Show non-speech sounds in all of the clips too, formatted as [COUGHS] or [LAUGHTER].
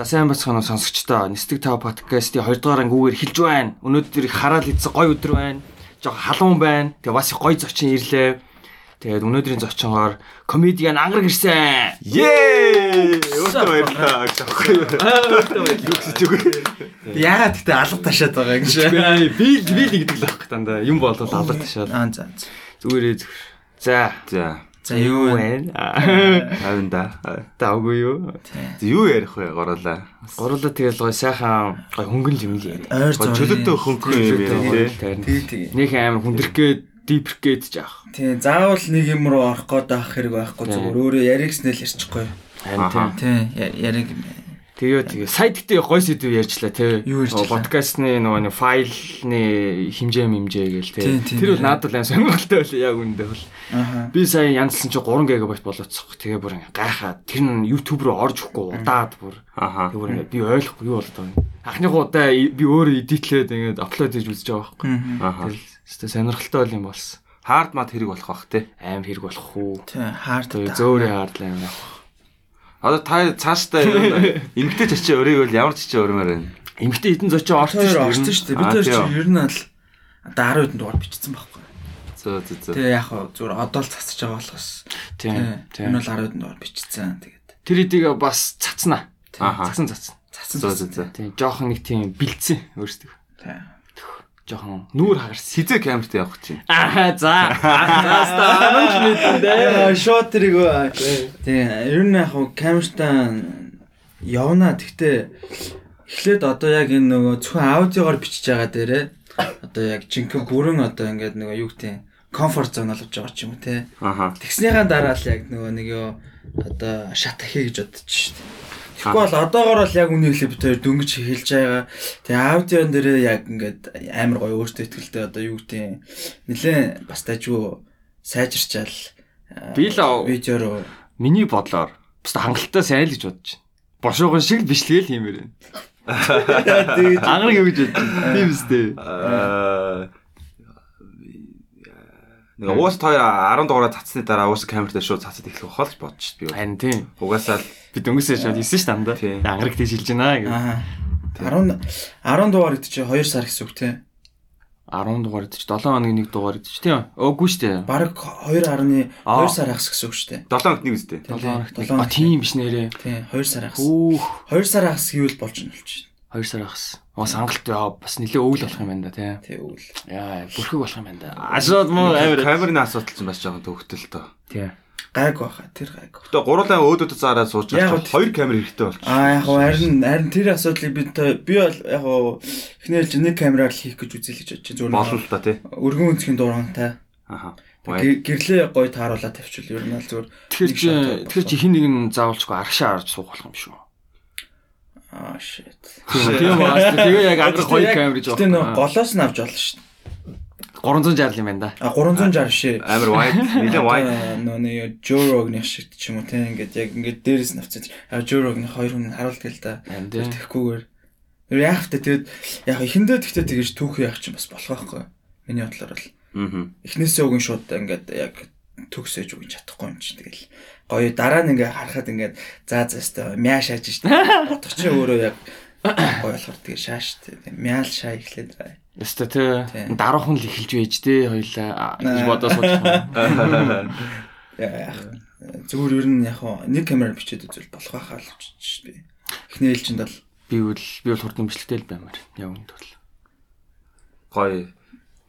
За сайн бацхан сонсогчдоо Нэстэг тав подкастын 2 дугаар ангиугаар эхэлж байна. Өнөөдөр их хараал идсэн гоё өдөр байна. Жог халуун байна. Тэгээ бас их гоё зочин ирлээ. Тэгээд өнөөдрийн зочингоор комедиан ангараг ирсэн. Ее! Өөртөө баярлалаа гэж аахгүй юу? Юу гэж үгүй. Яагаад гэтээ алга ташаад байгаа юм шиг. Би би л гэдэг л байхгүй дандаа. Юм болол алга ташаад. Аа за. Зүгээрээ зүгэр. За. За. За юу вэ? [LAUGHS] Авинда. Таагүй юу? Юу ярих вэ гороолаа? Гурлаа тэгэл гоё сайхан гоё хөнгөн юм л яриа. Ойр зургийн. чөлөөтэй хөнгөн юм ярих тий. Тий. Нэг амар хүндрэх гээд дипрэх гээд жаах. Тий, заавал нэг юм руу орох гээд авах хэрэг байхгүй зүгээр өөрөө яригснэл ярьчихгүй. Харин тийм. Тий, яриг. Тэгээ тэгээ сайд гэдэг гой сэдв ярьчлаа тий. Подкастны нөгөө нэг файлны хэмжээ мэмжээ гээл тий. Тэр бол надад л аим сонирхолтой байл яг үндэ бол. Би сая янзлсан чи 3 ГБ болооцох. Тэгээ бүр гайхаад тэр нь YouTube руу орж өгөхгүй удаад бүр. Аха. Тэгээ бүр ингээ би ойлгохгүй юу болоод байгаа юм. Анхны удаа би өөрөө эдитлээд ингээ аплод хийж үзэж байгаа байхгүй. Аха. Тэр сонирхолтой бол юм болсон. Хард мат хэрэг болох бах тий. Аим хэрэг болох уу? Тий, хаард. Тэгээ зөөрөө хаардлаа юм. Одоо та цаашдаа эмгтэй чачаа өрийг бол ямар чачаа өрмөр байна? Эмгтэй эдэн зочоо орсон шүү орсон дээ. шүү дээ. Бид хоёр чинь ер нь ал одоо 10 хэдэн дугаар бичсэн байхгүй. Зөө зөө зөө. Тэгээ яг хаа зүгээр одоо л цацж байгаа болохоос. Тийм. Энэ Тийм. бол 10 хэдэн дугаар бичсэн. Тэгээд Тэр эдийг бас цацнаа. Цацсан цацсан. цацсан. Зөө зөө. Тийм жоохон нэг тийм бэлдсэн өөрсдөө. Тий. Жоохон нүүр хагарсан. Сизэ камерт явах чинь. Аа за. Зааста мэдэн Аа, шот тэрийг үү. Тий, ер нь яг камертаа явна. Гэхдээ эхлээд одоо яг энэ нөгөө зөвхөн аудиогоор бичиж байгаа дээрээ одоо яг жинхэнэ бүрэн одоо ингээд нөгөө юу гэдэг комфорт зон олж байгаа ч юм уу те. Тэгснийхаа дараа л яг нөгөө нэг ёо одоо шат ахи гэж бодож шít. Тэгэхгүй бол одоогоор л яг үнийг хэлээ бид хоёр дөнгөж хэлж байгаа. Тэгээ аудион дээрээ яг ингээд амар гоё өөртөө ихтэй одоо юу гэдэг нэлээ бас дажгүй сайжирчаал аа, Би л аа- видео руу Миний бодлоор бас хангалттай сайн л гэж бодож байна. Бошоогон шиг бичлэгээл хиймээр байна. Ангараг юу гэж бодож байна? Тийм үстэй. Нэг уус хоёр 10 дугаараа цацсны дараа уус камертаа шууд цацад эхлэх бахал гэж шít би. Харин тийм. Угаасаа л Би дөнгөсөө шууд 9 ш тандаа. Тийм. Ангараг тийш хэлж байна гэх. аа 10 10 дугаар гэдэг чи 2 сар гэсэн үг те. 10 дугаар идэж 7 хоногийн 1 дугаар идэж тийм. Өөгүй штэ. Бараг 2.2 Аа. сар ахс гэсэн үг шүү дээ. 7 хоног нэг үстэй. 7 Тийм, хоногт. А хоногт. тийм биш нэрээ. Тий, 2 сар ахс. Хүүх. 2 сар ахс гэвэл болж нь болчих. 2 сар ахс. Бас хангалт яа бас нэлээ өвөл болох юм байна да тий. Тий, үл. Яа, бүрхэг болох юм байна да. Ашууд муу амир. Камерын асуудал чинь бас жоохон төвхтөл тоо. Тий. Гайг баха, тэр гайг. Тэгээ гурлаа өөдөөд зараад сууж байгаа. Хоёр камер хэрэгтэй болчих. Аа яг хоо харин харин тэр асуудлыг би та- би бол яг хоо эхнээл чи нэг камераар л хийх гэж үзэл гэж бодчих. Зүгээр Болно л та тий. өргөн өнцгийн дуурайтай. Аха. Гэр- Гэрлээ гоё тааруулаад тавьчихвал ер нь л зүгээр. Тэгэхээр чи тэгэхээр чи хин нэг нь заавалчгүй аргашаа арж суух болох юм шүү. Аа shit. Тийм баа. Тэгээ яг ангараг хоёр камер гэж байна. голоос нь авч болно шүү. 360 юм байна да. А 360 шээ. Амар wide, нэлээд wide. Нөө нэг Jorog-ны шиг ч юм уу те ингээд яг ингээд дээрээс нь авцаж а Jorog-ны хоёр хүн харуулдаг л да. Тэр яах вэ тэгээд яг ихэндээ тэгтээ тэгэж түүхий яах чинь бас болох байхгүй. Миний бодлоор бол Аа. эхнээсээ нь шууд ингээд яг төгсөөж үгэн чадахгүй юм чинь тэгэл гоё дараа нь ингээд харахад ингээд за за өстой мяа шааж штэ [LAUGHS] бодох чи өөрөө яг гоё болохоор тэгээ шааш штэ мяал шаа ихлээд байгаа. Өстө тий. Тий. Даруухан л эхэлж байж дээ хоёлаа гэж бодож сууж. Яах зүгээр ер нь яг нэг камераар бичээд үзвэл болох байхаа л ч би. Эхний ээлжинд бол Би бол би бол хурдан бичлэгтэй л баймаар. Яг үнд бол. Гоё.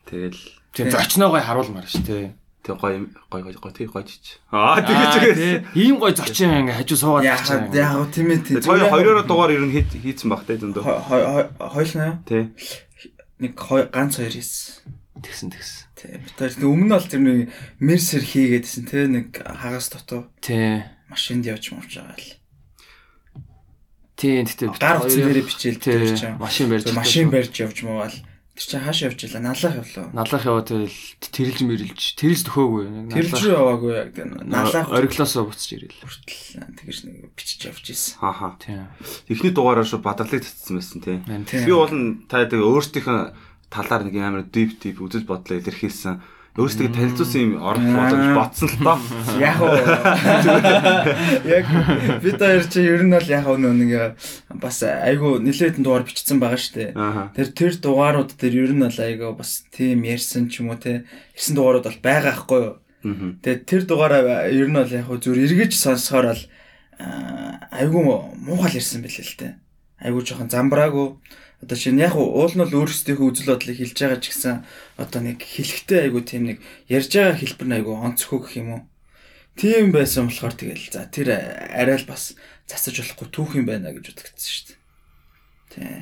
Тэгэл Тэг зочноогоо харуулмаар ш тий. тэг гоё гоё гоё гоё тий гоё чич. Аа тэгэж үгээс. Ийм гой зочин ингээ хажуу суугаад яахад яг тийм ээ тийм. Хоёр хоёроо дугаар ер нь хийцэн баг те зөндөө. хойлно Тий. Нэг ганц хоёр хийсэн. тэгсэн тэгсэн. Тийм. Би тэр өмнө нь бол тэр нэг мерсер хийгээдсэн те нэг хагас дотоо Тий. машинд явж мовж байгаа л. Тий тэгтээ Гар утсан дээрээ бичээл тий тэр чинь. машин барьж машин барьж явж мовал. Тэр чинь хааш явж илаа? Налах явлаа. налах яваа тэгэл тэрэлж мэрэлж тэрэлж төхөөгүй Тэр ч яваагүй яг тэр налах ориглосоо буцаж ирэл. хүртэл тэгэж нэг бичиж явж исэн. Хааха. Тий. Эхний дугаараа шүү бадрлыг татсан байсан Тийм. Би бол та тэгээ өөрсдийнхөө талаар нэг амар deep deep үзэл бодлоо илэрхийлсэн. Өөрсдөө танилцуулсан юм орох боломж ботсон л доо. [LAUGHS] Яг уу. [LAUGHS] Яг бид хоёр чи ер нь бол яг нөө нэг бас айгу нилээдэн дугаар бичсэн байгаа штэ. Ааха. Тэр тэр дугаарууд дээр ер нь бол айгу бас тийм ярьсан ч юм уу те. Ирсэн дугаарууд бол байгаа хгүй юу. Тэгээд тэр дугаараа ер нь бол яг зүр эргэж сонсохоор бол айгүй муухай л ирсэн байлээ л те. Айгүй жоохон замбраагүй. Одоо шинэ яг уу уул нь бол өөрсдийнхөө үзэл бодлыг хэлж байгаа ч гэсэн одоо нэг хэлэхтэй айгүй тийм нэг ярьж байгаа хэлбэр нь айгүй онцгой гэх юм уу. Тийм байсан болохоор тэгэл за тэр арай л бас засаж болохгүй түүх юм байна гэж үзэгдсэн шүү дээ. Тий.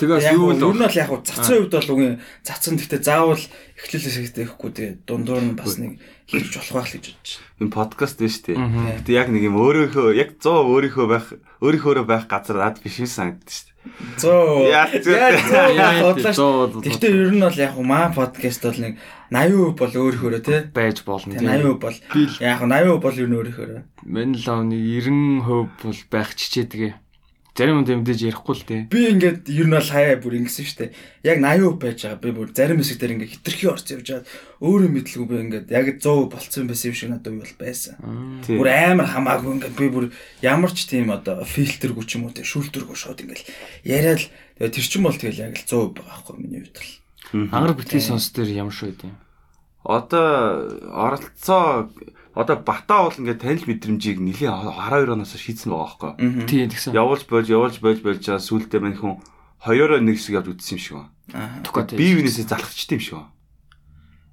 Тэгээс юу юу л л бол яг уу цацсан үед бол үгүй цацсан гэхдээ заавал эхлэлээс ихтэй ихгүй тэгээ дундуур нь бас нэг хэлж болох байх л гэж бодож байна. Энэ подкаст дээ шүү дээ. Гэтэ яг нэг юм өөрийнхөө яг 100 өөрийнхөө байх өөрийнхөөрөө байх газар над биш юм санагддаг шүү дээ. Зөө. Яа, зөө. Яа, бодлоо Гэхдээ ер нь бол яг маа подкаст бол нэг 80% бол өөрөөрөө тий. байж болно Тэгээ 80% бол яг 80% бол ер нь өөрөөрөө. Мэн лавны 90% бол байх чичээдгээ. Зарим юм дэмдэж ярихгүй л дээ. Би ингээд ер нь бол хаяа бүр ингэсэн шүү дээ. Яг 80% байж байгаа. Би бүр зарим хэсэг дээр ингээд хитрхи орц явж байгаа. Өөрөө мэдлгүй би ингээд яг 100% болцсон байсан юм шиг надад бол байсан. Бүр амар хамаагүй ингээд би бүр ямар ч тийм одоо фильтргүй ч юм уу те шүүлтэргүй шууд ингээд яриад тэгээ тэр чин бол тэгэл яг л 100% байгаа байхгүй миний хувьд л. Ангар битгий сонс дээр ямар шүү дээ. Одоо оролцоо одоо бата бол ингээд танил мэдрэмжийг нэлийн 12 оноос шийдсэн байгаа байхгүй. Тий тэгсэн. Явуулж болж явуулж болж болж чаа сүултээ мань хүн хоёроо нэг хэсэг явж үтсэн юм шиг байна. Тухайд Бие биенээсээ залхацчихдээ юм шиг байна.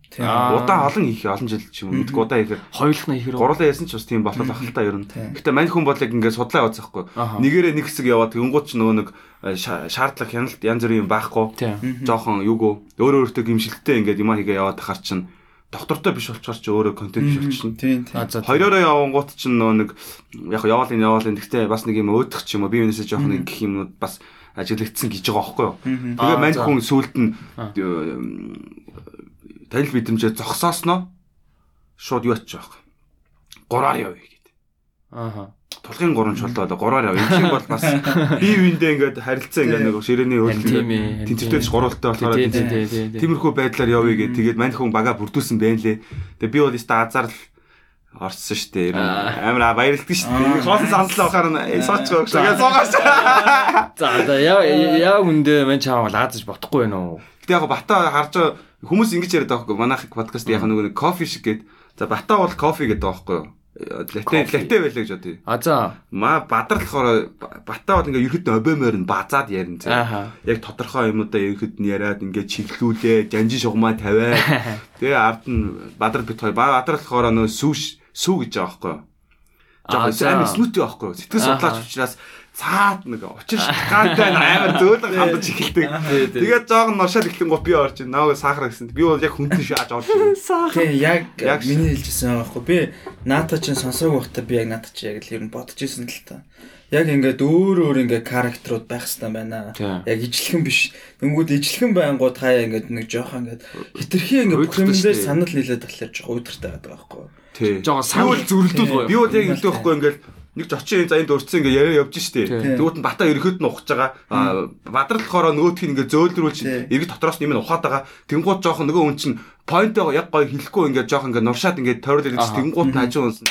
Тийм. Аа. Удаан олон их олон жил ч юм уу мэдгүй удаан ихээр Хоёулах нь ихэр. гурлаа ясан ч бас тийм болох ахalta ер нь. Тийм. Гэтэ мань хүн бол яг ингээд судлаа яваад байхгүй. Аха. Нэгээрээ нэг хэсэг яваад тэнгууд ч нөгөө нэг э, ша- шаардлага хяналт янз бүрийн байхгүй. Жохон юугүй өөр өөртөө гимшилттэй ингээд юм хийгээ яваад тахаар чинь доктортой биш болчоор ч өөрөө контент биш болчихно. Тийм. Хоёроо явангууд чинь нөгөө нэг яг яваал энэ яваал энэ гэхдээ бас нэг юм өөдөх ч юм уу бие биенээсээ жоох нэг гэх юмнууд бас ажиглагдсан гэж байгаа байхгүй юу. Тэгээ мань хүн сүулт нь танил мэдрэмжээ зогсоосноо шууд юу ачиж байгаа. Гураар явъя гэдэг. Ааха. Тулгын гурван чулуу одоо гураар явъя. Энэ бол бас бие биендээ ингээд харилцаа ингээд нэг ширээний Харин тийм хөлтэй ээ. тэнцвэртэй гурвалтай болохоор Тий, тийм тий, тий, тий. Тиймэрхүү байдлаар явъя гэд тэгээд мань хүн бага бүрдүүлсэн байна лээ. Тэгээд би бол өстө азар л орсон шүү дээ. Амар баярлагдсан шүү дээ. Хоосон санслаа бахаар нь сооч гэж тэгээд суугаач. За за яа яа үндэ мэн чаавал аазаж бодохгүй байна уу? Гэтэ яг бата харж хүмүүс ингэж яриад байгаа байхгүй манайх подкаст яг нэг кофе шиг гээд за бата бол кофе гэдэг байгаа юу? Латэ латэ байлаа гэж бодъё. А за. Ма бадар болохоор бата бол ингээ ерхэд обемоор нь базаад ярина зэ. Яг тодорхой юмудаа ерхэд нь яриад ингээ чиглүүлээ, жанжин шугамаа тавиад. [LAUGHS] Тэгээ ард нь бадар бит хоёр. Бадар болохоор нөө сүү сүү гэж байгаа байхгүй юу? Аа, Жаа за. амар смути байхгүй юу? Сэтгэл судлаач учраас цаад нэг учир шатгаантай амар зөөлөн хандаж эхэлдэг. Тэгээд жоохон ношаал эхлэн гоо би орж ин нааг сахар гэсэн. Би бол яг хүнтэй шааж орж ин. Тийм яг миний хэлжсэн байхгүй. Би наата чинь сонсоог байхдаа би яг наата чи яг л ер нь бодож исэн л та. Яг ингээд өөр өөр ингээд характерууд байх хэрэгтэй байна. Тийм. Яг ижлэхэн биш. Тэнгүүд ижлэхэн байнгут хаяа ингээд нэг жоохон ингээд хитрхи ингээд Уйдгартай бүхэмдээр шүү дээ. санал нийлээд тахлаар жоохон уйдгартай байдаг байхгүй. Тий. Жоо санал зүрэлдүүд гоё. Би бол яг хэлдэг байхгүй ингээл нэг ч очиж за энд урдсан ингээ яриа явж штэ. Тэгвэл бата ерөөд нь ухаж байгаа. Аа бадрал болохоор нөгөөх нь ингээ зөөлрүүлж эргэж дотроос нь ухаад байгаа. Тэнгууд жоохон нөгөө хүн чинь поинтоо яг гоё хэлэхгүй ингээ жоохон ингээ нуршаад ингээ тойрлол гэж Аха. тэнгууд нь хажуу унсан.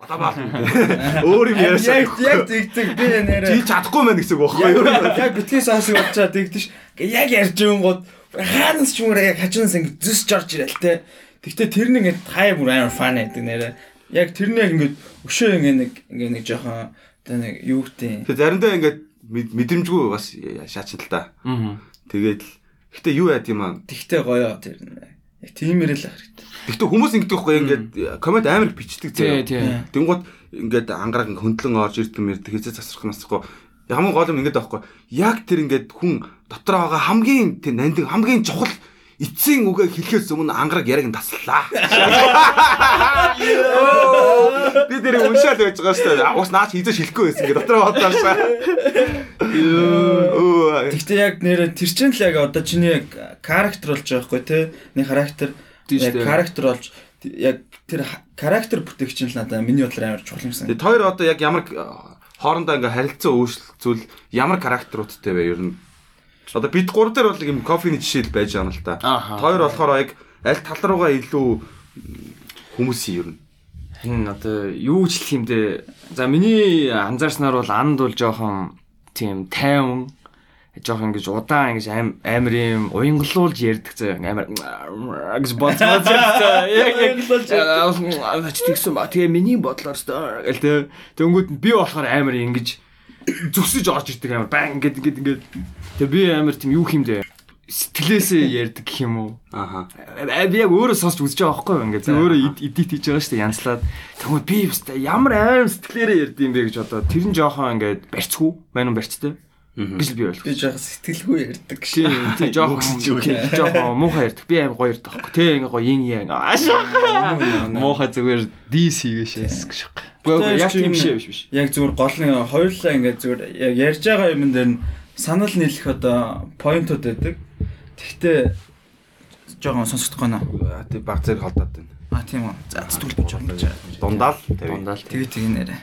Удаа баал. [LAUGHS] Өөр юм яриашаа. яг тэгдэг би нэрээ. Чи чадахгүй мэн гэсэн үг байхгүй юу? Яг битгий сонсог болчаад тэгдэж яг ярьж өгөнгод хаанаас ч юмраа яг хажуунаас ингэ зүсч орж ирэл те. Тэгтээ тэр нэг хай бүр амар фан байдаг нэрээ. Яг тэр нэг ингэ өшөө ингэ нэг ингэ нэг жоохон одоо нэг юу гэдэг Тэгээ заримдаа ингээ мэд- мэдрэмжгүй бас шаачин л та. Аа. Тэгээд л гэтээ юу яад юм аа. тэгтээ гоё тэр нэг. Яг тиймэр л хэрэгтэй. Гэтэ хүмүүс ингэдэг байхгүй ингээд комент амар бичдэг Тий, заяа. тий. Тэнгууд ингээд ангараг хөндлөн орж ирдэг мэрдэг хэзээ засрах масахгүй. Ямар гол юм ингэдэг байхгүй. Яг тэр ингээд хүн дотор байгаа хамгийн тэр нандин хамгийн чухал эцсийн үгээ хэлэхээс өмнө ангараг яриг нь таслаа. Би тэр уншаал байж байгаа шүү дээ. Ус наач хийзэж хэлэхгүй байсан гэ дотор бодлоошаа. Өө Тэгтээ яг нэрээ тэр чинь л яг одоо чиний яг характер болж байгаа хгүй те. Нэг характер яг характер болж яг тэр ха- характер бүтээгч нь л надаа миний бодлоор амар чухал юмсан. Тэгээд хоёр одоо яг ямар э, хоорондоо ингээ харилцаа өөрчлөлцүүл ямар характеруудтай вэ ер нь? Одоо бид гурав дээр бол юм кофений жишээл байж байгаа юм л та. Хоёр болохоор яг аль тал руугаа илүү хүмүүсийн ер нь? Энэ одоо юу ч хэлэх юм бэ? За миний анзаарснаар бол анд бол жоохон тийм тайван жоохон ингэж удаан ингэж амар юм уянгалуулж ярьдаг заа амар гэж бодсоо [LAUGHS] яг яг тэгсэн ба. Тэгээ миний бодлоор гэл тэ тэнгүүд би болохоор амар ингэж зүсэж орж ирдэг амар баа ингээд ингээд ингээд тэгээ би амар тийм юу хэмдэ сэтгэлээсээ ярьдаг гэх юм уу? Ааха би яг өөрөө сонсч үзэж байгаа байхгүй юу? Ингээд өөрөө эдит хийж байгаа шүү дээ янзлаад. Тэгвэл би өстой ямар аим сэтгэлээрээ ярьд юм бэ гэж одоо тэр нь жоохон ингээд барьцгүй байна уу барьцтай гэж би ойлгох Би жоохон сэтгэлгүй ярьдаг Тийм тийм жоохон жоохон муухай ярьдаг. Би аим гоё ярьдаг байхгүй. Тэ ингээ гоё ин яа. Аашаа. Муухай зүгээр дис хийгээшээс гэж байхгүй. Яг тийм шээ биш биш. Яг зүгээр гол нь хоёулаа ингээд зүгээр яг ярьж байгаа юм дээр нь санал нийлэх одоо поинтууд байдаг. Тэгтээ жоохон сонсогдох гэнэ. тэг баг зэрэг холдоод байна А тийм үү. За зүтгэл бич орно гэж. дундаа л тавь Дундаа л Тэгээ тийм нэрэ.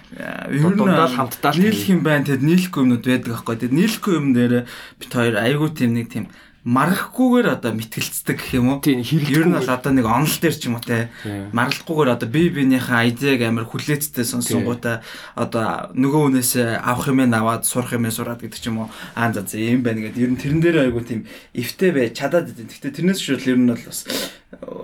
Ер нь Дундаа л хамтдаа нийлэх юм байна. Тэгэд нийлэхгүй юмнууд байдаг аахгүй. Тэгэд нийлэхгүй юм дээр бит хоёр айгуу тийм нэг тийм маргахгүйгээр одоо мэтгэлцдэг гэх юм уу? Тийм, хэрэглэхгүй. Ер нь бол одоо нэг онол дээр ч юм уу те. Маргалахгүйгээр одоо бие биенийхээ айдыг амар хүлээцтэй сонсонгуудаа одоо нөгөө хүнээс авах юм аваад сурах юм сураад гэдэг ч юм уу. Аа за за юм байна гэдэг. Ер нь тэрэн дээр айгуу тийм эвтэй бай чадаад идэв. Гэхдээ тэрнээс шууд ер нь бол бас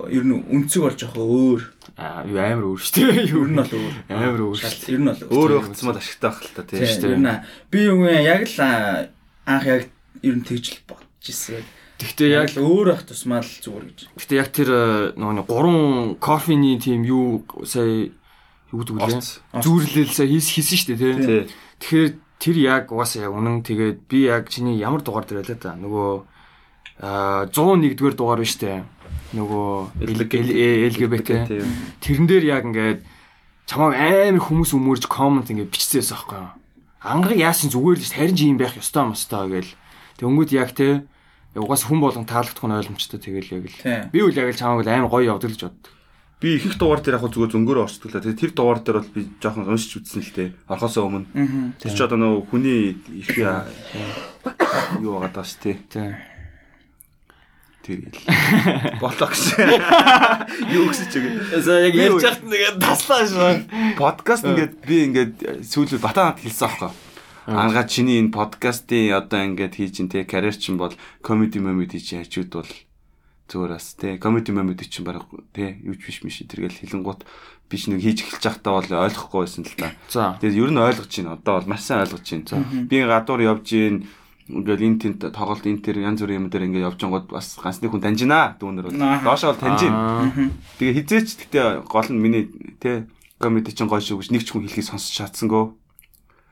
ер нь үнцэг болж байгаа өөр. Аа юу амар өөр шүү дээ. Ер нь бол өөр. Амар өөр шүү Ер нь бол өөр өгцмөл ашигтай байх л та тийм шүү нь би юу яг л а, анх яг ер нь тэгж л бодож ирсэн. Гэхдээ яг өөр ах тусмаа л зүгээр гэж. Гэхдээ яг тэр э, нөгөө нэг гурван кофений тийм юу сая юу гэдэг? Орц. Зүүрлэл сая хийс хийсэн шүү дээ тий. Тэгэхээр тэр яг угаасаа яг үнэн тэгээд би яг чиний ямар дугаар дээр байлаа та нөгөө аа 101-р дугаар биш үү? Нөгөө LGBT тэрэн дээр яг ингээд чамайг амар хүмүүс өмөрж коммент ингээд бичсэн байсан байхгүй юу? Ангараг яасан зүгээр л харин чи юм байх ёстой мостой гэл. Тэг өнгөд яг те угаас хүн болгон таалагдах нь ойлгомжтой тэгэл яг л. Би үл яг л чамайг л амар гоё явдаг л гэж боддог. би их их дугаар дээр яг зүгээр зөнгөөр орчтглаа тэгээ тэр дугаар дээр бол би жоохон уншиж үзсэн л тээ орхосоо өмнө. Тэр ч одоо нөгөө хүний их юу байгаа даа шүү тээ тэр ил. Болоо гэсэн юу гэсэн ч үгүй За яг ярьж яхад нэг таслаа шүү. подкаст ингээд би ингээд сүүлд батанад хэлсэн аахгүй Ангаа чиний энэ подкастын одоо ингээд хийж ин те карьер чинь бол комеди момеди чи хажууд бол зүгээр бас те комеди момеди чинь баг те юу ч биш миш тэргээл хилэнгуут биш нэг хийж эхэлж байхдаа бол ойлгохгүй байсан л та. За. Тэгээд ер нь ойлгож байна. Одоо бол маш сайн ойлгож байна. Би гадуур явж гин ингээл энэ тент тоглолт энэ тэр янз бүрийн юм дээр ингээд явж байгаад бас ганцны хүн таньж байна дүүнэр бол. Доошоо бол таньж байна. Аа. Тэгээ хизээч гэтээ гол нь миний те комеди чинь гоё шүү гэж нэг ч хүн хэлхийг сонсч чадсангүй.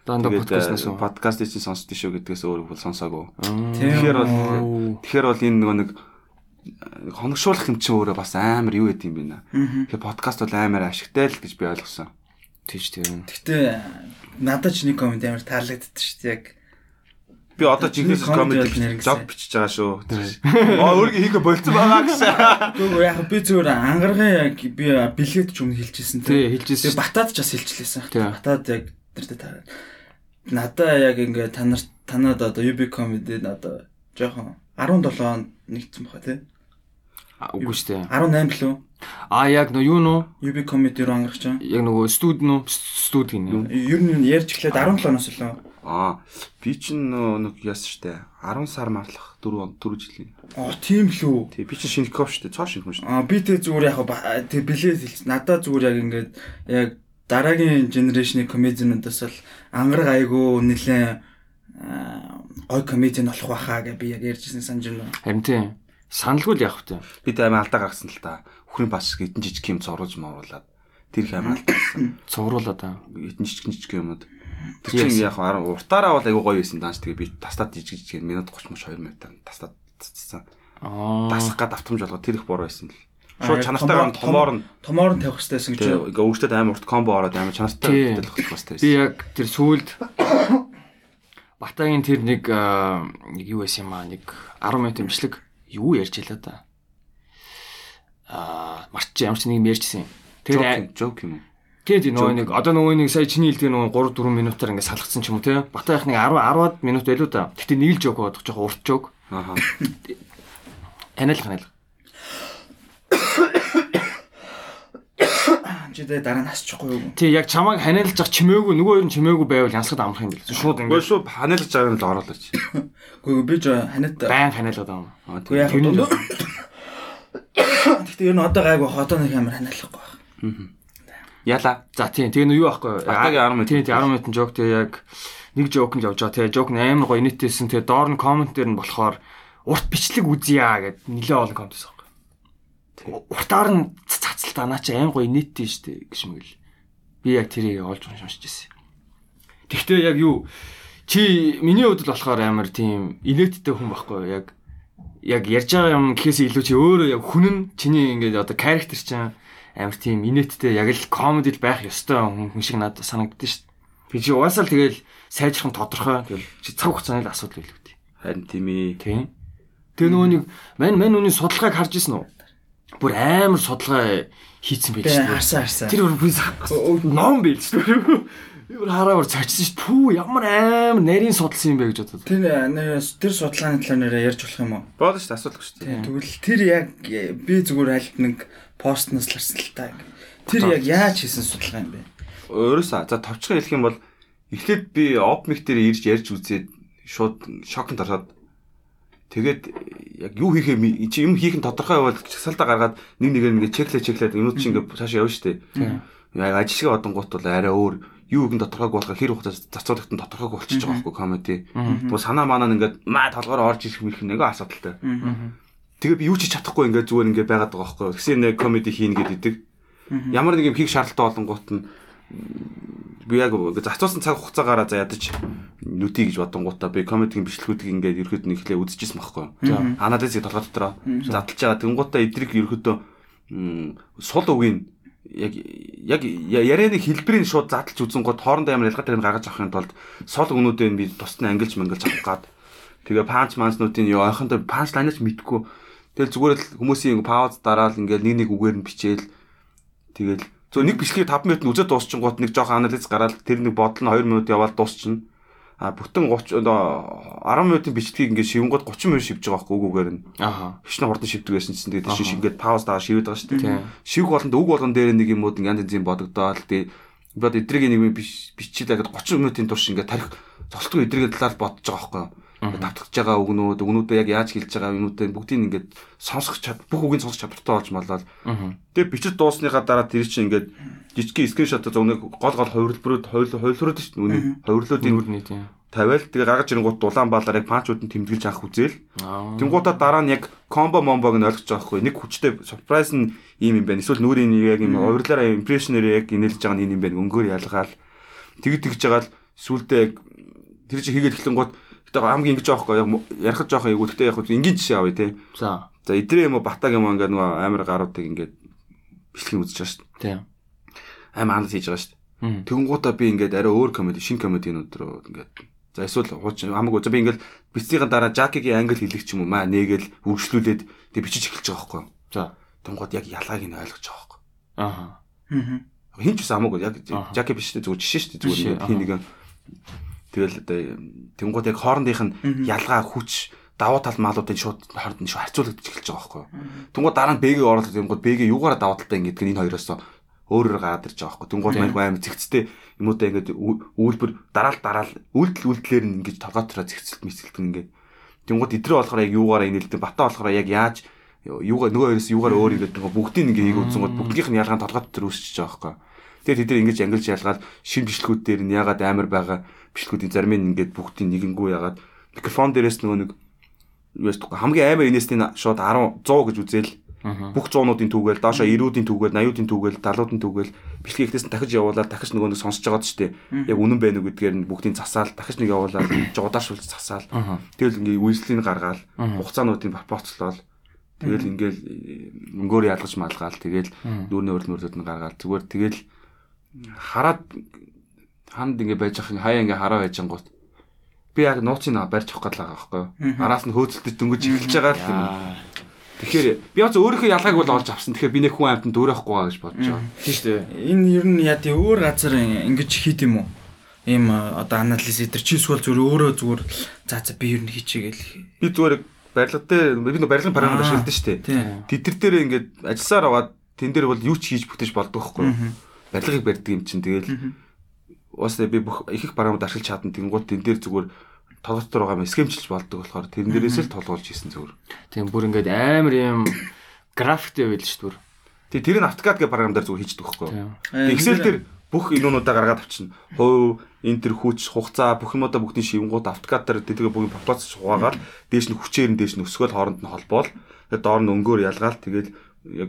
Дандаа подкастнаас уу. подкастыг чинь сонсдөө шүү гэдгээс өөр бол сонсоогүй. Тийм. Тэгэхээр бол тэгэхээр бол энэ нөгөө нэг нэг хоногшуулах юм чинь өөрөө бас амар юу гэдэм бэ нэ. Тэгэхээр подкаст бол амар ашигтай л гэж би ойлгосон. Тийч тийм. Гэтэ надад ч нэг комент амар таалагддаг шүү дээ яг. Би одоо жинхэнэ нэрнгэсэн. жоб бичиж байгаа шүү. Аа өөргөө хийхэ болцсон байгаа гэсэн. Гэхдээ яг би зүгээр ангаргын яг би бэлгээд ч өмнө хэлчихсэн Тий, хэлжсэн Тэгээ батад ч бас хэлчихлээсэн. Тий. Батад яг тэр тэ таа. Надаа яг ингээ та нар танад одоо UB comedy надаа жоохон 17 онд нэгдсэн баха тий. А, Үгүй шүү дээ. 18 лөө А яг нөө юу нөө? UB comedy руу ангарч байгаа. Яг нөгөө студ нөө студ гинэ. Ер нь ярьж эхлээд 17 оноос лөө. Аа би чинь нөө нэг яасан штэ 10 сар марлах 4 4 жилийн. Оо тийм лөө. Тий би чинь шинэ коп штэ цоо шинэ хүн штэ. Аа би тэг зүгээр яг тэг хэлсэн. Надаа зүгээр яг ингээд яг дараагийн генерашны комедиануудаас бол ангараг айгу нэлээ аа, гой комедиан болох байхаа гэж би яг ярьжсэн санаж байна. Харин тийм. Саналгүй л явах тийм. Бид аймаа алдаа гаргасан л та. Өхрийн бас хэдэн жижиг юм зурулж мууруулаад тэр их аймаа алдаа гаргасан. [COUGHS] Цувруулаа та. Хэдэн жижиг жижиг юмуд. Тэр чинь яг хаа уртаараа бол айгу гоё байсан дааш тэгээ би тастаад жижиг жижиг минут 30 мөч 2 минутаар тастаад цацсан. Аа. Дасах гад автомж болгоо тэр их бор байсан л. Шууд яг чанартайгаар томоор- нь Томоор нь тавих хэрэгтэйсэн гэж тэгээ ингээ өвчтөд амар урт комбо ороод амар чанартай Тий. хөтөлөх хэрэгтэй Би байсан. яг тэр сүүлд Батагийн тэр нэг нэг юу байсан юм аа нэг 10 минут имжлэг юу ярьж ялаа да. Аа, марч ямар ч нэг юм ярьжсэн. Тэр жок юм. тэгээд нөгөө нэг одоо нөгөө нэг сая чиний хэлдэг нөгөө 3 4 минутаар ингээд салгацсан ч юм уу те. Батаах нэг 10 10-аад минут байлуу да. Гэтэ нэг л жок бодох жоохон урт жок. Аха. Танил ханаал. Чи дэ дараа нь асчихгүй юу? Тий яг чамайг ханиалж явах чимээгүй нөгөө хоёр нь чимээгүй байвал янсгад амрах юм бэл. Шууд Гэхдээ ингээд шууд ханилж байгаа нь л оруулаач. Үгүй би ж ханаад байн ханиалгаад байгаа юм. Үгүй яг Тэрний- Гэхдээ ер нь одоо гайгүй одоо нэг амар ханиалахгүй байна. Яла. За тийм тэгээ нь юу аахгүй. Батагийн 10 минут. Тийм 10 минутын жок тэгээ яг нэг жок нь явж байгаа. Тэгээ жок нь амар гоё нийтээсэн. Тэгээ доор нь коммент дээр нь болохоор урт бичлэг үзье гэд нилээ олон коммент байсан байхгүй. Уртаар нь цацалтаа наа чи амар гоё нийттэй штэ гэж мэгэл. Би яг тэрийг олж уншиж ирсэн. Тэгвэл яг юу чи миний хувьд л болохоор амар тийм инээдтэй хүн байхгүй яг яг ярьж байгаа юм гэхээс илүү чи өөрөө яг хүн нь чиний ингээд одоо character чинь амар тийм инээдтэй яг л комедид байх ёстой хүн шиг надад санагддээ шүү дээ. Би чи угаасаа л тэгэл сайжрах нь тодорхой. Тэгэл чи цаг хугацааны л асуудал байлгүй дээ. Харин тийм ээ. Тийм. Тэгээ нөгөө нэг мань мань үний судалгааг харж ирсэн үү? Бүр амар судалгаа хийцэн байж шүү дээ. харсан харсан. Тэр бүр ном бийл шүү дээ. Би бүр хараа бүр цочсон шүү. Пүү ямар амар нарийн судалсан юм бэ гэж бодод. Тэр нэр тэр судалгааны талаар нэрээ ярьж болох юм уу? Боодо шүү асуудалгүй шүү дээ. Тэгвэл тэр яг э, би зүгээр альт нэг постноос л харсан л та. Тэр яг яаж хийсэн судалгаа юм бэ? Өөрөөсөө за товчхон хэлэх юм бол эхлээд би опмик дээр ирж ярьж үзээд шууд шокнд ороод тэгээд яг юу хийхээ чи юм хийх нь тодорхой бол чагсаалтаа гаргаад нэг нэгээр ингээ чеклээ чеклээд юмуд чи ингээ цаашаа явна шүү дээ. Яг ажил шиг одонгууд бол арай өөр юу гэн тодорхойг болох хэр хугацаа зарцуулагт нь тодорхойг болчихж байгаа байхгүй комеди. Тэгвэл санаа манаа нь ингээд маа толгоор орж ирэх мэрх нэг асуудалтай. Тэгээ би юу ч чадахгүй ингээд зүгээр ингээд байгаад байгаа байхгүй. Тэгсэн нэг комеди хийнэ гэдэг. Ямар нэг юм хийх шаардлагатай болонгууд нь би яг зацуулсан цаг хугацаагаараа за ядаж нүти гэж бодонгуудаа би комедигийн бичлэгүүдийг ингээд ерөөд нь ихлэ үзчихсэн байхгүй. Анадас их толгой дотроо задлж байгаа. Тэнгуудаа эдрийг ерөөдөө сул үгийн яг яг ярианы хэлбэрийн шууд задлж үзэн гот хоорондоо ямар ялгаатай юм гаргаж авахын тулд сол өгнүүдээ би тусны ангилж мангилж авах гад тэгээ панч манснуудын юу ойхондоо панч лайнаж мэдгүй. Тэгэл зүгээр л хүмүүсийн пауз дараал ингээл нэг нэг үгээр нь бичээл. Тэгэл зөв нэг бичлэгийг 5 минут нь үзээд дуусчихгоот нэг жоох анализ гараад тэр нэг бодол нь 2 минут яваад дуусчихна а бүтэн 30 одоо 10 минутын бичлэгийг ингээд шивэнгууд 30 минут шивж байгаа байхгүй үгээр нь Аха. хичнээн хурдан шивдэг байсан чинь тэгээд шиш ингээд пауз дагаа шивэд байгаа шүү дээ. Шивх болонд үг болгон дээр нэг юмуд янз янзын бодогдоод тэгээд бод эдрийг нэг юм биш бичилээ гэдэг 30 минутын турш ингээд тарих зогсолтгүй эдрийн талаар бодож байгаа байхгүй юу. Давтагч байгаа үгнүүд үгнүүдээ яг яаж хэлж байгаа юмнуудаа бүгдийг ингээд сонсох чад бүх үгийн сонсох чадвартай болж маллал. Тэгээд бичиж дуусныхаа дараа тэр чинь ингээд жижигхэн скриншот за өнөө гол гол хувирлбарууд хувирлбарууд шүү дээ. Үний хувирлуудын Нүрний тийм. тавиал тэгээ гаргаж ирэнгүүт дулаан баалаар яг панчууд нь тэмдэглэж авах үзэл. Аа. Тэнгуудаа дараа нь яг комбо момбог нь ойлгож байгаа хгүй. Нэг хүчтэй surprise нь ийм юм байна. Эсвэл нүрийн яг юм урьлаараа impression-ээр яг инээлж байгаа нь ийм юм байна. Өнгөөр ялгаал. Тэгж тэгж байгаа л сүултээ яг тэр чинь хийгээд эхлэнгууд гэтээ хамгийн ингэж байгаа хгүй. Яг ярих жоох айгуу гэтээ яг энгийн жишээ авъя те. За. За эдрээ юм уу батаг юм ингээд нөгөө амар гаруудыг ингээд бичлэг үзэж байгаа шүү дээ. Тийм. Амар анализ хийж байгаа шүү дээ. Тэнгуудаа би ингээд арай өөр комеди, шин комединууд руу ингээд за эсвэл хамаагүй за би ингээд бицгийн дараа Жакигийн англи хэлэх ч юм уу маа нээгээл үргэлжлүүлээд тэг бичиж эхэлж байгаа байхгүй. За. Тэнгууд яг ялгааг нь ойлгож байгаа байхгүй Аха. Аа. Хин ч гэсэн хамаагүй яг. Жаки биш дээ зүгээр жишээ шүү дээ зүгээр хин нэгэн тэгэл одоо тэнгууд яг хоорондынх нь ялгаа хүч давуу тал маалуудын шууд хооронд нь харьцуулагдаж эхэлж байгаа байхгүй. Тэнгууд дараа нь бэгээ оруулаад тэнгууд бэгээ юугаараа давуу талтай ингэдэг энэ хоёроос өөрөөр гараад ирж байгаа байхгүй. Тэнгууд маань аим зэгцтэй юмудаа ингээд ү- үйлбэр дараал дараал үйлдэл үйлдэлээр нь ингэж толгойтроо зэгцэлт мэцэлтэн ингээд тэнгууд идрээ болохоор яг юугаараа инээлдэг бата болохоор яг яаж юугаар нөгөө хоёроос юугаар өөр ингээд нөгөө бүгдийг ингээ үзэн гот бүгднийх нь ялгаан толгой дотор үүсчихэж байгаа байхгүй. Тэгээд тэд нар ингэж ангилж ялгаад шин бичлэгүүд дээр нь ягаад амар байгаа? Бичлэгүүдийн зарим нь ингээд бүгдийг нэгэнгүү ягаад микрофон дээрээс нөгөө нэг юу яст хамгийн амар инээсний шууд 10 100 гэж үзэл. Бүх 100-уудын түүгээл доошо 90-үүдийн түүгээл 80-үүдийн түүгээл 70-уудын түүгээл бичлэг ихлээс нь дахиж явуулаад дахиж нөгөө нэг сонсож байгаа ч тийм яг үнэн байна уу гэдгээр нь бүгдийг засаал дахиж нэг явуулаад [COUGHS] жуудаашуулж засаал. Тэгэл ингээ үйлслийн гаргаал хугацаануудын пропорцлол. Тэгэл ингээл өнгөөр ялгаж малгаал. Тэгэл дүүрний урилмөрлөд нь гаргаал зүгээр. Тэгэл хараад ханд ингээ байж ах хаяа ингээ хараа байж ангууд би яг нууцын барьж авах гэдэг байгаа байхгүй араас нь хөөцөлдөж дөнгөж эхэлж байгаа л юм тэгэхээр би бас өөрийнхөө ялгааг бол олж авсан тэгэхээр би нэг хүн амтнд дөрөхгүй байгаа гэж бодож байгаа Тийм шүү дээ. Энэ ер нь яа тий өөр газар ингэж хийд юм уу? Ийм одоо анализ дээр чи эсвэл зүгээр өөрөө зүгээр за за би ер нь хийчихээ гэл. би зүгээр барилга дээр би нэг барилгын Аа. ашигладаг шүү дээ. Тэд нар дээр ингээд ажилласаар аваад тэн дээр бол юу ч хийж бүтээж болдог байхгүй юу? Барилгыг барьдаг юм чинь тэгэл бас би бүх их их бараамд ашиглаж чадна тэнгуут тэн дээр зүгээр тоглолт руу гам скемчилж болдог болохоор тэрэн дээрээс л толгоолж хийсэн зүгээр. Тийм бүр ингээд амар юм графиктэй байл шүү дээ. Тэгээ тэр нь автокад гэх програм дээр зүгээр хийждэг байхгүй юу? Э, Excel дээр бүх инуунуудаа гаргаад авчна. Хувь, энтер хүч, хугацаа бүх юмудаа бүгдийн шивгууд автокад дээр тэгээ бүгд популяц хуваагаад дээш нь хүчээр нь дээш нь өсгөөл хооронд нь холбоол. Тэгээ доор нь өнгөөр ялгаал тэгэл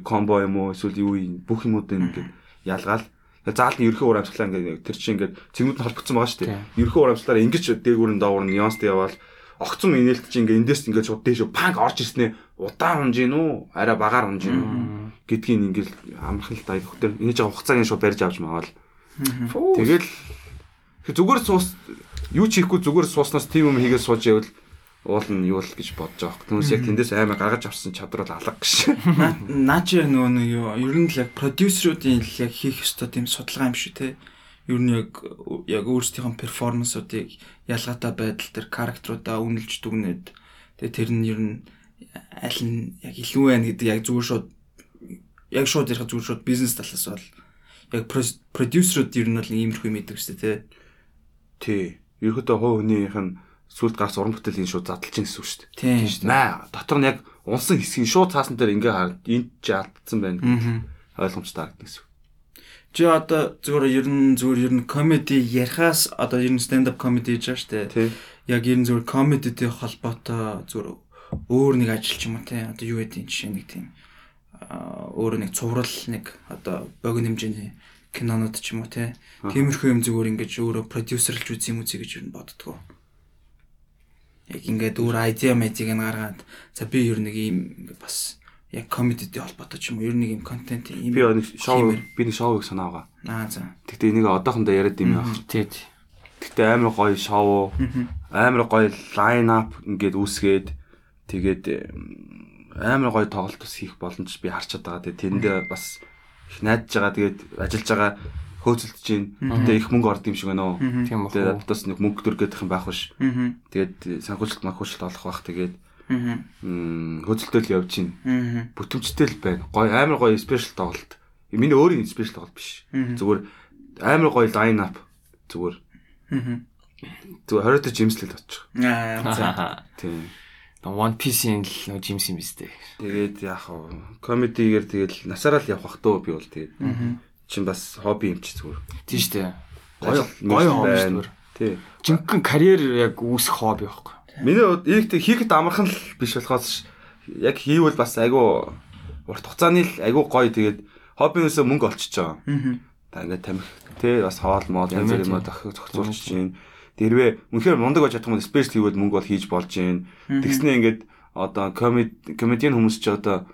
комбо юм уу эсвэл юу юм бүх юмудаа ингээд ялгаал. Нь ерхий уур амьсгалаа ингээд тэр чинь ингээд цэгнүүд нь холбогдсон байгаа шүү дээ. Ерхий уур амьсгалаараа ингэж дээгүүр нь доогуур нь нюанстай яваал. Огцом инээлт чинь ингээд эндээс ингээд шууд дээш панк орж ирснээ удаан унж гин үү арай багаар унж гин үү гэдгийг ингээд амархан л дайх хөтөр энэ жаа хугацааг шууд барьж авч маавал тэгэл зүгээр суус юу ч хийхгүй зүгээр сууснаас тийм юм хийгээд сууж явал уул нь юу л гэж бодож байгаа хөөх. Түүнээс яг тэндээс аймаг гаргаж авсан чадвар бол алга гэж. Наа чи нөгөө нэг юу ер нь л яг продюсеруудын л яг хийх ёстой тийм судалгаа юм шүү те. Ер нь яг яг өөрсдийнхөө перформансуудыг ялгаатай байдал дээр характеруудаа үнэлж дүгнээд тэгээ тэр нь ер нь аль нь яг илүү байна гэдэг яг зүгээр шууд яг шууд ярих зүгээр шууд бизнес талаас бол яг продюсерууд ер нь бол иймэрхүү мэддэг шүү те. Тий. Ерөөдөө хуу хүнийх нь сүлд гарс уран бүтээлийн шууд задлж гин гэсэн үг шүү дээ. Тийм шүү дээ. Маа дотор нь яг унсан хэсгийн шууд цаасан дээр ингээ хаа энд ч алдсан байна гэх ойлгомжтой харагдана гэсэн. Чи одоо зүгээр ер нь зүгээр ер нь комеди ярихаас одоо ер нь stand up comedy хийж байгаа шүү дээ. Тий. Яг ер нь зүгээр комедитэй холбоотой зүгээр өөр нэг ажил ч юм уу те. Одоо юу гэдэг жишээ нэг тийм аа өөр нэг цуврал нэг одоо богино хэмжээний кинонууд ч юм уу те. Тиймэрхүү юм зүгээр ингэж өөрөө продюсерлж үзье юм үзье гэж ер нь боддгоо. Яг ингээд өөр мэдийг нь гаргаад за би ер нэг ийм бас яг комедитэй холбоотой ч юм уу ер нэг юм контент ийм Би нэг шоу би нэг шоуг санаа байгаа. аа за. Тэгтээ энийг одоохондоо яриад юм яах. Тий. Тэгтээ амар гоё шоу, амар гоё лайн ап ингээд үүсгээд тэгээд амар гоё тоглолт ус хийх боломж би харчаад байгаа. Тэгээд тэрэндээ бас их найдаж байгаа. Тэгээд ажиллаж байгаа хөөцөлдөж байна. Тэгээд их мөнгө орд юм шиг байна уу? Тэгээд бас нэг мөнгө төр гэдэг юм байх биш. Тэгээд санхүүжилт манхүүжилт олох бах. Тэгээд хөөцөлтөл явж байна. Бүтэмжтэй л байна. Гоё амар гоё спешиал тоглолт. Миний өөрийн спешиал тоглолт биш. Зүгээр амар гоё лайн ап. Зүгээр. Зүгээр хориотой жимслэл очих. Аа. Тийм. One Piece-ийн л нөгөө Jim's юм биз дээ. Тэгээд яах вэ? Комедигээр тэгэл насаараа л явах бах төө би бол тэгээд. Чин бас хобби юм чи зүгээр. Тийм шүү дээ. Гоё гоё хобби дээ. Тий. Жинхэнэ карьер яг үүсэх хобби байхгүй. Миний хувьд тэг хийхэд амархан л биш болохоос яг хийвэл бас айгүй урт хугацааны л айгүй гоё тэгээд хоббинээсээ мөнгө олчиж байгаа. Аа. Та ингээд тамхи тий бас хоол мод янз бүр юм зохицуулж чинь. Дэрвээ үнэхээр мундаг байж чадах юм спешиал хийвэл мөнгө бол хийж болж чинь. Тэгснээ ингээд одоо комеди комедиан хүмүүс ч одоо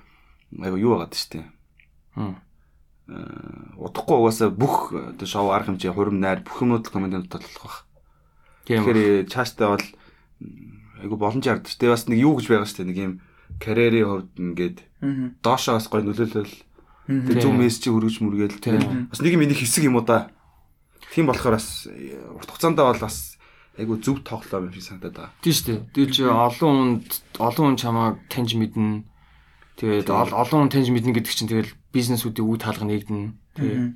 айгүй юу байгаад штэ. Хм. Удахгүй угаасаа бүх одоо шоу арга хэмжээ хурим найр бүх юмуд л комедиант толох байх. Тэгэхээр чааштай бол айгу боломж ярддаг. Тэгээ бас нэг юу гэж байгаа дээ. Нэг юм карьерийн хувьд ингээд доошоо бас гоё нөлөөлөл тэг зөв мессеж мүргээл Тийм. тэгээ бас нэг юм энийг хэсэг юм уу да. Тийм болохоор бас э, урт хугацаанд бол бас айгу зөв тоглоом юм шиг санагдаад байгаа. Тийм дээ. Тэгэл чи олон хүнд олон хүн чамааг таньж мэднэ. Тэгээд ол- олон хүн таньж мэднэ гэдэг чинь тэгэл бизнесүүдийн үе таалга нэгдэнэ. Тэгээ.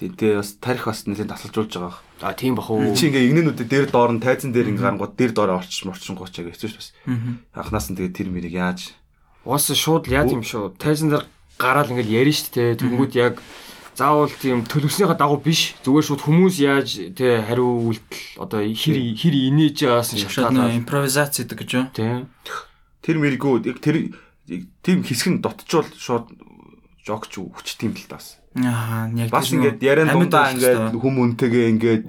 Тэгээ бас тарих бас нэлээд тасалжуулж байгаа. А тийм бах уу. Чи ингээ игнэнүүдээ дээр доор нь тайзан дээр ингээ гарангууд дээр доор орчих морчингууд чаг хэвчээ бас. Анханаас нь тэгээ тэр мэрийг яаж Уус шууд яа тийм шүү. Тайзан дээр гараал ингээл ярина шүү дээ. Тэнгүүд яг заавал тийм төлөвснийхаа дагуу биш. Зүгээр шууд хүмүүс яаж тэ хариу үйлдэл одоо хэр хэр инээж яасан Шууд шалтгаалаад нөө импровизац гэдэг гэж юу? тийм. тэр мэрэгүү яг тэр тийм хэсэг нь дотчвол шууд жогч хүчт юм л таас. Аа, яг Бас ингээд яриан дундаа ингээд хүм үнтэйгээ ингээд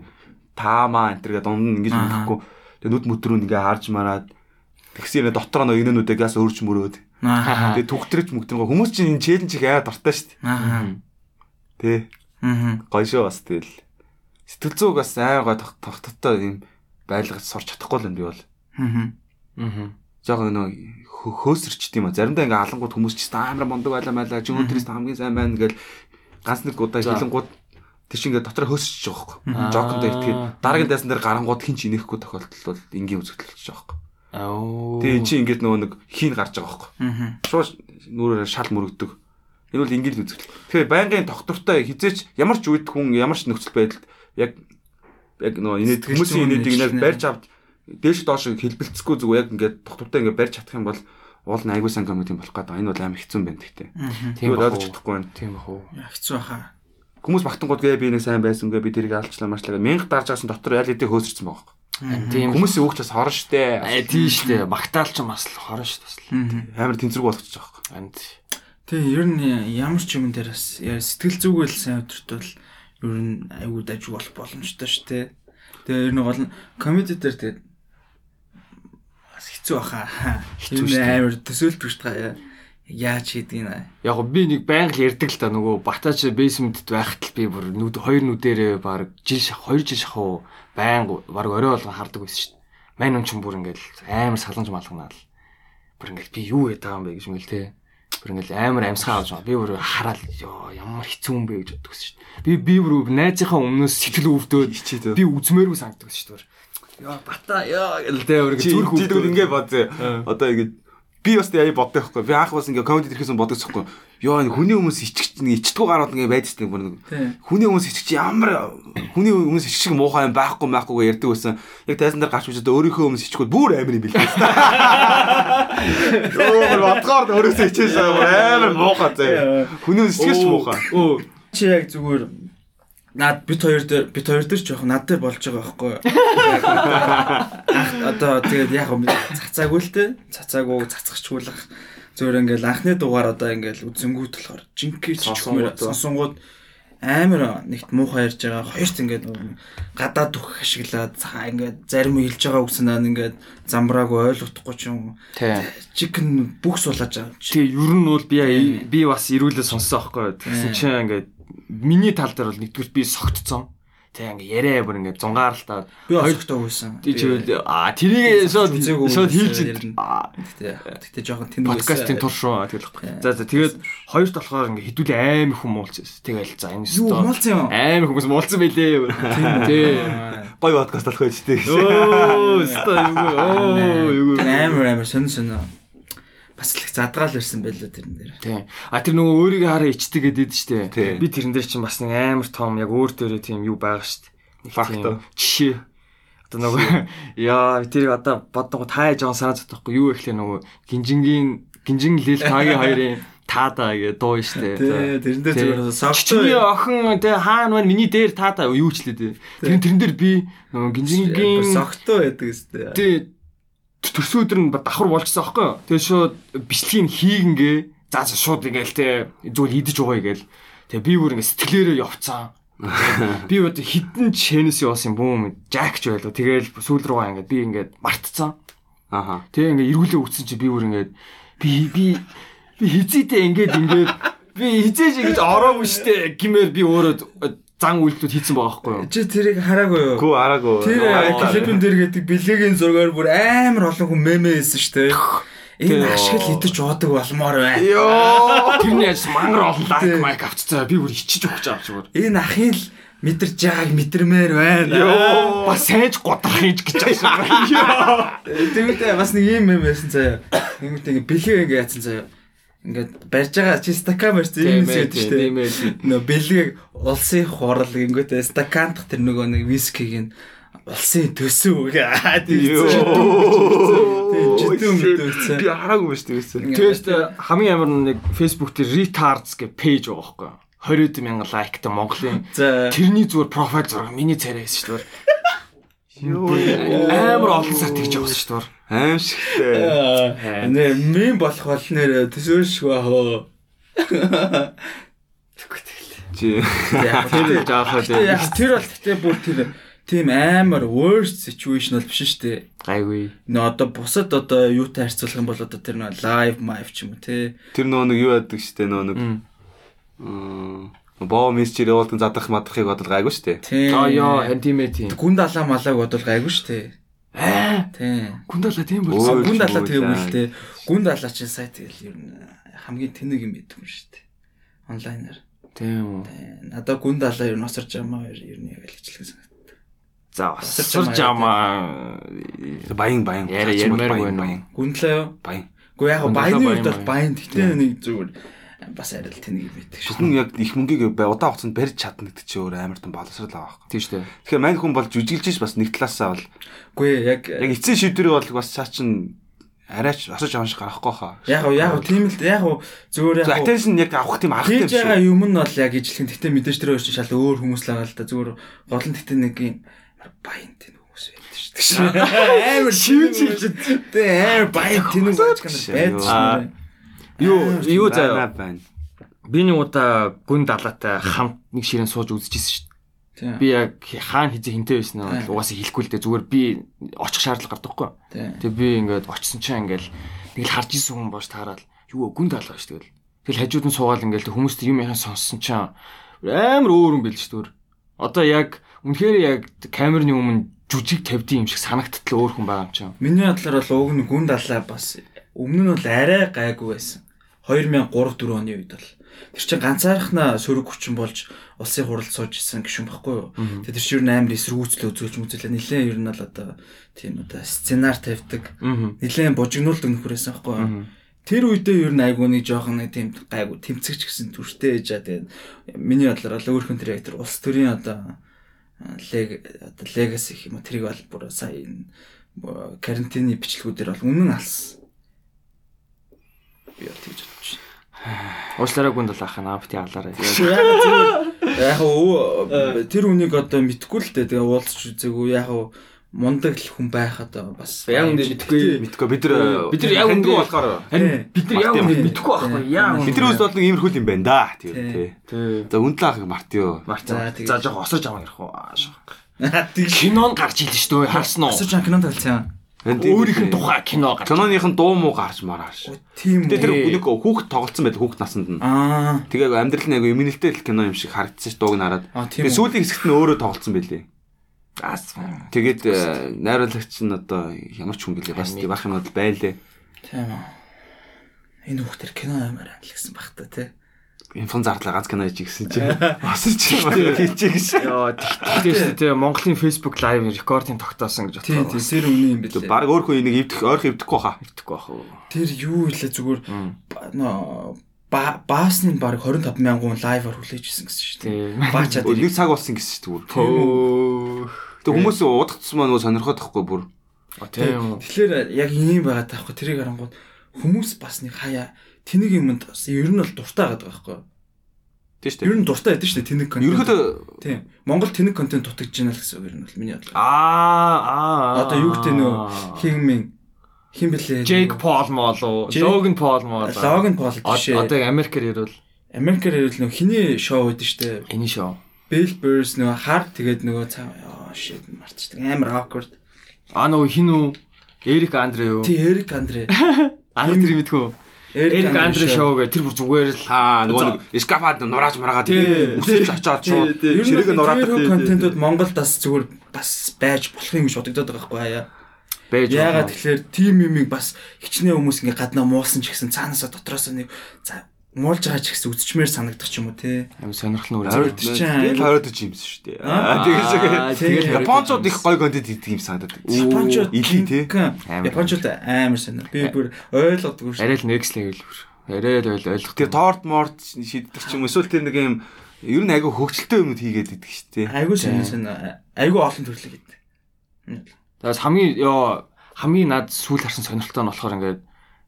таамаа энэ төргээ дунд нь ингэж Аа. мэдхгүй. Тэгээ нүд мүдрүү ингээ харж мараад тэгсэн нэ дотор нөө инээнүүдээ газ өрж мөрөөд. Аа. Тэгээ түгтрэж мүгтрэн хүмүүс чинь энэ челленж их яа дуртай шүү дээ. Аа. Тэ Аа. гоё шүү бас тэгэл. Сэтгэл зүйг бас айн гой тогтоттой юм байлгаж сурч чадахгүй л юм би бол. Аа. Аа. жоохон нөө хөөсөрчт юм а. Заримдаа ингээ алангууд хүмүүс ч амар мундаг байлаа майлаа. Чи өнөөдрөөс хамгийн сайн байна гэл ганц нэг удаа хилэнгууд чинь ингээ дотор хөөсөж байгаа Аа. байхгүй. Жокондоо итгээд дараагийн дайсан дээр гарангууд хин ч инехгүй тохиолдол бол энгийн үзэгдэлж байгаа байхгүй. Тэгээ чи ингээд нөгөө нэг хийн гарч байгаа байхгүй. Шууд нүрээр шал мөрөгдөг. Энэ бол ингээл үзэл. Тэгэхээр байнгын доктортой хизээч ямар ч үед хүн ямар ч нөхцөл байдалд яг яг нөгөө инээд хүмүүсийн инээдийг яг барьж авд дээш доош хэлбэлцэхгүй зүгээр яг ингээд доктортой ингээд барьж чадах юм бол уул нь айгуу сан комеди болох гэдэг. Энэ бол амар хэцүү юм байна гэхдээ. Тийм ойлгож чадахгүй байна. Тийм бах уу. Хэцүү баха. Хүмүүс багтангууд гээ би нэг сайн байсангүй би тэрийг алчлаа марчлаа мянга дарж авсан дотор ял эдээ хөөсөрсөн байгаа юм. Тийм Хүмүүсийн үгч бас хорон штэ. Аа тийм штэ. Магтаалч бас л хорон штэ. Амар тэнцвэргүй болгочих жоох. Анд. Тэгээ ер нь ямар ч юм дээр бас сэтгэл зүгэл сайн өдөртөл ер нь аюу даж болох боломжтой дээ. Тэгээ ер нь гол нь комеди дээр тэгээд бас хэцүү баха. Хэцүү шүү амар төсөөлтөж таа. Яаж хийдгийг нэ. Яг гоо би нэг байнга л ярьдаг л та нөгөө батач бейсментэд байхад л би бүр нүд хоёр нүдэрээ баг жил хоёр жил шахуу байнга баг орой болгон хардаг байсан шүү дээ. Мань хүн ч бүр ингээл амар саланж малгнаад л бүр ингээл би юу яадаг юм бэ гэж мэл те. Бүр ингээл амар амьсгаа авч байгаа. Би бүр хараал ёо ямар хэцүү юм бэ гэж боддог шүү дээ. Би би бүр найзынхаа өмнөөс сэтгэл Хичээд. би үзмээргүй санагддаг шүү дээ. Яа бата яа те бүр Чи зүрх өвдөөд ингээд бод. Одоо ингээд би бас яа боддог байхгүй. Би анх бас ингээд комеди тэрхээс боддог байхгүй. Йоо энэ хүний хүмүүс ичгч нэг ичдгүү гарууд ингээд байдаг тийм бүр. Хүний хүмүүс ичгч ямар хүний хүмүүс ичгч шиг муухай юм байхгүй байхгүй ярьдаг байсан. Яг тайзан дээр гарч үзээд өөрийнхөө хүмүүс ичгүүд бүр амар юм билээ. [LAUGHS] Өөр бодгоор өөрөөсөө ичээс амар муухай заа. Хүний хүмүүс ичгч муухай. Өө чи яг зүгээр над бит хоёр дээр бит хоёр дээр ч яг над дээр болж байгаа байхгүй юу? Одоо тэгээд яг цацаагүй л те. Цацаагүй цацгачгуулах зүгээр ингээл анхны дугаар одоо ингээл үзэнгүүт болохоор жинкий Сонсонгууд. сонсонгууд амар нэгт муухай ярьж байгаа. Хоёрт ингээд гадаад дөх ашиглаад цаа ингээд зарим хэлж байгаа үгснээ ингээд замбраагүй ойлгохгүй ч юм. Чикен бүх суулаж байгаа. Тэгээ ер нь бол би би бас ирүүлээ сонссон аахгүй. Тэгсэн чинь ингээд миний тал дээр бол нэгдүгээр би согтцсон. Тэгээ ингээд яриа бүр ингээд зунгаарлалтаа. Би ойлгохтой байсан. Тий чивэл аа тэрийг шууд шууд хийлж гэтэ жоохон тэнэг подкастын тур шүү тэгэл. За за тэгээд хоёрт болохоор ингээд хідүүлээ аим их хүмүүс уулзсан. Тэгэл за энэ Юу өстөө муулсан юм? аим их хүмүүс муулсан байлээ. Тий. Гой подкаст болох байж тээ. Оо өстөө юу оо юу. амар амар сонь сонь. Бас л их задгаал ирсэн байлаа тэрэн дээр. Тийм. А тэр нөгөө өөрийгөө хараа ичдэг гэдэг штэ. Би тэрэн дээр чинь бас нэг амар том яг өөр дээрээ тийм юу байгаа штэ. Факт. Жишээ. Одоо нөгөө [LAUGHS] яа тэрийг одоо боддог тааж байгаа санаа зовтохгүй юу ихлэ нөгөө гинжингийн гинжин лил тагийн хоёрын таада гэ дуу штэ. Тий, тэрэн дээр зүгээр софт Чиний охин тэ хаана маань миний дээр таада юу ч лээ тэ. Тэр тэрэн дээр би нөгөө гинжингийн согтоо байдаг өстэй. Тэ төрсөн өдөр нь давхар болчихсон аахгүй юу. Тэгээ шууд бичлэгийг хийгэнгээ за за шууд ингээл те зүгээр идэж угаая гээл. Тэгээ би бүр ингээ сэтгэлээрээ явцсан. [LAUGHS] Би одоо хідэн чэнэс явсан бүүм жакч байлаа. Тэгээл сүүл рүүгээ ингээд би ингээд мартцсан. Аха. Тэгээ ингээ эргүүлээ үтсэн чи би бүр ингээд би би би хизээтэй ингээд ингээд би хизээж ингэж ороогүй штэ гимээр би өөрөө зан үйлдэлүүд хийцэн байгаа байхгүй юу. Чи тэрийг хараагүй юу? Гүү араагүй. Тэр клипэн дээр гэдэг бэлгийн зургаар бүр амар олон хүн мемэ хийсэн шүү дээ. Энэ ашигл идэж уудаг болмоор байна. Йоо. Тэрний ажил мангар олон лайк майк авчихсан. Би бүр ичиж өгч байгаа зүгээр. Энэ ахын л мэдэрч байгааг мэдэрмээр байна. Йоо. Бас сайж годрах хийж гэж байгаа. Тэгвэл бас нэг юм юм байсан заяа. Нэгмэт ингээ бэлэг ингээ яатсан заяа. Ингээд барьж байгаа чи стакан барьсан юм шиг шүү дээ. Нөө бэлэг улсын хурал гингөтэй стакандх тэр нөгөө нэг вискиг нь улсын төсөв гээ. Тийм жидүүн мэдээсэн. Би хараагүй байж тээсэн. Тэгээс хамгийн амар нэг Facebook дээр retards гэх пэйж байгаа байхгүй юу? 20 мянган лайктай Монголын тэрний зүгээр профайл зураг миний царай байсан шүү дээ. Амар олон сар тэгж явсан шүү дээ. Аимшигтэй. нэ мем болох бол нэр төсөөлшгүй аа. Чи Тэр жаахаа Яг тэр бол гэтээ бүр тэр тийм амар worst situation бол биш шүү дээ. гайгүй. Нөө одоо бусад одоо юутай харьцуулах юм бол одоо тэр нөө live mive ч юм уу те. тэр нөө нэг юу яадаг штэ нөө нэг боо мессежээр явуулдаг задрах мадрахыг бодол гайгүй штэ. Тийм. Аа ёо антимэт юм. Гүн далаа малааг бодвол гайгүй шүү дээ. Аа Тийм. гүндала тийм Өө. болсон. Гүн далаа тийм үү, үл те. Гүн далаа чинь сая тэгэл ер нь хамгийн тэнэг юм байдаг юм шүү дээ. Онлайнаар. Тийм үү. Тийм. Надаа гүн далаа ер нь осорж ямаа ер нь яг л хичлэг санагдав. За Осорч амаа Баян баян. Гүн Яриа ярмаар байна уу? далаа юу? Баян. Гэхдээ яг Гүн баяны далаа үед бол баян. Тэгтээ нэг зүгээр бас арай л тэнэг юм байдаг шүү. Хүн яг их мөнгийг бай удаан хугацаанд барьж чадна гэдэг чинь өөр амар том боловсрал байгаа байхгүй. Тийм шүү. Тэгэхээр мань хүн бол жүжиглж ш бас нэг талаасаа бол Үгүй яг яг эцсийн шийдвэрийг бол бас цаа чин арайч осож авах шиг гарахгүй хаа. яг уу яг уу тийм л яг уу зүгээр яг уу Attention яг авах тийм арга юм хийж байгаа шүү. юм нь бол яг ижлэх. Гэтэ мэдээж тэр өөр чинь шал өөр хүмүүс л байгаа л да. Зүгээр гол нь гэтэ нэг юм баян тэн хүмүүс байдаг шүү дээ. [LAUGHS] Амар шивж хийж тэ амар баян тэн хүмүүс байж байдаг Аа. шүү дээ. Юу юу Байна, заяа. байна. Би нэг удаа гүн далаатай хамт нэг ширээн сууж үзчихсэн шүү дээ. Би яг хаана хизээ хинтээ байсан нь угаасаа хэлэхгүй л дээ. Зүгээр би очих шаардлага гардаг хгүй. Тийм. Тэгээ би ингээд очсон чинь ингээл нэг л харж исэн хүн бооч таарал юу гүн даалгаа шүү дээ. Тэгэл хажууд нь суугаал ингээл тэг хүмүүст юм яхан сонссон чинь амар өөр юм бэл шүү дээ. Одоо яг үнэхээр яг камерны өмнө жүжиг тавьдсан юм шиг санагдтал өөр хүн байгаа юм чинь. Миний бодлоор бол уг нь гүн далаа бас өмнө нь бол арай гайгүй байсан. 2003 4 оны үед бол тэр чинь ганцаархнаа сөрөг хүчин болж улсын хурал сууж исэн гişүн баггүй юу. Тэгээ тэр чинь амар эсрүүцлээ үзүүлж мүзэлээ. Нилээн ер нь бол одоо тийм одоо сценар тавьдаг. Нилээн божигнуулдаг нөхөр байсан байхгүй юу. Тэр үедээ ер нь айгуу нэг жоохон нэг тийм гайгүй тэмцэгч гэсэн төртэй ээжаа тэгээд миний бодлоор бол өөрхөн тэр яг тэр улс төрийн одоо лег одоо легаси гэх юм уу тэрийг бол бүр сая энэ карантины бичлэгүүдээр бол үнэн алсан. Би бол тэгж бодож байна. Уучлаарай гүн далаах нь аа бити яалаарай. [LAUGHS] Яг яг уу тэр үнийг одоо мэдгүй л дээ тэгээ уулзч үзээгүй яг уу мундаг л хүн байх одоо бас Яг үндэ мэдгүй. Мэдгүй бид нар Бид нар яг үндэ- болохоор Харин бид нар яг үндэ мэдэхгүй байхгүй яа. бид нар үс бол нэг иймэрхүү юм байна да. Тий. Тийм тий. За үндлээ ахыг мартё. За, тэгээд- За жоо осож аваа ярих уу. [LAUGHS] Кинонд гарч ийлээ шүү дээ. Харсан уу? Чан кинонд талцсан. Өөрийнх нь тухай кино гарч. Киноных нь дуу муу гарч марааш. Тийм Тэгээ тэр нэг хүүхд тоглолцсон байдаг хүүхд насанд нь. Аа Тэгээ амьдрал айгу эмнэлтэй л кино юм шиг харагдсан ш дууг тийм Тэгээ үү. сүүлийн хэсэгт нь өөрөө тоглолцсон байлээ. Аас. Тэгээд э, найруулагч нь одоо ямар ч хүн гэлээ бас тийм бах юмуд байлээ. тийм. Энэ хүүхдэр кино амар амил гэсэн баг та тий. Инфон зардлаа ганц кино хийж гисэн чи. Осож хийчих гэж. Яа, тэгтээ шүү дээ. Монголын Facebook live рекордын тогтоосон гэж Тийм тийм сэр үний юм бэлээ. Бараг өөр хүн энийг эвдэх ойрхон эвдэхгүй хаа. Итгэхгүй бах уу. Тэр юу илээ зүгээр ба- нөө ба- баасны баг 25 мянган лайваар хүлээж исэн гэсэн шүү дээ. Баачаад нэг цаг болсон гэсэн шүү дээ. Тэг хүмүүс удагдсан маань сонирхоод тахгүй бүр. Тийм. Тэгэхээр яг ийм байгаа таахгүй тэрийг харангууд хүмүүс бас нэг хаяа тэнэг юмд бас ер нь бол дуртай байгаа байхгүй. Тийм шүү Ер дээ. нь дуртай байдаг шүү дээ тэнэг контент. Ерөнхийдөө тийм. Монгол тэнэг контент дутагдж байна л гэсэн үг ер нь бол миний бодлоо. Аа аа. Одоо юу гэдэг нөө хин хин блэ? Jake Paul мол уу? Logan Paul мол. Logan Paul жишээ. Одоо Америкээр ирвэл Америкээр ирэл нөө хиний шоу байдаг шүү дээ. энэ шоу. Bill Burrs нөгөө хар тэгээд нөгөө цаа ёо shit мартчихдаг амар awkward. Аа нөгөө [LAUGHS] хин үү? Эрик Андре юу? Тий Эрик Андре. Тэр мэдгүй. Эрик Андре шоу гэх тэр бүр зүгээр л Аа нөгөө нэг эскапад нурааж мараад Тий. өсөж очоод нь ширэгээ нураадаг. нураадаг контентууд Монголд бас зүгээр бас байж болох юм гэж бодогдоод байгаа байхгүй хаяа. байж Яагаад тэгэхээр тим юмыг бас хичнээн хүмүүс ингээ гаднаа муулсан ч гэсэн цаанаасаа дотроосоо нэг за муулж байгаа ч гэсэн үзчмээр санагдах ч юм уу те. Амар сонирхол нүрэ. Харин- чинь Тэгэл хориодож юм шүү дээ. Аа тэгэж тэгэл Японцууд их гой контент хийдэг юм санагдаад. Япончууд Илий тий. Амар. Япончууд амар сонир. Би бүр ойлгодгүй шүү. Арай л next level бүр. Арай л ойл ойлгох. Тэр торт морт шийддэг ч юм эсвэл тэр нэг юм ер нь айгүй хөвгчлөлтэй юмуд хийгээд идэг шүү дээ. Айгуу сонир сонир. Айгуу олон төрлөг гэдэг. Тэгээс хамгийн ёо хамгийн над сүүл харсан сонирхолтой нь болохоор ингээд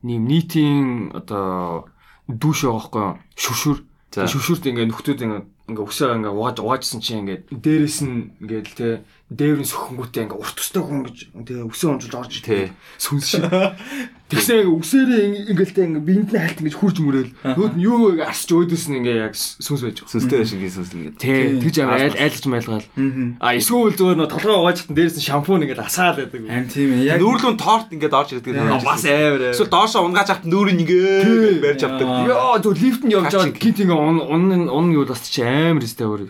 нийтийн одоо дүүш байгаа байхгүй? Шүшүр. Шүшүрт ингээд нөхдүүд ингээд ингээ өсөө ингээ угааж угаажсэн чинь ингээд дээрэс нь ингээд те дээврийн сөхөнгүүтээ ингээ урт тустай хүн гэж тэгээ өсөө онжуулж орж Тий. сүнс шиг. [LAUGHS] Тэгсэн ингээ үсээрээ ингээл ингээ биенд нь хальт ингэж хурж мөрөөл. Нүүд нь юу ингээ арсч өөдөөс нь ингээ яг сүнс байж байгаа. Сүнстэй шиг юм сүнс ингэ. Тэ тэгж айл айлж майлгаал. Аа. А эсвэл зүгээр нөө толгой угаажтан дээрээс нь шампунь ингээ асаал байдаг. Ам тийм. Яг Нүүрлүүн торт ингээд орж ирдэг. Бас амар. Эсвэл доошоо унгааж авт нүүрийн ингээд барьж авдаг. Йоо зөв лифтэнд явж байгаа гинт ингээ он он он юу бас чи амар өстэй өөр.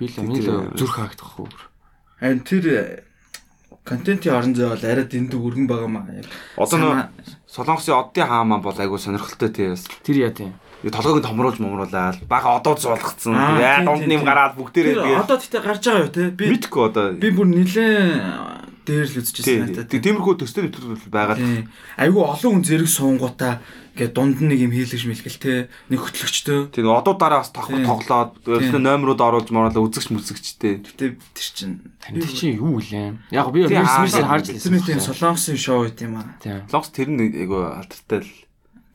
Би л амин Тэр- л зүрх хаагдахгүй. Харин тэр э, контентын орон зай бол арай дэндүү өргөн байгаа маа. Яг Одоо нөө Солонгосын оддын хаамаа бол айгүй сонирхолтой тий бас. Тэр яа тийм. Юу толгойг нь томруулж момруулаад бага одоод тийм, дунд тийм, нэм гараад бүгдээрээ Тэр тэгээд одоо тэгтээ гарч байгаа юу те? Би мэдгүй одоо би бүр нилээн дээр л үзчихсэн Тий. надад. Тэг тиймэрхүү төстэй нэвтрүүлэг байгаа. Тий. Айгүй олон хүн зэрэг суунгуудаа ингээд дунд нь нэг юм хийлгэж мэлгэл те нэг хөтлөгчтэй. Тэг одуудаараа бас тоглох Тий. тоглоод өөрснөө номерууд оруулж моруулаа үзэгч мүзэгчтэй. Гэтэ тэр чинь Танд чи юу вэ? Яг би Тий, мэрс аа, мэрсээр харж нэг тийм солонгосын шоу байт юм аа. Тийм. Логс тэр нь айгу алдартай л.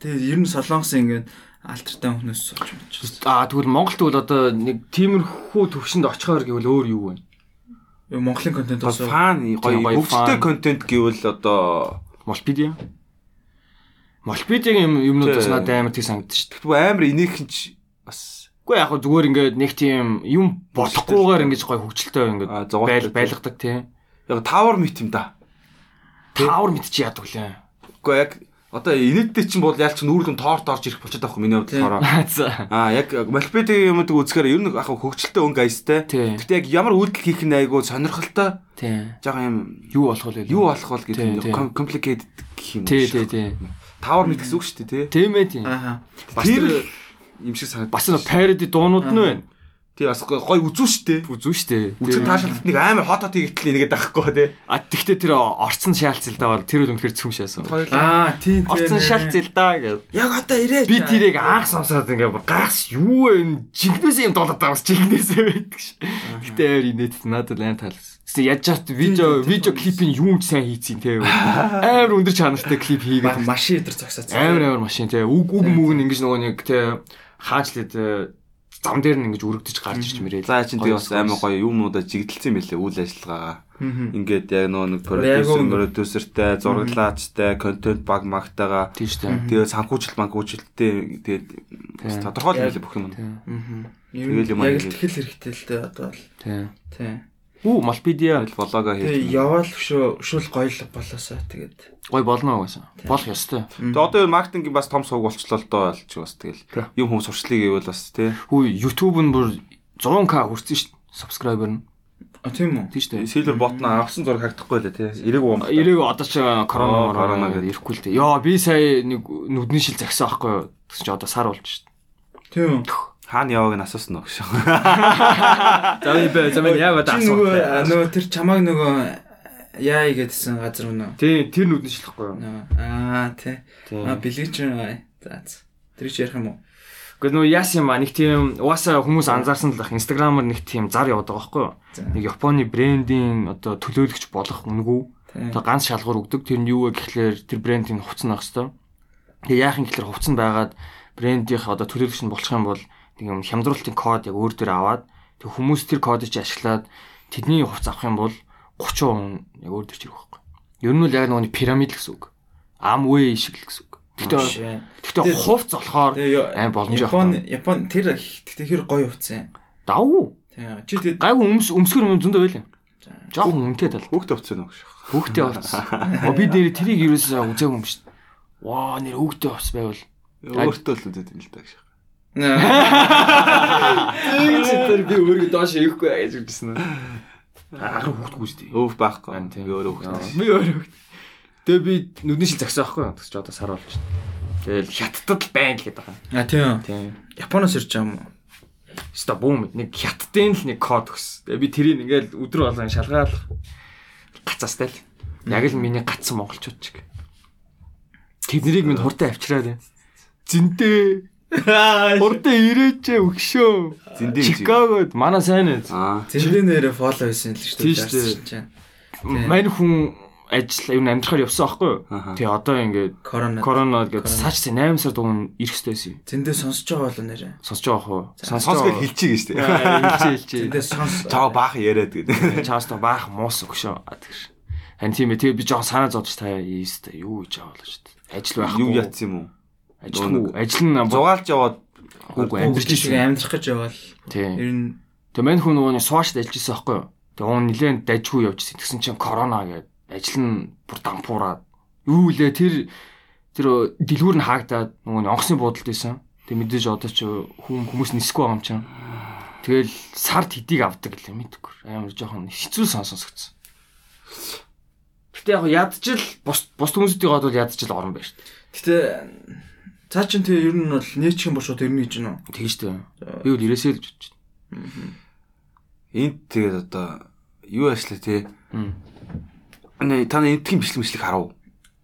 Тэгээ ер нь солонгосын ингээд алтартай хүмүүс сууж мэдчихсэн. Аа тэгвэл Монголд тэгвэл одоо нэг тиймэрхүү төвшөнд очихоор гэвэл өөр юу вэ? Монголын контент Бас бас фан Тийм, гоё фан. контент гэвэл одоо Молпедиа. Молпедиагийн юм юмнууд бас Тий. надад амар тий санагдчих тэгвэл амар инээхэн ч бас Үгүй яг зүгээр ингээд нэг тийм юм болохгүйгээр ингэж хөгжилтэй Аа, ингээд байлгадаг тий. яг тавар мэт юм да. Таавар мэдчих яадаг лээ. Гэхдээ яг одоо инээдтэй чинь бол ялч нүүрдэн тоорт орж ирэх болчиход юм миний бодлоор. За. Аа яг Малпедигийн юмыг үзэхээр ер нь яг хөгжилтэй өнгө айстай. Гэтэ яг ямар үйлдэл хийх нь айгу сонирхолтой. Тий. Жага юм Юу болох вэ? юу болох вэ гэдэг юм complicated гэх юм. Тий, тий, тий. Тавар мэт гэсэн үг шүү дээ, тий. Тийм ээ тийм. ааха. Бас Тэр юм шиг санагдав. бас нэг пароди дуунууд нь байна. Тий бас гой үзүү шүү дээ. Үзүү штэ. Үзэх таашаалт нэг амар хот хот хийгдэл нэгээд байхгүй тий. А тэгтээ тэр орцсон шаалцэлдаа бол тэр үл үнэхээр цөм шаасан. Аа тийм тийм. Орцсон шаалцэлдаа гэж. Яг одоо ирээ. Би тэрийг анх сонсоод ингээ гайхс юу вэ? Жигнэсээ юм дуулаад байгаа бас жигнэсээ байдаг ш. Гэтэ амар инээд надад амар таалсан. Тэгсэн яаж чад видео видео клипийн юу ч сайн хийцэн те. Амар өндөр чанартай клип хийгээд машин дээр зогсооцсон. амар амар машин те. Үг үг мүг нь ингэж нөгөө нэг те хаачлаад зам дээр нь ингэж өргөдөж гарч ирж мэрээ. За чин тэгээ бас амар гоё юмнуудаа жигдэлсэн мэлээ үйл ажиллагаагаа. Мгм. Ингээд яг нөө нэг продюсер, продюсертэй, зураглаачтай, контент баг магтайгаа Тийм тэгээ санхүүжил банкуужилттэй тэгээд Тийм. тодорхой л мэлээ бүх юм. Тийм. Тэгэл юм Яг л тэгэл хэрэгтэй л дээ одоо л. Тийм. Тий. Үү Малпедиа Тэгээ хийж. яваал өшөө өшөөл гоёл болоосаа тэгээд. гой болно гэсэн. Болох ёстой. Тэгээ одоо маркетингийн бас том сувг болчлоо л доо олч бас тэгэл юм хүмүүс сурчлыг гэвэл бас тий. Хүү YouTube нь бүр 100k хүрсэн шүү дээ. Subscriber нь. А тийм үү? Тийм шүү дээ. Silver bot нь авсан зураг харагдахгүй лээ тий. Эрээг уу. Эрээг одоо ч корона корона гэдэг. ирэхгүй л дээ. Йоо би сая нэг нүдний шил загсан аахгүй юу. Тэгсэн чи одоо сар болж шүү Тийм үү? Хаана явааг нь асуусан нөх шүү. [LAUGHS] За би бай за би яг одоо Чи нөгөө нөгөө тэр чамааг нөгөө яа гэдсэн газар үнэ. Тий, тэр нүдний шил ихгүй юу. Аа тий. Аа бэлгэж байна. За. за. Тэр чи ярих юм уу? Гэхдээ нөө яас юм а нэг тийм угаасаа хүмүүс анзаарсан л бах инстаграмаар нэг тийм зар яваад байгаа байхгүй юу. Нэг Японы брендийн одоо төлөөлөгч болох үнгүү. Одоо ганц шалгуур өгдөг. Тэр нь юу вэ гэхлээр тэр брендийн хувцас нь ах хэвээр. Тэгээ яах юм гэхлээр хувцас нь байгаад брендийнх одоо төлөөлөгч нь болох юм бол юм хямдруулалтын код яг өөр дээр аваад тэг хүмүүс тэр кодыг чи ашиглаад тэдний хувцас авах юм бол 30% яг өөр дээр чирэх байхгүй. Ер нь л яг нэг пирамид л гэсэн үг. Ам вэ шиг л гэсэн үг. Гэхдээ гэхдээ хувцас болохоор аим боломж Япон авах. Япон тэр тэгтээ хэр гоё хувцсан. Давуу. Тий. Чи тэгээд Гайгүй өмс өмсгөр юм зөндөө байлаа. Жохон үнэтэй тал. Хүүхдээ уцсан нөх шүү. Хүүхдээ болсон. Оо би дээр тэрийг ерөөсөө үзээгүй юм шүү дээ. Ваа нэр хүүхдээ бас байвал. Өөртөө л үдээд юм л даа гэж. Тэгж тэр би өөрийгөө доош ирэхгүй гэж хэлсэн. Аа хүүхдгүй шүү дээ. Өвв байхгүй. Би өөрөө хүүхдээ. Би өөрөө хүүхд. Тэгээ би нүдний шил загсан байхгүй юу? Тэгс чи одоо сар болж байна. Тэгэл хятадд л байна л гэдэг байгаа. А тийм. Тийм. Японоос ирж байгаа юм уу? Ста бүүм нэг хятадын л нэг код өгс. Тэгээ би тэрийг ингээл өдрө болгон шалгаал гацаастай л. Яг л миний гацсан монголчууд чиг. Тэднийг минь хурдан авчираад байна. Зинтээ. Хурдан ирээч өгшөө. Зиндээ гэж. Чикагод манай сайн ээ. Аа. Зэндээ нэрээ фоллоу хийсэн л шүү Тийм шүү дээ. Мань хүн ажил юу амьдрахаар явсан аахгүй юу? Тэгээ одоо ингээд Корона. гэдэг саач 8 сар дуун ирэх хэрэгтэйсэн юм. Зэндээ сонсож байгаа болоо нэрээ. Сонсож байгаа хөө. Сонсгол хэлчихье гэж тий. Хэлчээ хэлчээ. Зэндээ сонс. Чаа баах яриад гэдэг. Чааста баах муус өгшөө. Тэгш. Хан тийм ээ. Тэгээ би жоохон санаа зовж та ийст юу гэж аваад л шүү дээ. Ажил байхгүй. Юу яатсан юм уу? Ажилгүй. Ажил нь Зугаалж яваад үгүй амьдэрч шиг амьдрах гэж. Тийм. Ер нь Тэгээ мань хүн нөгөө суушд ажиллажсэн байхгүй юу? Тэгээ уун нилээн дажгүй явжсэн. Тэгсэн чинь корона гэдэг ажил нь бүр дампуураад юу лээ тэр тэр дэлгүүр нь хаагдаад нөгөө нь онгоцны буудалд байсан. Тэгээ мэдээж одоо ч хүн хүмүүс нисэхгүй байгаа юм чинь. Тэгэл сард хэдийг авдаг гэлээ мэдгүй. Амар жоохон хэцүү сонсогдсон. Гэтэ яг ядчил бус бус хүмүүсийн гоод бол ядчил орон байна шүү дээ. гэтээ цаа чин тэгээ ер нь бол нээчих юм бол шууд ирнэ гэж байна уу? Тэгэж дээ. Би бол ирээсэй л гэж бодчих. энд тэгээд одоо юу ажиллаа тий. Мм. нэ та энэтхийн бичлэг бичлэг харав.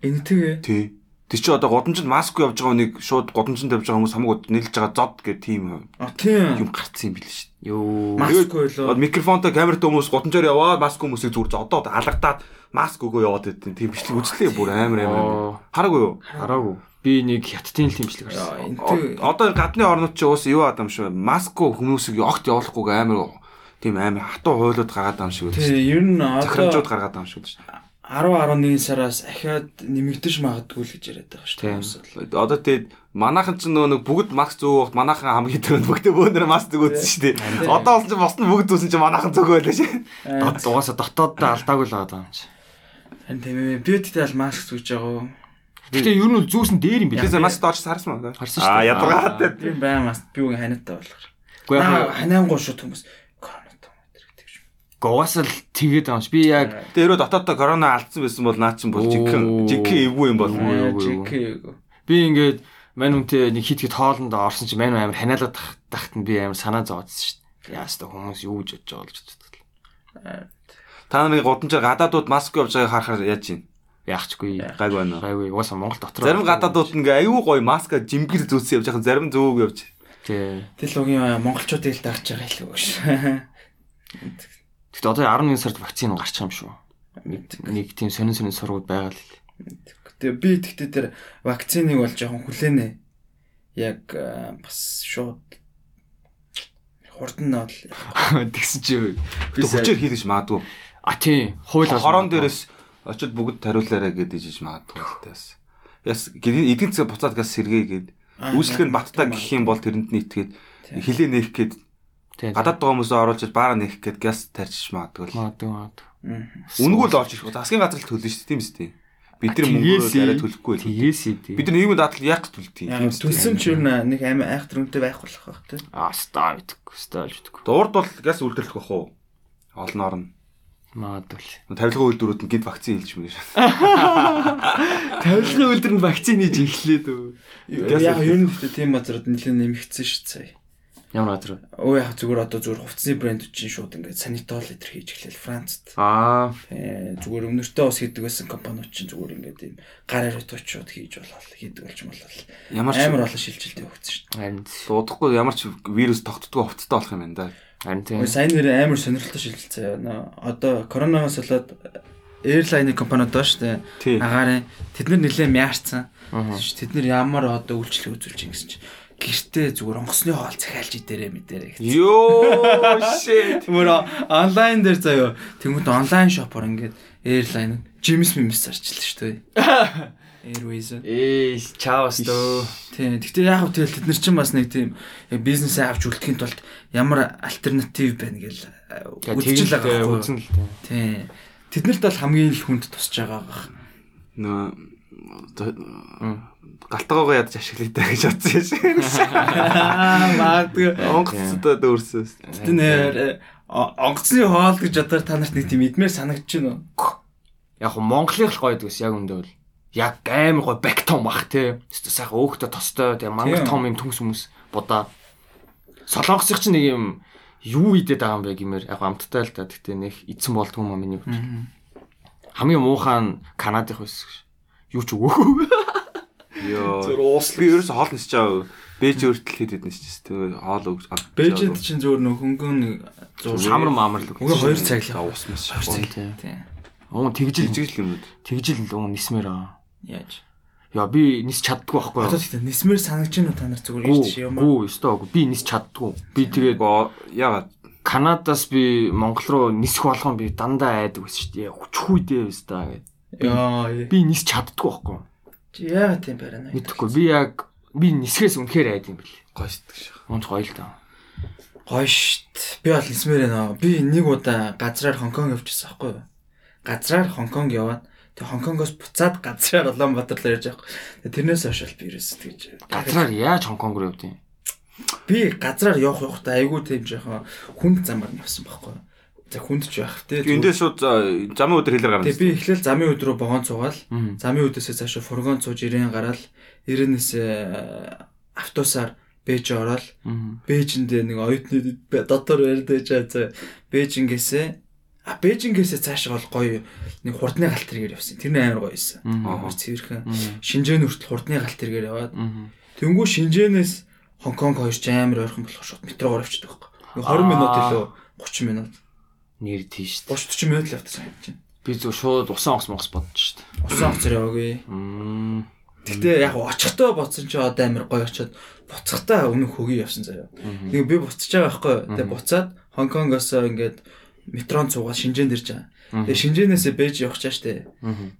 Энэтэг Тий. Тэр чи одоо годамжинд маск явж байгаа хүнийг шууд годамжинд явж байгаа хүмүүс хамаагүй нийлж байгаа зод гэх тийм А тийм. юм гарцсан юм бил шүү. Юу. Маск. Одоо микрофонтой камертай хүмүүс годамжаар яваад маск хүмүүсийг зүгээр зодоод алгадаад маск өгөө яваад байдیں۔ Тийм бичлэг үзлээ бүр амар амар. Хараагүй юу? Хараагүй. Би нэг хятадын тэмчлэг харсан. Яа, энэтэг. О- Одоо гадны орнууд чи уус юу адам шүү. Маск хүмүүсийг огт явуулахгүйг амар тийм амар хатуу хуйлууд гаргаад байгаа юм шиг үү. Тий, ер нь Захирамжууд одоо гаргаад байгаа юм шиг үү. 10 11 сараас ахиад нэмэгдэж магадгүй л гэж яриад байгаа шүү Тийм. дээ. Одоо тэгээд манайхан ч нөгөө нэг бүгд маск зөөгт манайхан хамгийн түрүүнд бүгдээ бөөнөр маск зөөгдсөн шүү дээ. Одоо болсон чи босны бүгд зүүсэн чи манайхан зөөгөө байлаа шээ. Дот угаасаа дотооддоо алдаагүй л байгаа юм чи. Харин тийм ээ. Би тэгтээ аль маск зүүж байгаа. Гэтэ ер нь бол зүүсэн дээр юм билээ. Тэсээ маск дооч харсан маа. Харсан шүү дээ. ядаргаатай. Би бай маск би үгүй ханиатай болохоор. Уу яг Наа ханиангуй шууд хүмүүс коронавитой гэдэг ч юм. угаасаа л тэгээд байгаа юм. Би яг Тэр өрөө дотоодоо корона алдсан байсан бол наа чин бол жигхэн жигхэн эвгүй юм бол. Үгүй, үгүй, Жик. би ингээд мань үнтэй нэг хит хит хоолнд орсон чи мань амар ханиалаад тах- тахт нь би амар санаа зовоодсон шүү дээ. Яаста хүмүүс юу гэж бодож байгаа л гэж бодлоо. Та нарын годамжаар гадаадууд маск явж байгааг харахаар яаж юм? Яахчгүй. Гайг байна. Гайгүй. Угаасаа Монгол дотор. Зарим гадаадууд ингээ аюу гоё маска жимгэр зүүсэн явж байгаа зарим зөөг явж. Тий. Тэл угийн монголчуудыг л дагч байгаа хэлээ шүү. Гэтэ одоо 11 сард вакцин гарч байгаа юм шүү. Нэг нэг тийм сонин сонин сургууд байгаа л. Тэгээ би тэгтээ тэр вакциныг бол жоохон хүлээнэ. Яг бас шууд хурдан нь бол [LAUGHS] Тэгсэн чи Тэг хүчээр хийлгэж магадгүй. А тий. Хууль Хорон дээрээс очиод бүгд тариулаарай гэдэж иж магадгүй таас. Яс эдийн засаг буцаад газ сэргээ гээд үйлчлэг нь баттай гэх юм бол тэрэнд нийтгээд хилээ нээх гээд гадаад байгаа хүмүүсээ оруулж баараа нээх гээд газ тарьчих магадгүй. Магадгүй магадгүй. Үнгүү л орж ирэх. Засгийн газар л төлнө шүү дээ тийм үстэй. Бид нар мөнгөөр арай төлөхгүй л. Идэв. Бид нар нийгмийн яах гэж төлдөг юм. яг төлсөн ч юу нэ нэг амин айхтар үнэтэй байх болох байх тий. А ста мэдгүй. Ста л мэдгүй. Дуурд бол газ үлдэрлэх бах уу? Олноор нь. Магадгүй. Тавилгын үйлдвэрүүд нь гинт вакцин хэлж мэгш. Тавилгын үлдэр нь вакцин хийж эхлээд үү. Яг ер нь гэхдээ тийм газарууд нэлээд нэмэгдсэн шүү дээ. Ямар газар вэ? Өө яг зүгээр одоо зүгээр хувцсны брэнд чинь шууд ингээд санитол литр хийж эхлэв Францад. Аа. Э, Зүгээр өмнөртөө ус хийдэг байсан компаниуд чинь зүгээр ингээд ийм гар ариутгууд хийж болол хийдэг болж болол. Ямар ч Амар олон шилжилттэй өгсөн шүү Харин дуудахгүй ямар ч вирус тогтдгоо хувцастай болох юм байна да. Харин тийм. Сайн нэр амар сонирхолтой байна. Одоо коронавигоос болоод эйрлайны компаниуд Тий. дээ. Агаарын тэд нар нэлээд мяарцсан. Тэд нар ямар одоо үйлчлэг үзүүлж ингэсэн чинь гэртээ зүгээр онгоцны хоол захиалж идээрэй мэдээрэй гэсэн. Йоо shit. Зүгээр онлайн дээр заяа тэгмэд онлайн шопор ингээд эйрлайн Джимс мимс зарчлаа шүү дээ. Airways. Ээ, чаавс дөө. Тийм. Гэхдээ яг хөө тэгэл тэд нар чинь бас нэг тийм бизнесээ авч үлдэхийн тулд ямар альтернатив байна гэл үзчихэл байгаа байхгүй юу? үзэн л тийм. Тэднэрт бол хамгийн их хүнд тусч байгаа баг. Нөө галтгоогоо ядаж ашиглая даа гэж бодсон юм шиг. [LAUGHS] Магадгүй. Онгоцтой дөрсөөс. Гэтэ нэр онгоцны хоол гэж бодохоор та нарт нэг тийм идмээр байна уу? Яг нь Монголын л гоё дээс яг үндэ бол. Яг амар гоё бактом бах те. Сайхан өөхтө тостой тэгээ мангар том юм түнс хүмүүс будаа. Солонгосыг чинь нэг юм юу идээд байгаа юм бэ гэмээр яг амттай л да. Гэтэ нэг эдсэн болдгоо юм миний хувьд. Хамгийн муухай нь Канадын байсан. гэж. Юу ч өгөө. Йоо. Зөв Уус би ерөөсө хоол нисэж байгаа. Бэж өөртөл хийдэд нисэж шүү дээ. Хоол өгч. Бээжэд чинь зөөр нөх хөнгөн нэг Самар маамар л Уг 2 цаг л. ус мас. Тийм. Тийм. Оо тэгжил Жижиг л юм уу? тэгжил л уу нисмээр аа. Яаж? Яа би нис чаддгүй байхгүй юу? тэгтээ нисмэр санагч нь та нар зүгээр ирж Гүү, юм аа. гүү, өстой гүү. Би нис чаддгүй. Би тэгээд Яагаад Канадаас би Монгол руу нисэх болгон би дандаа айдаг байсан шүү дээ. Хүчхүйдээ өстой гэд. Яа. Би нис чаддгүй байхгүй юу? Чи яагаад тийм барина? Мэдхгүй. Би яг би нисгээс үнэхээр айд юм бэл. гойсдаг шээ. Унц гоё л даа. Гоё штт. Би бол нисмэр нөө. Би нэг удаа газраар Хонконг явчихсан байхгүй юу? Газраар Хонконг яваад тэг Хонконгоос буцаад газраар Улаанбаатар руу ярьж байгаа. Тэрнээс хойш бол би ерөөс тэгж Газраар яаж Хонконг руу явдیں۔ би газраар явах явахдаа айгүй тийм жоохон хүнд замаар явсан байхгүй юу? За хүнд ч явах те. Эндээс шууд за, замын өдөр хэлээр гарна. Тэг би эхлээл замын өдрөө богоон цугаал. Замын өдөөсөө цаашаа фургон цууж ирээн гараал. Ирээнээс автобусаар Бээж ороод. Бээжинд нэг оюутны дотор ярьдаж байгаа. Бээжингээс А Бээжингээс цаашаа бол гоё нэг хурдны галт тэргээр явсан. Тэр нь амар гоё байсан. Амар цэвэрхэн. Шинжээн хүртэл хурдны галт тэргээр яваад. Тэнгүү Шинжээнээс Хонконг хоёр ч амар ойрхон болох шууд метроор авчдаг байхгүй. 20 минут илүү 30 минут. Нэр тийш. 30 40 минут л явдаг юм чинь. Би зөв шууд усан онгоц монгос бодож штт. Усан оцор яваагүй. Гэтэ яг очихдоо бодсон чи одоо амар гоё очиод буцахтаа өмнөх хөгийн явсан заяа. Тэгээ би буцаж байгаа байхгүй. Тэгээ буцаад Хонконгоос ингээд метрон цугаа Шинжээнд ирж байгаа. Тэгээ Шинжээнээс Бээж явах чаа штэ.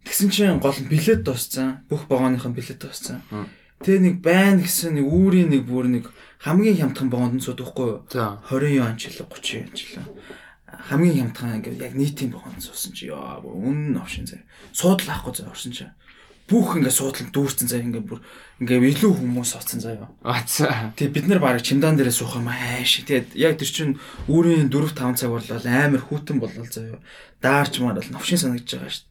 Тэгсэн чинь гол нь билет дууссан. Бүх вагоныхон билет дууссан. Тэгээ нэг байна гэсэн нэг үүрийн нэг бүр нэг хамгийн хямдхан вагонд нь суудахгүй юу? За. 20 юан ч илүү 30 юан ч илүү. Хамгийн хямдхан ингээд яг нийтийн вагонд суусан чи яа бүр үнэн овшин заяа. Суудлаа ахгүй заяа орсон чи. Бүх ингээд суудлан дүүрсэн заяа ингээд бүр ингээд илүү хүмүүс оцсон заяа. Ацаа. Тэгээ бид нар баг чимдан дээрээ суух юм ааш. Тэгээд яг тэр чин үүрийн 4 5 цаг борлол амар хүүтэн болол заяа. Даарч маар бол новшин санагдаж байгаа шүү.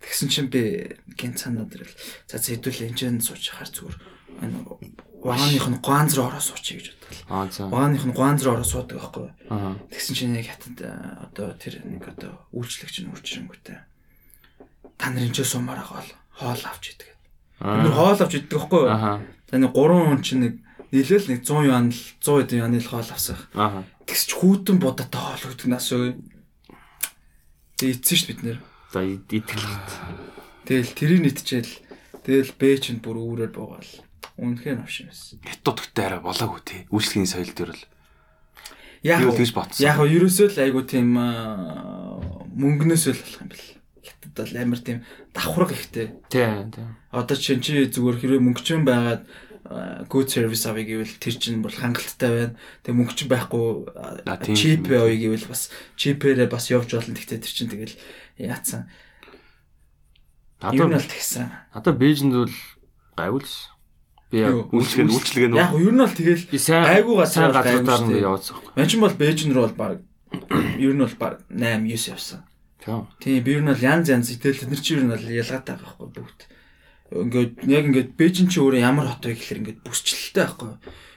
Тэгсэн чинь би гинт санаад ирэл. За хэдүүл энэ ч сууж хаар зүгээр. Энэ вааных нь ганц руу ороо суучих гэж бодлоо. Вааных нь ганц руу ороо суудаг байхгүй. Аа. Тэгсэн чинь яг хатад э, одоо тэр нэг одоо үйлчлэгч нь үрчрэнгүүтэй. Та нарын ч сумаар байгаа бол хоол авч идэг. Бид хоол авч идэг байхгүй юу? За нэг 3 хүн чинь нэг нийлээл нэг 100 юан л 100 эд юаны л хоол авсах. Аха. Тэгс ч хүүтэн будатай хоол өгдөг нас уу. Тэгээ ицсэн шүү бид нэр. За итгэл. Тэгэл тэрийг нэтчээл тэгэл бэ чинь бүр үүрээр буугаал. Үнэхээр навш юм байсан. Хятадтай арай болоогүй тий. Үйлчлэгийн соёл дээр бол Яг тэгж бодсон. яг нь ерөөсөө л айгу тийм аа, мөнгнөөс л болох юм бэл. Бол амар тийм давхраг ихтэй. Тий, тий. Одоо чинь чи зүгээр хэрвээ мөнгөчөн байгаад а, good service авъя гэвэл тэр чинь бол хангалттай байна. Тэгээ мөнгөчөн байхгүй тийм чип юм. авъя гэвэл бас чипээрээ бас явж болно. Тэгтээ тэр чинь тэгэл яатсан. Нь Надад бол тэгсэн. надад Бээжинд бол гайвал ш. Би яг Юу? Үйлчлэг үйлчлэг Яг нөө. нь нь бол тэгэл би сайн гайгүй нь яваадсан. Ман чинь бол Бээжин рүү бол баг [CLEARS THROAT] ер нь бол баг 8 9 явсан. Тийм. Би ер нь бол янз янз итэл тэд нар чи ер нь бол ялгаатай байгаа байхгүй бүгд. Ингээд яг ингээд Бээжин чи өөрөө ямар хот вэ гэхэлэр ингээд бүсчлэлтэй байхгүй.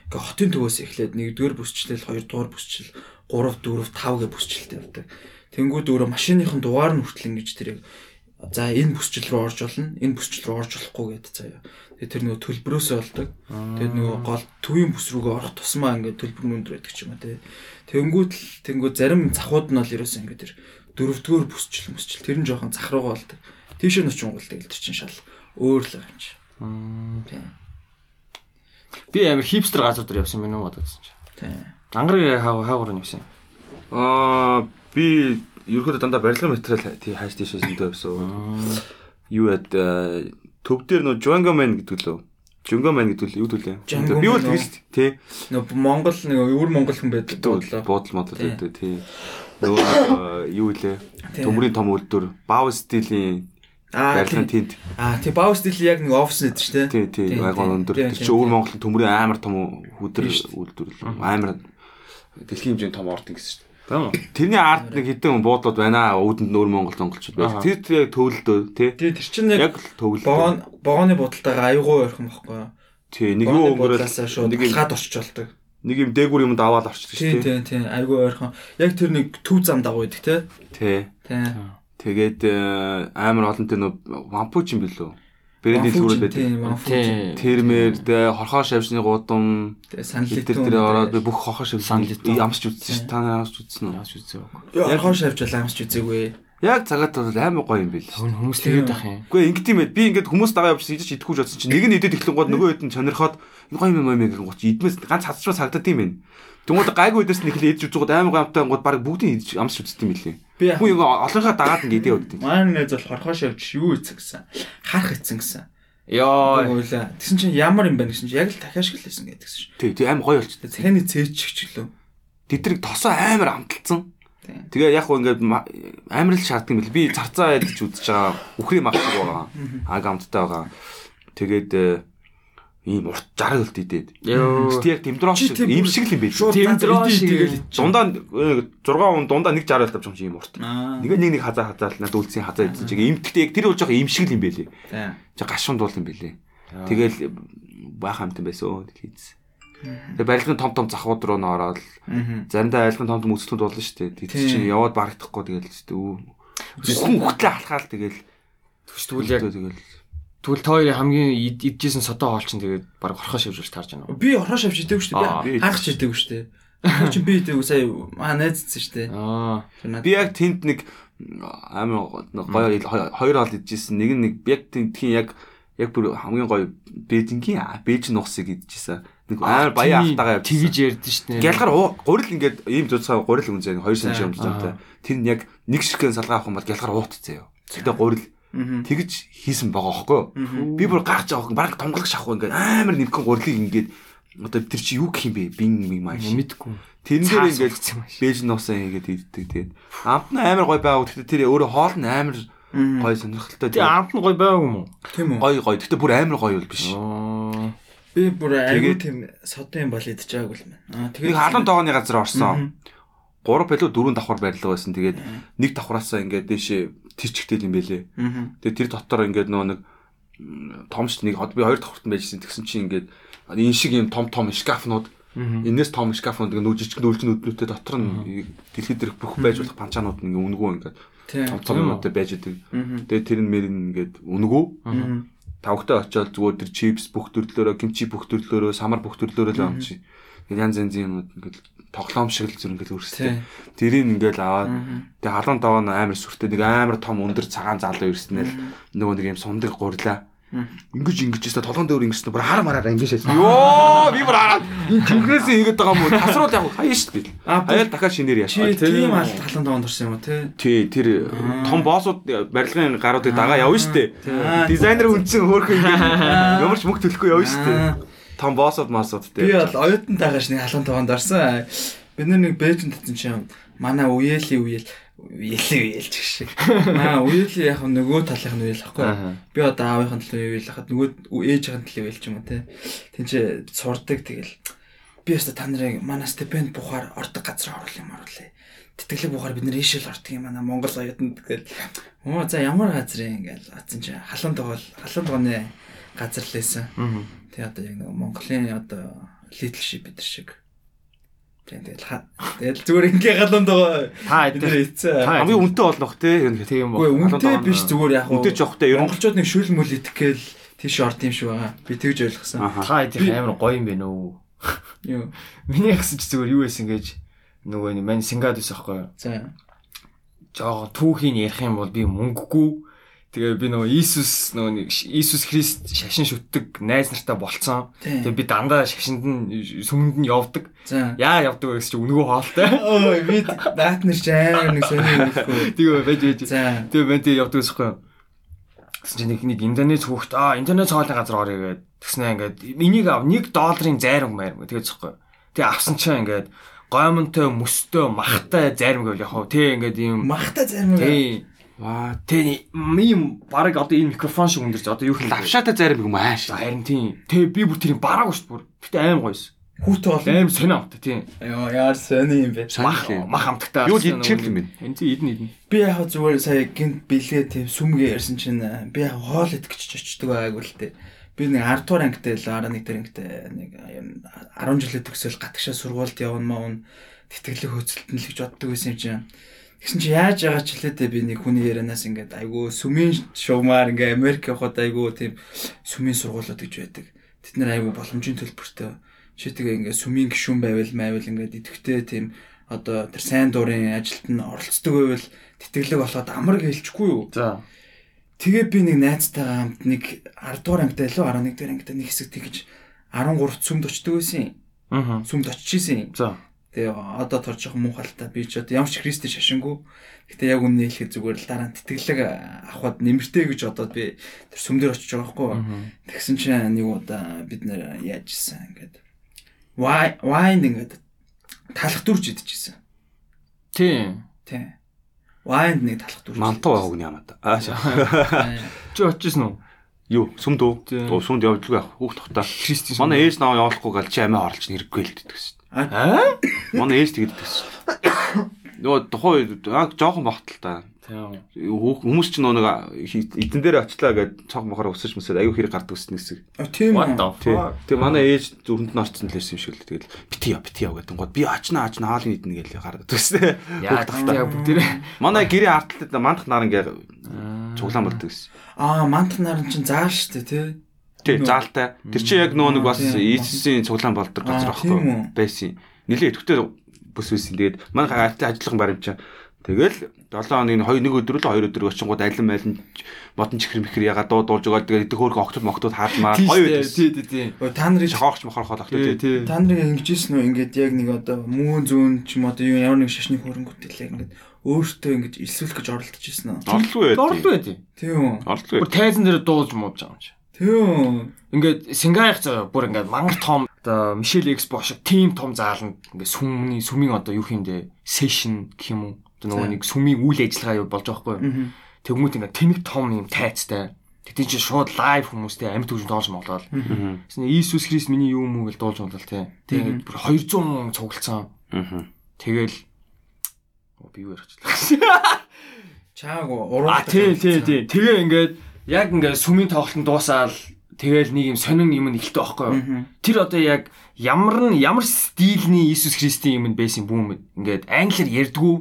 Ингээд хотын төвөөс эхлээд нэгдүгээр бүсчлэл, хоёрдугаар бүсчлэл, 3 4 5 гэ бүсчлэлтэй явдаг. Тэнгүүд өөрөө машиныхын дугаар нь хүртэл ингэж тэрийг за энэ бүсчил рүү орж болно, энэ бүсчил рүү орж болохгүй гэдэг заяа. Тэгээ тэр нөгөө төлбөрөөсөө болдог. Тэгээд нөгөө гол төвийн бүс рүүгээ орох тусмаа ингээд төлбөр нь өндөр байдаг ч юм уу тий. Тэнгүүд л тэнгүүд зарим захууд нь бол ерөөсөө ингээд тэр дөрөвдүгээр бүсчил мөсчил тэр нь жоохон зах руугаа болдог. Тийшээ нь очингуул тэгэл тэр чинь шал өөр л юм чи. Тийм. Би амар хипстер газар дээр явсан юм уу бодсон чи. Тийм. Ангарыг хаа хаагур нь явсан. Аа би ерөөхдөө дандаа барилгын материал тий хайш тийш зөндөө байсан. Юу яд э, төв дээр нөө Jungle Man гэдэг лөө. Jungle Man гэдэг л юу төлөө. Би бол тэгэж тий. Нөгөө Монгол нэг өвөр монгол хүн байдаг бодлоо. Буудал модал Тий. гэдэг тий. Нөгөө э, юу лээ. Тий. Төмрийн том үйлдвэр, Бау стилийн Аа барилгын тийм. тент. Аа тийм баус стил яг нэг офис нэт шүү дээ. Тий, тий, тийм. өндөр. Тэр чинь өвөр. Монголын төмрийн амар том хүдэр Тийм шүү үйлдвэр л амар дэлхийн хэмжээний том ордон гэсэн шүү дээ. Тийм. Тэрний арт нэг хэдэн буудлууд байна. Өвдөнд нөр Монгол монголчууд байна. Тэр тэр яг төвлөлдөө тий. Тэгээ тэр чинь яг төвлөлдөө. богоон богооны будалтайгаа аюугаа ойрхон байхгүй юу? Тий, нэг юу өнгөрөөл нэг юм алхаад орчиж болдог. Нэг юм дээгүүр юм даваад орчдөг Тийм шүү дээ. тийм тийм айгүй ойрхон. Яг тэр нэг төв зам дагуу идэг те. Тий. Тийм. Тэгээд э, амар олон тэр нөө вампуч юм билүү. Брэнд дэлгүүрүүд байдаг. Тийм. Тийм. Тэрмэр дэ хорхоо шавшны гудам санал тэр тэр ороод би бүх хорхоо шавшны Санал хэлтэн. амсч үзсэн шүү. Та амсч үзсэн үү? Яаж үзээ. Орхон шавж бол амсч үзээгүй. Яг цагаат бол амар гоё юм бил. Хүмүүс тэгээд ах юм. Үгүй ингэт юм байд. Би ингээд хүмүүс дагаа явж идэж идэхгүй ч бодсон чинь нэг нь идээд эхлэн гоод нөгөө хэд нь сонирхоод энэ гоё юм юм гэх гоч идмээс ганц хацчмаа сагдаад юм байна. Тэнгууд гайгүй үдээс нь эхлээ идэж үзэнгууд амар гамтай гоод баг бүгдийг идэж амсч үзтiin мөлий. Би яг Хүн ингээ олонхоо дагаад ингээ идээ өгдөг. маань нэг бол хорхоо шавж юу ийцэн гэсэн. Харах ийцэн гэсэн. Йоо. Ойлаа. Тэгсэн чинь ямар юм бэ гэсэн чинь яг л дахиаш гэлээсэн гэдэгсэн шүү. Тий, тий амар гоё болчихсон. Цахины цээжчих лөө. Тэдрэг тосоо амар амталцсан. Тийм. Тэгээ яг хөө ингээд ма- амар л шаарддаг юм бэл. Би царцаа ядж үзэж байгаа. Үхрийн мах шиг байгаа. Аг амттай байгаа. Тэгээд э, ийм урт 60 үлт идээд. Тэг яг тэмдроо шиг ийм шиг л юм Тэмдрөө ганц шиг. Дундаа 6 он дундаа нэг 60 тавьж байгаа юм ийм урт. Нэг нэг нэг хазаа хазаал надад үлдсэн хазаа идсэн чиг имтгтэй яг тэр бол жоох ийм шиг л юм байлээ. Тийм. Чи гашуун дуул юм байлээ. Тэгэл баах хамтан байсан өө хийц. Тэгээ барилгын том том захууд руу н ороод Аа. заримдаа айлгын том том өсөлтөнд болно шүү дээ. Тийм. чинь яваад барагдахгүй тэгэл шүү дээ. Үү. Хүн хөтлөө алхаал тэгэл тэгвэл яг тэгэл тэгвэл та хоёрын хамгийн ид- идчихсэн содоо хоол чинь тэгээд баг орхоо шивжүүлж таарж байна уу? Би орхоо шавж идэв шүү дээ. би- харах ч идэв шүү дээ. Тэр чинь би идэв сая маа найзцсан шүү дээ. Аа. Би яг тэнд нэг амар гоё хоёр хоол идчихсэн. Нэг нь нэг яг тентхийн яг яг бүр хамгийн гоё Бээжингийн Бээжин нуусыг идчихсэн. Нэг амар баян ахтагаа тэгж ярьдэн шүү дээ. Гялгар гурил ингээд ийм зүцаа гурил үнзээ 2 см юм жамтай. Тэр нь яг нэг ширхгэн салгаа авах юм бол гялгар уутцсан юу. Тэгтээ гурил. Тэгж хийсэн байгаа юу? Би бүр гарч авах баг томгол шахах ингээд амар нэмхэн гурилыг ингээд одоо тэр чи юу гэх юм бэ? Бин миг маш. мэдгүй. Тэрэн дээр ингээд бэж нуусаа хийгээд иддэг тэгээд амт нь амар гоё байгаад гэхдээ тэр өөрөө хоол нь амар гоё сонирхолтой Тэгээ амт нь гоё байгааг юм уу? Тийм үү. гоё гоё гэхдээ бүр амар гоё бол биш. Аа. Би бүр Тэгээд- тийм содын бол идчихаагүй л маань. Аа Нэг халуун тоогоны газар орсон. Мгм. 3 билүү 4 давхар барилга байсан. Тэгээд нэг давхараасаа ингээд дээшээ тэрчгтэй юм бэлээ. Тэгээд тэр дотор ингээд нөгөө нэг томч нэг одоо би хоёр давхартан байжсэн тэгсэн чинь ингээд энэ шиг юм том том шкафнууд энэс том шкафнууд нөө жижиг нөлчн өднүүтэй дотор нь дэлхийд дээрх бүх байж болох панчаанууд ингээд өнгөө ингээд том том юмтай байж идэг. Тэгээд тэр нь мэр нь ингээд өнгөө Аа. тавгтай очиод зүгээр тэр чипс бүх төрлөөрөө кимчи бүх төрлөөрөө самар бүх төрлөөрөө л амжи. Тэгээд янз янзын юмуд ингээд тоглоом шиг л зүр ингээд өрсөлтэй. Тэрийг ингээд аваад тэгээ халуун даваа нь амар сүртэй нэг амар том өндөр цагаан залуу ирснээр нөгөө нэг юм сундаг гурлаа. Ингиж ингэж өстө толгон дээр ингэсэн бүр хар мараараа ингэж шээс. Йоо би бүр хараад энэ чингнээсээ хийгээд байгаа юм уу? Тасруул яг хаяа шүү дээ. Аа, Аял дахиад шинээр яаш. Чи тийм алт халуун даванд орсон юм уу те? Тий, тэр том боссууд барилгын гаруудыг дагаа явна шүү дээ. Дизайнер үнцэн хөөрхөн ямар ч мөнгө төлөхгүй явна шүү дээ. Том боссууд маасууд Би тий. бол оюутантайгаш нэг халуун даванд орсон. Бид нэг бэжэнд татсан чинь манай үеэли үеэл үеэли үеэлч шиг. Аа үеэли яг нөгөө талынх нь үеэл ахгүй. Би одоо аавынхын төлөө үеэл хахад нөгөө ээжийн төлөө үеэлч юм уу те. Тинч сурдаг тэгэл би өстө та нарыг манай стипенд бухаар ордог газар оруулах юм оруулъя. Тэтгэлэг бухаар бид нэр ийшэл ордог юм манай Монгол оюутанд тэгэл. Оо за ямар газар юм ингээл атсан чи халуун тогол халуун тогооны газар лээсэн. Аа. Тэ одоо яг нэг Монголын одоо Little Ship бид нар шиг. Тийм тэгэл ха- тэгэл зүгээр ингээ галуун доо Та эдгээр. Та Хамгийн үнэтэй болох тий. юм тийм Үгүй бол. үнтэй биш зүгээр яг Үнтэй жоохтой ер нь Монголчууд нэг шүл мүл итгэл тийш орд юм шиг байгаа. Би тэгж ойлгосон. Та эдгээр амар гоё юм байна уу? Юу. Миний ягсан ч зүгээр юу байсан гэж нөгөө нэг мань сингад байсан байхгүй юу? За. Жоо түүхийн ярих юм бол би мөнгөгүй Тэгээ би нөгөө Иесус нөгөө нэг Иесус Христ шашин шүтдэг найз нартай болцсон. Тэгээ би дандаа шашинд нь сүмэнд нь явдаг. Яа явдаг вэ гэсэн чи өнгөө хоолтой. [LAUGHS] Ой би баат нар ч амар нэг сони хэлэхгүй. Тэгээ байж байж. Тэгээ бэнт явдаг гэсэхгүй. Гэсэн чи нэг нэг интернет хүүхд аа интернет цоолын газар орё гэдэг. Тэгснэ ингээд энийг ав 1 долларын зайрам маяр тэгээ зөхгүй. Тэгээ авсан чинь ингээд гомонтой мөстэй махтай зайрам гэвэл яг хав тий ингээд ийм Махта зарим уу? Тий Ваа тий ийм баг одоо энэ микрофон шиг өндөрч одоо юу хийх вэ? лавшаатай зарим юм ааш. За харин тийм. Тэгээ би бүр тэрийг бараагүй шүү бүр. Гэтэ аим гоёс. Хүүтэй бол. Аим сонио амттай тийм. Йоо яар сони юм бэ. Мах мах амттай. Юу идчихэл юм бэ? Энэ тийм идэн идэн. Би яг зүгээр сая гинт бэлгээ тийм сүмгээ ярьсан чинь би яг хоол идэх гэж очдөг байгааг л тээ. Би нэг 10 дугаар ангитай л 11 дээр ангитай нэг юм 10 жилээ төгсөөл гатгшаа сургуульд явна маун тэтгэлэг хөөцөлтөн л гэж боддог байсан юм чинь. Тэгсэн чи яаж байгаа ч хэлээ дээ би нэг хүний ярианаас ингээд айгүй сүмийн шуумаар ингээд Америк явахад айгүй тийм сүмийн сургуулиуд гэж байдаг. Тэд нэр айгүй боломжийн төлбөртэй. Чи тэгээ ингээд сүмийн гишүүн байвал майвал ингээд идэвхтэй тийм одоо тэр сайн дурын ажилд нь оролцдог байвал тэтгэлэг болоход амар гэлчихгүй юу? За. Тэгээ би нэг найзтайгаа хамт нэг 10 дугаар ангитай лөө 11 дугаар ангитай нэг хэсэг тэгж 13 сүмд очдөг байсан. Аа. Сүмд очижсэн. За. Тэгээ одоо торч их муухалтай би ч одоо ямар ч христэ шашингүй. Гэтэ яг үнэ хэлэхэд зүгээр л дараа нь тэтгэлэг авахд нэмэртэй гэж бодоод би тэр сүмдэр очиж байгаа байхгүй. Тэгсэн чинь нэг удаа бид нэр яаж исэн ингээд вай вайн ингээд талах дүрж идчихсэн. Тийм. Тий. Вайнд нэг талах дүрж. Мантуу байгааг нь ямаа. Ааш. Чи очижсэн үү? Юу, сүмд үү? Тийм. Сүмд явдалгүй яах. Хүүхд тогтоо. Христийн. Манай ээж наваа явуулахгүй гал чи амиа орлож нэрэггүй л гэдэг шин. Аа? Манай ээж тэгээд гэдэг шин. нөгөө тухайн үед яг жоохон багтал та. Хүмүүс ч нөгөө нэг эдэн дээр очлаа гэд цог мохоор өсөж mëсэд аюу хэрэг гардаг гэсэн хэсэг. А, Тийм үү. Тэгээ манай ээж зүрхэнд нь орцсон л байсан юм шиг л тэгэл бити яа бити яа гэдэг гоо би очно очно хаалын идэнэ гээл гараад төсөө. Яа бүгдээрээ Манай гэрээ артлаад мандах нар ингээ цуглаан болдог гэсэн. Аа, мантах наран чинь зааш штэ тий. Тий, заалтай. Тэр чинь яг нөгөө нэг бас ийцсийн цуглаан болдог газар байхгүй байсан. Нилээ идэвхтэй бүс байсан. Тэгээд манай хаатай ажиллах баримчаа. Тэгэл 7 хоногийн 2 нэг өдөр л 2 өдөр очингууд алин майлан модон чихэр мэхэр яга дуу дуулж байгаа. Тэгээд идэх хөөрхөн октод моктод хаалмаа. Гоё байсан. тий тий тий. Та нарыг Шохоогч мохорхол октод. Тий та нарыг ингэжсэн үү ингээд яг нэг одоо мөн зүүн ч юм одоо юу ямар нэг шашны хөрөнгөтэй л яг ингээд өөртөө ингэж илсүүлэх гэж оролдож ирсэн үү? Орлоо байд. Доорлоо байдیں۔ Тийм үү. Орлоо Бүр тайзан дээр дуулж мууж байгаа юм чи. Тийм. Ингээд Сингаих заа бүр ингээд мангар том одоо Мишель Экспо шиг тим том зааланд ингээд сүмний сүмийн одоо юу хиймдэ сешн гэх юм уу. Одоо нөгөө нэг сүмийн үйл ажиллагаа юу болж байгаа байхгүй юу. Тэгмүүд ингээд тэнэг том юм тайцтай. Тэгтийн чи шууд лайв хүмүүстэй амьд төвшөнд доолж моглоод. Иесус Христ миний юу уу гэж дуулж моглол тий. Тэгээд бүр 200 цуглацсан. Аа. Тэгэл Оо, би юу ярьчихлаа. Чаагүй А уруу. тий тий тий. Тэгээ ингээд яг ингээд сүмийн тоглолтод дуусаал тэгэл нэг юм сонин юм ихтэй байхгүй юу? Тэр одоо яг ямар нь ямар стилний Иесус Христийн юм байсан бүүм ингээд англиар ярьдгүү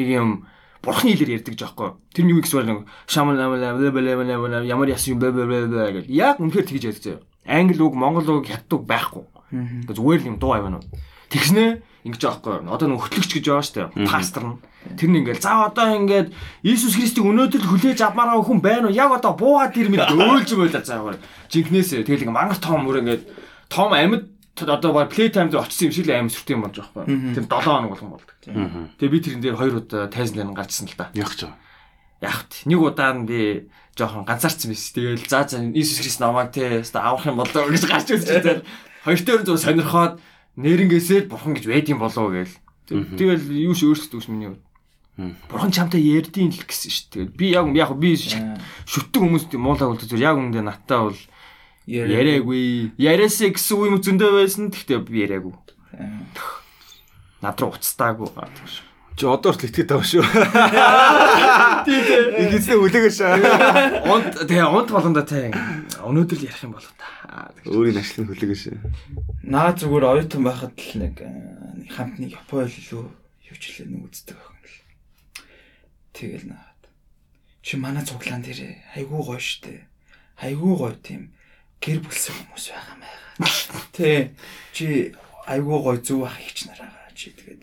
нэг юм бурхны хэлээр ярьдаг жоохгүй юу? Тэр нь юу гэсэн үг шамал ямар яс юм бэ бэ бэ гэл яг үнэхээр тэгж ярьдаг заяа. Англи үг, монгол үг хятад үг байхгүй. Ингээд зүгээр л юм дуу аваа нуу. Тэгснэ ингэж аахгүй. Одоо нэг хөтлөгч гэж байгаа дээ. Пастор нь. Тэр нь ингээл за одоо ингээд Иесус Христийг өнөөдөр хүлээж авмаараа хүн байна уу? Яг одоо буугаад ир мэд [LAUGHS] өөлж байлаа заагаар. Жинкнээсээ тэгэл ингээ мангар том мөр ингээд том амьд одоо баг плей тайм дээр очсон юм шиг л аим сүртэй юм болж байгаа байхгүй. Тэр 7 хоног болгон болдог. Тэгээ би тэрэн дээр хоёр удаа тайзан дээр гарчсан л да. Яг ч. Яг т- нэг удаа нь би жоохон ганцаарцсан байсан. Тэгэл за за Иесус Христ намайг те авах юм болоо гэж гарч үзчихсэн. Хоёр дээр зүг сонирхоод нэрнгээсээ бурхан гэж байдсан болоо гээл. Тэгэл юу ч өөрсдөө үс миний. Бурхан чамтай ярьдیں л гэсэн шүү дээ. Би яг яг би шүтдэг хүмүүст муулаа бол зүгээр яг үндэ натаа бол яриаггүй. Яриасаа гэсэн үе юм зөндөө байсан. Гэхдээ би яриаггүй. Над руу уцтаагүй. Чи одоо ч итгэдэг байгаа шүү. [LAUGHS] Тий, тий. Ингэсэн үлээгээш. Унт тэгээ унт болгондоо те өнөөдөр л ярих юм болоо та. Өөрийн ашлын хүлээгээш. Наа зүгээр оюутан байхад л нэг э, хамтны хэл лөө юу ч хэлээ нэг үздэг. Тэгэл наад. Чи манай цуглаан дээр айгүй гоё штэ. Айгүй гоё тийм гэр бүлсэн хүмүүс байгаа маяга. Тэ чи айгүй гоё зүв ах ихч нар байгаа чи тэгээд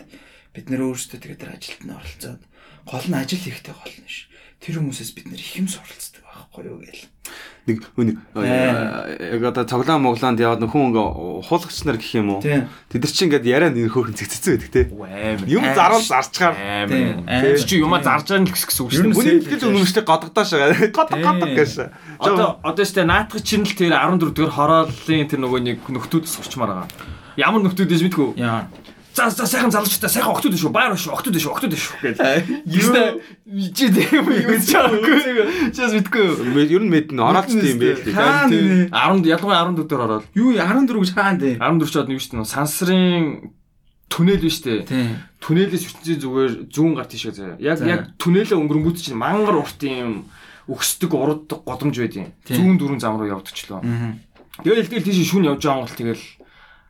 бид нэр өөрсдөө тэгээд ажилд нь оролцоод гол нь ажил хийхтэй гол нь ш. Тэр хүмүүсээс бид нэр их юм суралцдаг байхгүй юу гээл. Нэг хүн яг одоо цоглаан моглаанд яваад нөх хүн ингээ хуулагч нар гэх юм уу? Тэд нар чи ингээд яриа нэг хөөрхөн цэгцсэн байдаг те. Юм заруул зарчгаар. Тэр чи юма зарж байгаа нь гэсэн үг шүү дээ. Хүний ихтгэл үнэмштэй годогдоо шагаа. Год год гэж. Одоо одоо штэ наадах чинь л тэр 14 дэх хорооллын тэр нөгөө нэг нөхдүүд сурчмаар байгаа. Ямар нөхдүүд гэж мэдгүй. Яа. За за сайхан залуучтай сайхан октод шүү. Баяр шүү. Октод шүү. Октод шүү гэж. Юу чи тийм юу гэж чаагүй. Чаас мэдгүй. Ер нь мэднэ оролцсон юм бэ л. Хаа нэ. 10 ялангуяа 14 дээр ороод Юу 14 гэж хаан дээ. 14 ч од нэг шүү дээ. Сансрын түнэл биш үү? Тийм. Түнэлээс ертөнцийн зүгээр зүүн гар тийшээ заяа. Яг яг түнэлээ өнгөрөнгүүт чинь мангар урт юм өгсдөг урууддаг годомж байдیں۔ Тийм. Зүүн дөрүн зам руу. Аа. Тэгэл тэгэл тийш шүн явж байгаа юм бол тэгэл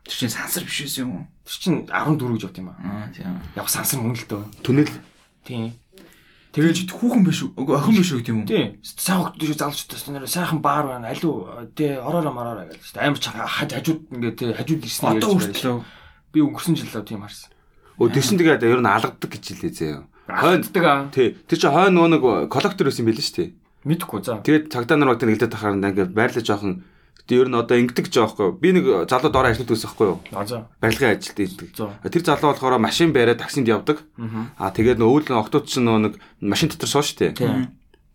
Тэр чинь сансар биш байсан юм уу? тэр чинь 14 гэж явд юм аа. Аа тийм. Яг сансар мөн л дөө. Түнэл Тийм. Тэгэл чи хүүхэн биш үү? Охин биш үү гэдэг юм уу? Тийм. Сайн хогт тийш залуучтай нэр сайхан баар байна. Алуу тий ороороо мараараа гэж. шүү дээ. Амар хажууд ингээ тий хажууд ирсэн Одоо хүртэл би өнгөрсөн жил л тийм харсан. Өө тэгсэн тэгээд ер нь алгадаг гэж хэлээ зөө. Хойддаг аа. Тий. Тэр чи хойно нөгөө нэг коллектор байсан юм билээ шүү дээ. Мэдхгүй за. Тэгээд цагдаа нар багтаа нэглээд тахаар ингээд байрлаж жоохон тэр ер нь одоо ингэдэг жоохгүй. Би нэг залуу дороо ажилладаг байсан байхгүй юу? А за. барилгын ажилд ийдэг. За. Тэр залуу болохоор машин бариад таксинд явдаг. Аа тэгээд нөгөө өвөл октод ч нөгөө нэг машин дотор сууж штэ.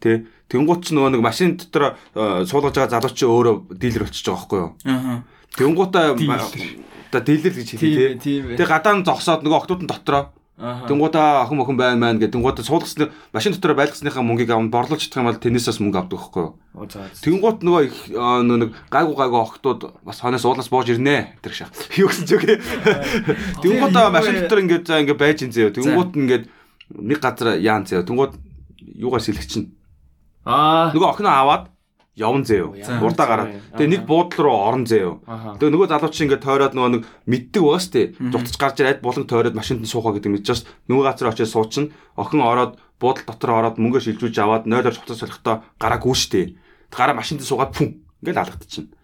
Тэ. Тэнгуут ч нөгөө нэг машин дотор суулгаж байгаа залуу чи өөрөө дилер болчихж байгаа байхгүй юу? Аа. Тэнгуутаа Дилер. одоо дилер гэж хэлээ тийм. Тэгээ гадаа нь зогсоод нөгөө октод нь дотроо Аа. Тэнгуудаа охин охин байна маань гэдэг. Тэнгуудаа суулгасны машин дотор байлгасныхаа мөнгийг аван борлуулж чадах юм бол теннисээс мөнгө авдаг байхгүй юу? Тэнгуут нөгөө их нэг гайгу гайгу охтууд бас хоноос уулаас бууж ирнэ тэр шах. [LAUGHS] Юу гэсэн ч үгүй. Тэнгуутаа машин дотор ингээд за ингээд байж ин зөө. Тэнгуут нь ингээд нэг газар яан заяа. Тэнгууд юугаар сэлэх чинь Аа. нөгөө охиноо аваад заяа. За. Урдаа гараад. Тэгээ нэг буудлын руу орон. Аха. Тэгээ нөгөө залууч ингээд тойроод нөгөө нэг мэддэг байгаас тээ. Зутаж гарч ирээд булан тойроод машинд нь суухаа гэдэг мэдчихэж нөгөө газар очиж суучин охин ороод буудал дотор ороод мөнгө шилжүүлж аваад 0-оор цуцаж солихдоо гараагүй штэ. Гараа машинд суугаад пүн ингээд алгадчихна.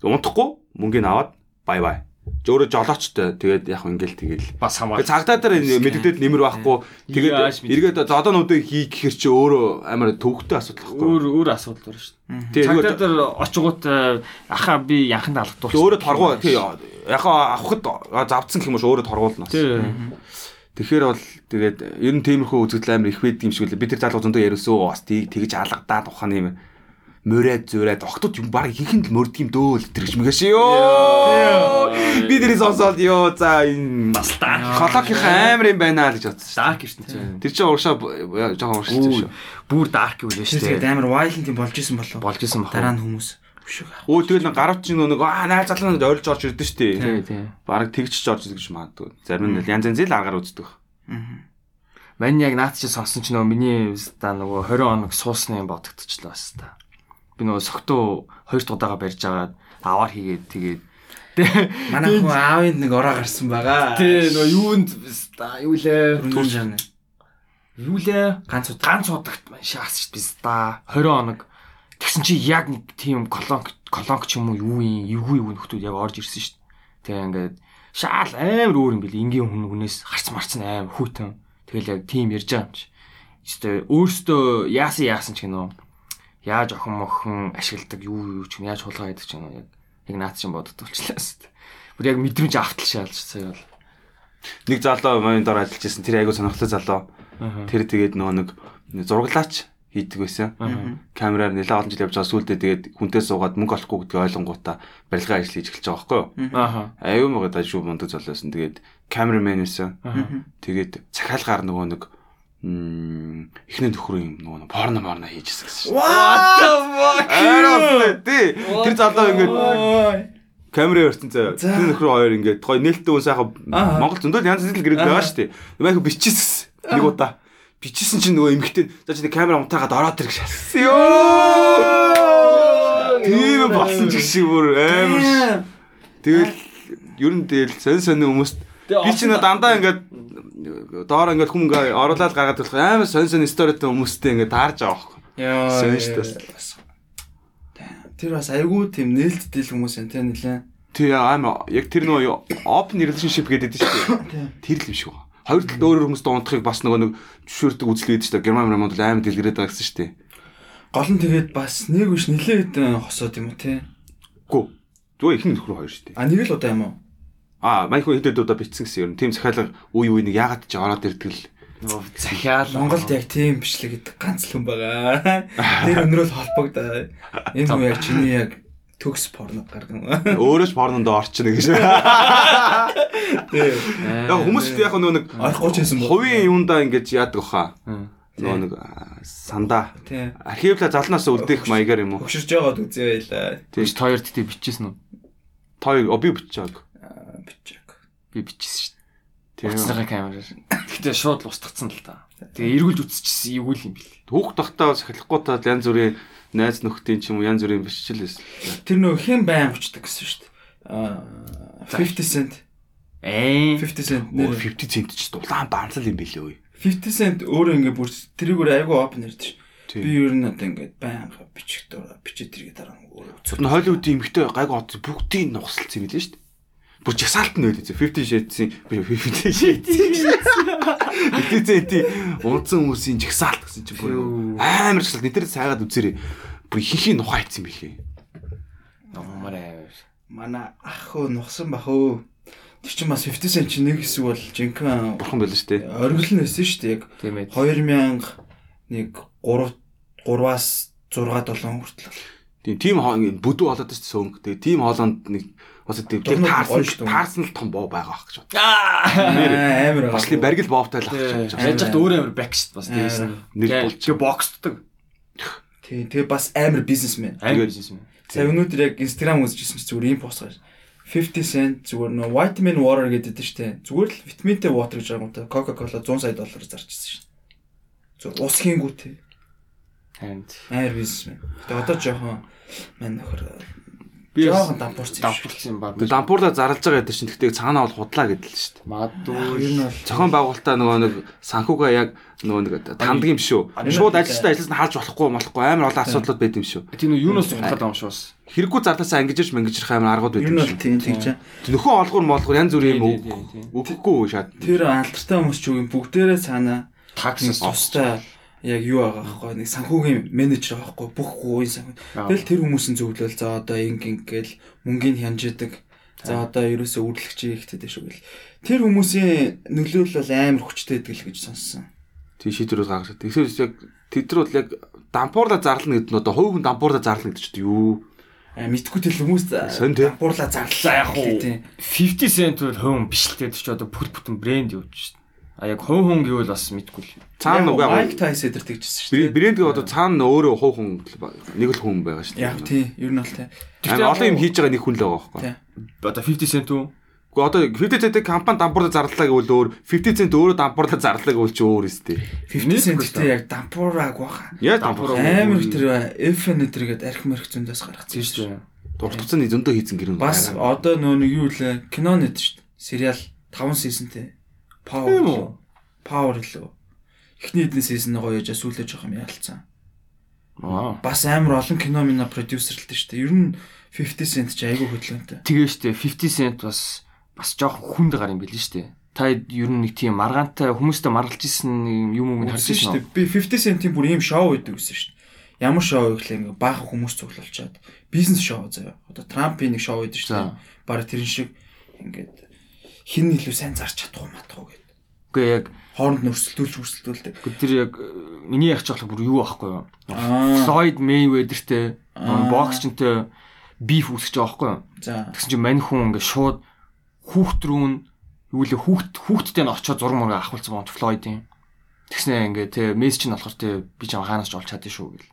Унтахгүй мөнгөний аваад бай бай. Жөөрө жолоочтой тэгээд яг ингээл тэгэл. Бас хамаа. Цагдаа дээр мэддэгдэл нэмэр байхгүй. Тэгээд эргээд зодоонуудыг хий гэхэр чи өөрөө амар төвөгтэй асуудал байхгүй. өөр өөр асуудал байна шүү дээ. Цагдаа дээр очгоот ахаа би янханд алгадуулчих. өөрөө торгуу тий яхаа авахд завдсан гэх юм уу өөрөө торгуулна. Тэгэхээр бол тэгээд ер нь тиймэрхүү үзэгдэл амар их байдаг юм шиг үлээ. Би тэр залгуу зөндөө яриусоо бас тэгж алгадаад ухааны юм. Мөрөөд зөөрээд октод юм баг ихэнх л мөрдөг юм дөө л тэрч мэгэш ёо. Би тэрийг сонсоод ёо за энэ бас даа. колокийн амар юм байна л гэж бодсон шүү. Dark гэсэн чинь. Тэр чинь урагшаа жоохон урагшаа шүү. Бүр dark юу лээ шүү тэгээд амар violent юм болж исэн болов. Болж исэн бах. Дараа нь хүмүүс. Өө тэгэл гарав чинь нэг аа найз залуу ойрж орж ирдэ дээ. Тий, тий. Бараг тэгж ч орж ирдэг гэж магадгүй. Зарим нь янз янзын л аргаар үздэг. Мань яг наад чи сонсон ч нөгөө миний та нөгөө 20 хоног суусны бодогдчихлоо бас та. Би нөгөө согтуу хоёр дахь удаага барьж агаад аваар хийгээд тэгээд [LAUGHS] Манай хүн аавын нэг ороо гарсан байгаа. Тэ нөгөө юунд юу лээ? Түрүүн жаана. Юу лээ? Ганц удаа. ганц удагт маань шаас шүү дээ та 20 хоног тэгсэн чи яг нэг тийм колонк колонк ч юм уу юу юм эвгүй эвгүй нөхдүүд яг орж ирсэн шүү дээ. Тэгээ ингээд шаал амар өөр юм бэл энгийн хүн хүнээс харц марцсан амар хүйтэн. Тэгэл яг тийм ярьж байгаа юм чи. Өөртөө яасан яасан ч гинөө. Яаж охин мохон ашигладаг юу юу ч юм яаж хулгай байдаг ч гинөө яг яг наад чинь боддогчлаа шүү дээ. Бүр яг мэдрэмж автал шаалж сая бол. Нэг залуу маань дор ажиллаж байсан. Тэр айгу сонирхолтой залуу. Тэр тэгээд нөгөө нэг зураглаач хийдэг байсан. Камераар нэлээд олон жил явж байгаа сүулдэ тэгээд хүнтэй суугаад мөнгө олохгүй гэдгийг ойлгонгуудаа барилгын ажил хийж эхэлж байгаа байхгүй юу? Аюу мага дашгүй мундаг залуусан. Тэгээд камерамен байсан. Тэгээд захиалгаар нөгөө нэг эхний нөхрийн нөгөө нэг порно порно хийжсэн гэсэн. What the fuck? Тэр залуу ингээд камерын өртөн заяа. За. Тэр нөхөр хоёр ингээд гоё нээлттэй хүн сайхан. Монгол зөндөл янз бүрийн гэрэг байгаа шүү дээ. Ямайг биччихсэн. Нэг удаа. Бичсэн чинь нөгөө эмгтэн за чи камера унтаагаад ороод ирэх шалсан. Йоо. Тийм болсон ч шиг бүр амар. Тэгэл ер нь тэгэл сонь сонь хүмүүст би ч нэг дандаа ингээд доор ингээд хүм ингээд оруулаад гаргаад болох амар сонь сонь сторитой хүмүүстэй ингээд таарж байгаа байхгүй. Яа. Сонь шүү дээ. Тэр бас айгүй тийм нээлттэй л хүмүүс энэ нэлээ. Тий амар яг тэр нөгөө open relationship гэдэг шүү дээ. Тэр л юм шиг байна. Хоёр талд өөр өөр хүмүүстэй унтахыг бас нөгөө нэг зөвшөөрдөг үзэл байдаг шүү дээ. Герман Германд бол амар дэлгэрээд байгаа гэсэн шүү дээ. Гол нь тэгээд бас нэг биш нэлээд хосоод юм уу те. Гүү. Зүгээр ихний нөхөр хоёр шүү дээ. А нэг л удаа юм уу? Аа, майхуу хэдэд удаа битсэн гэсэн юм. Тим захиалга үе үе нэг ягаад ч ороод ирдэг л. Захиал Монголд яг тийм бичлэг гэдэг ганц л хүн байгаа. [LAUGHS] Тэр өнөрөөл холбогдоо. Энэ хүн яг чиний яг төгс порно гарган. Өөрөө ч порнонд орчихно гэж. Тий. Яг хүмүүс яг нөгөө нэг Орохгүй ч бо. хувийн юундаа ингэж яадаг баха. Нөгөө нэг аа, сандаа. Тий. Архивла залнаас үлдээх маягаар юм уу? Хөшөрж байгаад үзээ байла. Тэгж тоёр тэтэ бичсэн үү? Той оби бичээг. Бичээг. Би бичсэн шүү дээ. Уцсныхаа камераар. Гэтэ шууд устгацсан л та. Тэгээ эргүүлж үтсчихсэн эвгүй л юм бэл. Түүх тахтаа сахилахгүй та янз бүрийн найз нөхдийн ч юм уу янз бүрийн биччихэл байсан. Тэр нөө хэн байн очдаг гэсэн шүү дээ. Аа 50 cent. Ээ. 50 cent Нэр нэр 50 цент ч дулаан банцал юм билээ үе. 50 cent өөрөө ингээ бүр тэрийг өөр айгүй open ярьдаг ш. Тийм. Би ер нь одоо ингээ байнга бичих дураа бичиж тэргээ дараа нь өөрөө үзэх. Зөвхөн Холливуудын эмэгтэй гайг од бүгдийг нухсалсан юм билээ шүү дээ. Бүр жагсаалт нь байлээ. 50 shades-ийн 50 shades. 50 центийн унтсан хүмүүсийн жагсаалт гэсэн чинь бүр амар жагсаалт нэтэр сайгаад үзээрэй. Бүр ихэнхийн нухаа ийцсэн билээ. Номор аа. Манай ах хөө нухсан бах өө. Тэр чинь бас 50 cent чинь нэг хэсэг бол жинхэнэ Бурхан байлаа шүү дээ. оргил нь өссөн шүү дээ яг Тийм ээ. 2000 нэг 3 3-аас 6 7 хүртэл. Тийм тим бүдүү болоод шүү дээ сөнгө. Тэгээ тим хоолонд нэг бас тийм Дурнууд таарсан гоё шүү дээ. таарсан л том боо байгаа ах гэж бод. Аа амар Бас л баргил боовтай л ах гэж бод. Яаж яхад өөр амар бэк шүү дээ бас тэгээс нь. Нэр болж. Тэгээ боксддаг. Тий, тэгээ бас амар бизнесмен. Амар бизнес юм. Сая өнөөдөр яг Instagram үзчихсэн чинь зүгээр ийм пост гарч. 50 cent зүгээр нөө vitamin water гэдэг дээ штэ. Зүгээр л витаминтэй water гэж байгаа юм та. Coca-Cola 100 сая доллараар зарчихсан шин. Зүгээр ус хийнгүй те. Харин Айр бизнесмен. Тэгээ одоо жоохон мань нөхөр би жоохон дампуурсан юм дампуурсан баг. Тэгээ дампуурлаа зарлаж байгаа гэдэг чинь тэгтээ цаанаа бол худлаа гэдэг л шүү дээ. Магадгүй Ер нь бол Зохион байгуулалтаа нөгөө нэг санхугаа яг нөгөө нэг танддаг юм шүү. Шууд ажилчтай ажилласан хаалж болохгүй болохгүй амар олон асуудлууд байд юм шүү. тийм нэг юунаас цухтаад байгаа юм шүү бас. Хэрэггүй зардлаасаа ангижирч мангижрах амар аргууд байд ер нь юм бол шүү. тийм тэгж. Нөхөн олгор молгор янз бүрийн юм өгөхгүй шат. Тэр алдартай хүмүүс ч үгүй бүгдээрээ цаанаа Таксис тустай яг юу байгаа аахгүй нэг санхүүгийн менежер байгаа аахгүй бүх гуйн санхүү. Тэгэл тэр хүмүүсийн зөвлөл за одоо инг ингээл мөнгөний хянжидаг. За одоо ерөөсөө үргэлжлэгч ихтэй дэш үгэл. Тэр хүмүүсийн нөлөөлөл бол амар хүчтэй байдаг л гэж сонссон. Тийм шийдвэрүүд гаргаж. Тэгэхээр яг тэд нар бол яг дампуурлаа зарлана гэдэг нь одоо хувь хүн дампуурлаа зарлана гэдэг чинь юу? А мэдгүй тэл хүмүүс дампуурлаа зарлаа яг уу. Тийм. 50 cent бол хувь биш л тэгээд ч одоо бүх бүтэн брэнд юу ч. А яг хувь хүн гэвэл бас мэдгүй л. Цаана Яг нөгөө Майк Тайсон эдэр тэгжсэн шүү дээ. брэндгээ одоо цаана өөрөө хувь хүн нэг л хүн байгаа шүү Яг тий, ер нь бол тий. Амар олон юм хийж байгаа нэг хүн л байгаа байхгүй. Одоо 50 cent үү? Гэхдээ одоо 50 цент компани дампуурлаа зарлаа гэвэл өөр 50 цент өөрөө дампуурлаа зарлаа гэвэл ч өөр өстэй. 50 центтэй яг дампуураг баха. Яа Дампуур Амар тэр FN эдэргээд арх марх зөндөөс гаргацсан шүү шүү. дуртцсан зөндөө хийцэн гэрэн. Бас одоо нөө нэг юу лээ кино нэт шүү дээ. Сериал 5 seasonтэй. Power. Тийм үү? Power лөө. Эхний хэдэн season гоё яжаа сүүлээ жоох юм ялцсан. Аа. Бас амар олон кино минь продюсерлтэй шүү дээ. Ер нь 50 cent ч айгүй хөдөлгөөнтэй. Тэгээ штэ 50 cent бас бас жоох хүнд гар юм билээ штэ. Та ер нь нэг тийм маргаантай хүмүүстэй маргалж исэн юм юм харж дээ. Би 50 cent-ийн бүр ийм шоу өгдөг гэсэн дээ. Ямар шоу гэхлээр ингээ баахан хүмүүс цуглуулчаад бизнес шоу заяа. Одоо Трампын нэг шоу За. дээ. Бараг тэрэн шиг ингээд хин илүү сайн зарч чадах уу матах уу гэдэг. Үгүй яг Хооронд нь өрсөлдүүлж өрсөлдүүлдэг. тэр яг э, миний яах ч болох бүр юу аахгүй юу? Floyd Mayweather-тэй боксчинтэй биф үүсгэж байгаа байхгүй юу? За. Тэгсэн чинь мань хүн ингээ шууд хүүхд рүү нь юу лээ хүүхд хүүхдтэй нь очиод зураг мураг авахулсан байгаа Floyd-ийн. Тэгснэ ингээ тэ мессеж нь болохоор тэ би ч хаанаас ч олж чадсан шүү гэл.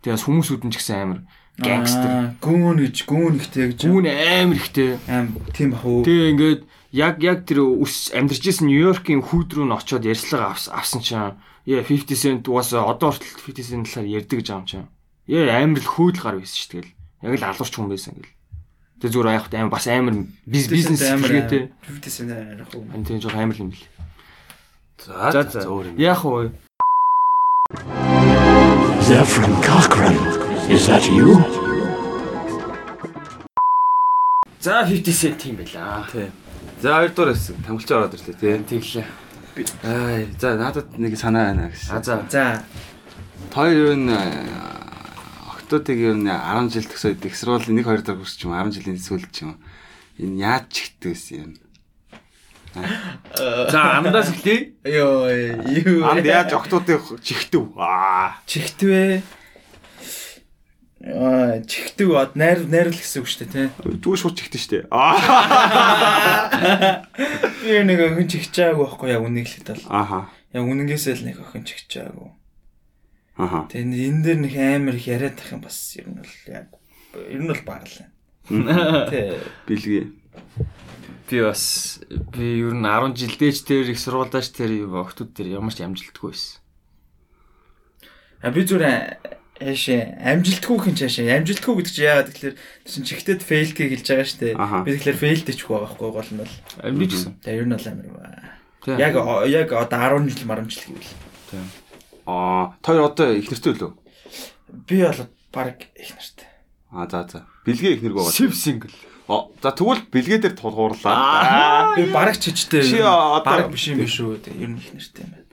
Тэгээс хүмүүсүүд нь ч гэсэн амар гангстер. Гүүн гэж гүүн ихтэй гэж. Гүүн амар ихтэй. аим тийм бах уу. Тэгээ ингээд яг яг тэр ус амьдарч исэн Нью-Йоркийн хүүд рүү н очиод ярьцлага авс- авсан чинь яа 50 cent угаасаа одоо хүртэл 50 cent талаар ярьдаг гэж юм чинь. Яа амар л хөөдл гар байсан шүү тэгэл. Яг л алуурч хүн байсан гэл. Тэгээ зүгээр аяхт амар бас амар биз- бизнес хэлгээтэй. 50 cent арах уу. Ань тийм жоо амар юм бил. За за өөр юм. Яах вэ? Zephyrin Cochrane. Is that you? За 50 cent юм байла. Тий. За хоёрдугаар хэсэг тамгалч ороод ирлээ тий. Тэглээ. Аа за надад нэг санаа байна гэсэн. А за. За. Хоёр юу н октодыг юу н 10 жил төгсөөд их сургуулийн 1 2 дахь курс ч юм 10 жилийн сүүлд ч юм. Энэ яаж чигтэй байсан юм. За амдаас эхлэе. Йоо юу. Анд яаж октодыг чигтэв. Аа. чихтвэ. Аа, чихтв од найр найрал гэсэн үг шүү дээ, тий. Дүү шууд чигтэн штэ. [LAUGHS] Аа. Би нэг охин чихчээгүй байхгүй яг үнийг л хэдэл. Аха. Яг үнэнгээсээ л нэг охин чихчээгүй. Аха. Тэгээ энэ дээр нэг амар их яриад тах юм бас ер нь бол яг ер нь бол баглаа. Тий. Билгээ. Би бас би ер нь 10 жилдээч тэр их сургуульдаач тэр октод тэр ямар ч амжилтгүй байсан. А би зүгээр яашаа амжилтгүй хин чаашаа амжилтгүй гэдэг чи яагаад тэгэхээр тэр чин чихтэд фейлтэй хэлж байгаа шүү дээ. Аха. Би тэгэхээр фейлтэй ч байгаа байхгүй гол нь бол. Ч гэсэн. Тэгээ ер нь бол аа. Тийм. Яг яг одоо 10 жил 10 жил гэвэл. Аа, хоёр одоо их нэртэй лөө. Би бол баг их нартай. Аа за за. Билгээ их нэрг байгаа. Шив сингл. Оо, за тэгвэл билгээ дээр тулгуурлаа. Би бараг чижтэй. Чи одоо- бараг биш юм биш үү. Ер нь их нартай юм байна.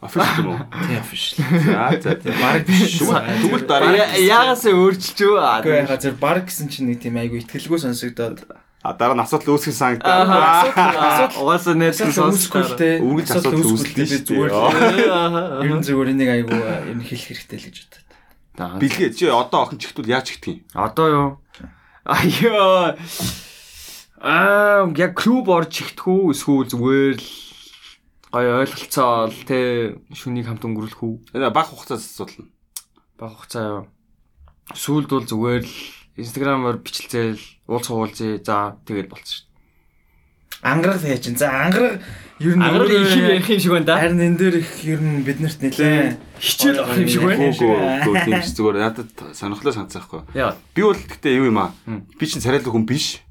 Офишл юм уу? Тий official. За за. Бараг биш. Тэгвэл тэгвэл дараа Яагаас өөрчилж үү? Яхаа зөв баг гэсэн чинь нэг тийм айгу ихтгэлгүй сонсогдоод А дараа нь асуудал үүсгэн санагдаа. Аа, угаасаа асуудал сонсгоо. үүсгүүлтэй. Үргэлж асуудал үүсдэг зүгээр шүү ер нь зүгээр энийг айгу нь хэлэх хэрэгтэй л гэж бодод. Билгээ чи одоо охин чигтвэл яаж чигтэх юм? Одоо юу? Айё. Аа, яг клуб орж ихтгэв эсвэл зүгээр л гоё ойлголцоо л те шүнийг хамт өнгөрүүлэх үү? Энэ баг хугацаас асуудал нь. Баг хугацаа юу? Сүүлд бол зүгээр л инстаграмаар бичлцээл уулз хуулзээ. За тэгэл болчихсон шүү. Ангараг тэгээ чинь. За ангараг ер нь Ангараг их юм ярих юм шиг байна да. Харин энэ дээр их ер нь биднэрт нэлээ Хичээл авах юм шиг байна. Гүү тийм ч зүгээр надад сонирхолтой санацаахгүй. Яа. Би бол гэхдээ юу юм аа. Би чинь царайлаг хүн биш.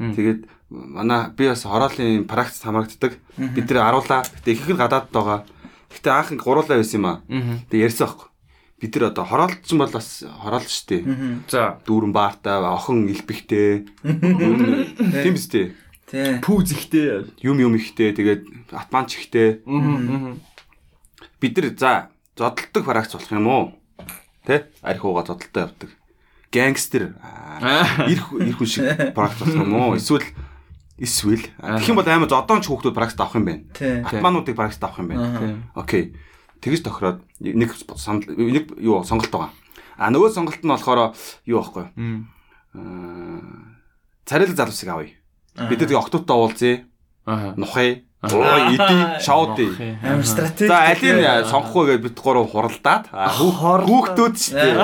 Тэгээд манай би бас хороолын практик хамрагддаг. Бид нэр аруулаа. Гэтэ их их гадаад байгаа. Гэтэ анх ингээ гуруулаа байсан юм аа. Тэгээд ярьсан байхгүй. Бид нар одоо юм бол бас хороолт шүү дээ. За. Дүүрэн баартай, охин илбэгтэй. [LAUGHS] Тийм биз дээ. Тий. Пүүз ихтэй. Юм юм ихтэй. Тэгээд атманч ихтэй. Бид нар за зодтолдог практик болох юм уу? Тэ? Арх ууга зодтолтой явдаг. Гангстер. [LAUGHS] Ирх ирх хүн шиг практик болох юм уу? Эсвэл эсвэл тэгэх юм бол амар зодоонч хүүхдүүд практик авах юм байна. Атмануудыг практик авах юм байна. Окей. Тэгэж тохироод нэг санал нэг юу сонголт байгаа. А нөгөө сонголт нь болохоор юу байхгүй юу? Аа, Царайлаг залуусыг авъя. Бид нар тэгээ октоудтай уулзъя. Аа. Нухай. Ой, иди, шаудъя. Амар стратеги. За алийг сонгох вэ гэж бид гурав хуралдаад хүүхдүүд ч тийм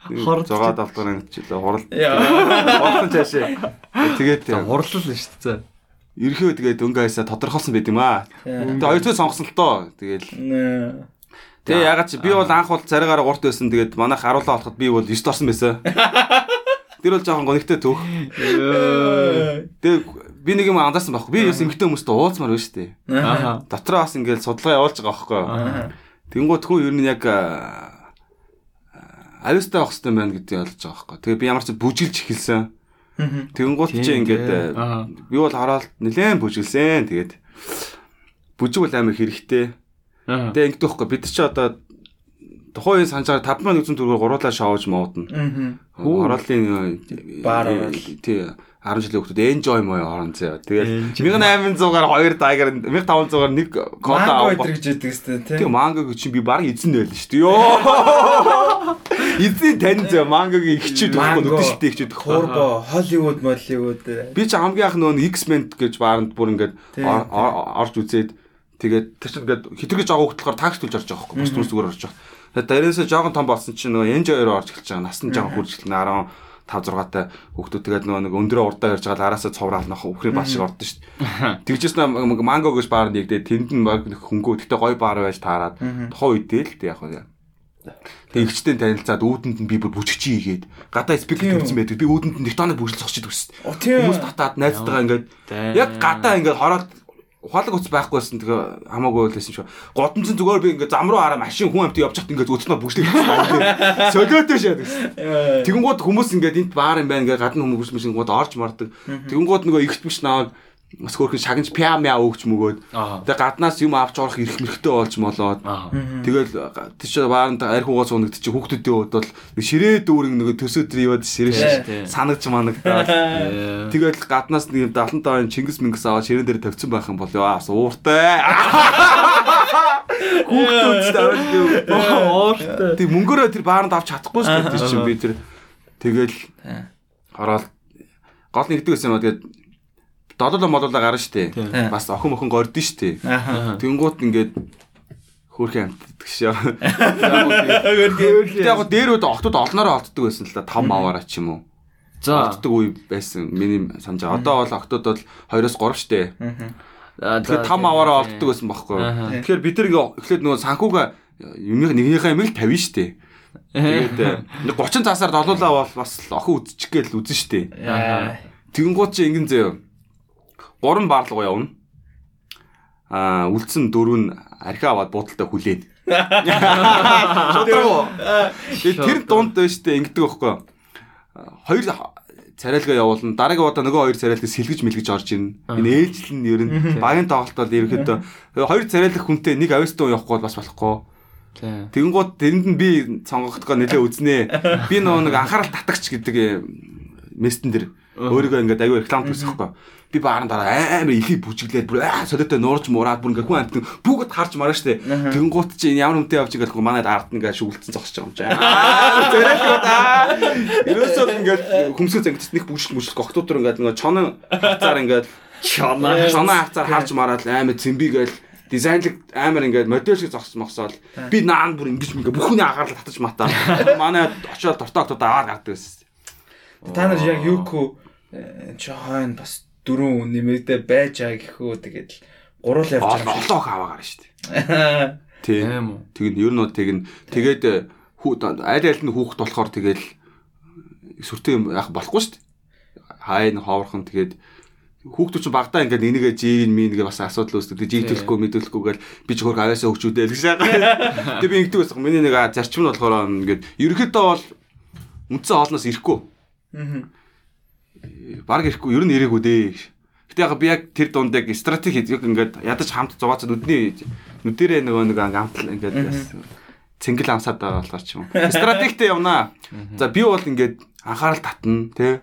Хорлож. зугаа давтгарын хичээлээ хурал. Яа. Хорлон цаашаа. Тэгээд За хурлал нь шүү дээ. ерхөө тэгээд өнгө хайсаа тодорхойлсон байт юм аа. Тэгээд хоёрцоо сонгосон л тоо. Тэгээд тэгээ ягаад чи би бол анх бол царигаараа гурт байсан. Тэгээд манайх харуулаа болоход би бол 9 орсон байсан. [LAUGHS] Тэр бол жоохон гонигтай төөх. Тэгээ би нэг юм анзаарсан байхгүй. Би бас эмгтэй хүмүүстэй уулзмаар байна шүү дээ. Дотроо бас ингээд судалгаа явуулж байгаа байхгүй. Тэнгуут хүү ер нь яг авьяастай байх хэрэгтэй байна гэдгийг ойлгож байгаа байхгүй. Тэгээ би ямар ч бүжиглж эхэлсэн. Тэнгуут чи ингээд э, би бол хараад нэлээд бүжиглсэн. Тэгээд бүжиг бол амар хэрэгтэй. Тэгээ ингэдэг байхгүй. Бид чи одоо тухайн үеийн санджаар 5100 төгрөгөөр гуруулаа моодно. Хүү. Хороолын э, орол. тий 10 жилийн хүмүүс enjoy мой орон зөө. Enjoy. 1800-аар 2 дайгаар 1500-аар нэг кота Манго авах. өдрөж идэг сте тий. Тэгээ мангаг чинь би баг эзэн байл шүү дээ. Йоо. [LAUGHS] Эзэн тань зөө мангаг ихчүүд байхгүй шилтэй ихчүүд Турбо, Холливуд, Молливуд. Би ч хамгийн анх нөгөө X-Men гэж бааранд бүр ингээд орж үзээд тэгээд тэр чинь ингээд хитргэж байгаа хөтлөхөөр такс төлж орж байгаа байхгүй. Бус түнс зүгээр орж байгаа. Тэгээд дээрээсээ жоохон том болсон чинь нөгөө Enjoy-оор орж эхэлж байгаа. Нас нь жоохон хурж эхэлнэ 15 6 таа хүүхдүүд тэгээд нөгөө нэг өндрөө урдаа ярьж байгаа араасаа цовраал нөх өхрийн бал шиг ордон шүү дээ. Тэгжээс нэ манго гэж бааранд нэгдээ тэнд нь баг хөнгөө гэтээ гой баар байж таарад тухайн үедээ л тэг яг хөө. Тэг ихчтэй танилцаад үүдэнд нь би бүр бүжигчий хийгээд гадаа спикер тавьсан байдаг. Би үүдэнд нь зогсож төссөн. О тийм. Хүмүүс татаад найзтайгаа ингээд яг гадаа ингээд хороод ухаалаг уц байхгүйсэн тэгээ хамаагүй байлсэн шүү. Годомцон зүгээр би ингээд зам руу хараа машин хүн амт явж хат ингээд өцнөө бүжлээ. [LAUGHS] Солиотой шаад гэсэн. Тэгэнгүүт хүмүүс ингээд энд баар юм байна ингээд гадна хүмүүс машин гууд орж мардаг. Тэгэнгүүт нөгөө ихт биш наваад бас хөөрхөн шагнаж пиамя өгч мөгөөд. Тэгээ гаднаас юм авч орох ирэх мэрхтэй болж молоод. Тэгэл чи бааранд арх угаа суунагд чи хүүхдүүдийн хувьд бол ширээ дүүрэн нэг төсөө тэр яваад ширээ санагч манагдаад тэгэл гаднаас нэг 75 он Чингис Мингис аваад ширээн дээр тавьсан байх юм бол яа бас ууртай. [LAUGHS] Хүүхдүүд тавьж Оортой. Тэг мөнгөөрөө тэр бааранд авч чадахгүй шүү дээ чинь би тэр. Тэгэл ороод гол нэгдэг гэсэн юм аа тэгээд додолоо модолоо гарна штэ бас охин охин гордон штэ. Тэнгуут ингээд хөөрхөн амтдаг шээ. Яг дээр үед октод олноороо олддог байсан л да 5 аваараа ч юм уу. За. Олддог үе байсан. Миний санаж байгаа. Одоо бол октод бол 2-оос 3 штэ. Тэгэхээр 5 аваараа олддог байсан. Аха. Тэгэхээр бид ингээ эхлээд нөгөө юмны нэгнийхээ амиг л 50 штэ. Тэгээд нэг 30 цаасаар долуулаа бол бас охин үзчих гээл үзэн штэ. Яа. Тэгэнгუут чи ингэн зөө. Гурван баарлуу явна. Аа үлдсэн дөрөв нь архи аваад буудалтай хүлээн. Шодроо. Тэр дунд дэжтэй ингэдэг байхгүй. юу? Хоёр царайлгаа явуулна. Дараагийн удаа нөгөө хоёр царайлгаа сэлгэж мэлгэж орж ирнэ. Энэ ээлжил нь ер нь [LAUGHS] багийн тоглолт бол ерөөхдөө хоёр царайлах хүнтэй нэг авьяастай явахгүй бол бас болохгүй. Тий. Тэгэнгუут тэрэнд нь би сонгохдоо нэлээ үзнэ. [LAUGHS] Би нөгөө нэг анхаарал татагч гэдэг э, мессен дэр өөрийгөө ингээд аягүй реклам хийсэхгүй. Би бааран дараа амар ихий бүжиглээд бүр аа солиотой нуурж мураад бүр ингээд хүн амт бүгд харж мараа штэ. Тэгэнгუут чи ямар хүнтэй явж игээл манайд ард нь ингээд шүглцэн зогсож байгаа юм чи. [LAUGHS] Аа зэрэг удаа. Ерөөсөө ингээд хүмсгэл зангидс нэг бүжил бүжил гогтуудор ингээд нөгөө чонон хацаар ингээд Чоноо. чоноо хацаар харж мараад амар цэмбигээл дизайнлэг амар ингээд модель шиг зогсож мохсоол би наан бүр ингэж ингээ бүхний анхаарлаа татаж матаа манай очиод тортогтод аваад гардаг байсан. Та нар яг юуку жоохон бас дөрөв нэмэгдээ байж байгаа гэхүү тэгээд гурал явж байгаа. олон охин аваагаар шүү дээ. [LAUGHS] Тий. Аим уу. Тэгэд ер нь тэг нь тэгээд хүү аль аль нь хүүхэд болохоор тэгэл сүртэй юм яах болохгүй шүү дээ. Хайн ховорхон тэгээд хүүхдүүд чинь багтаа ингээд энийгээ жийн мин гээ бас асуудал үүсдэг. Жийг төлөхгүй мэдүүлэхгүй гээл би ч хөрг аваасаа хөгчүүдээ л гэж байгаа. [LAUGHS] Тэгээд би ингэдэг байсан. Миний нэг зарчим нь болохоор ингээд ерөөхдөө бол үндсэн хоолноос ирэхгүй. Бараг ирэхгүй ер нь ирээгүй дээ. Гэтэ яг би яг тэр дунд яг стратеги яг ингээд ядаж хамт зугаацад нүдний нүдэрээ нөгөө нэг амтал ингээд цэнгэл амсаад байгаа болохоор ч юм. Стратегтэй явнаа. За би бол ингээд анхаарал татна тий.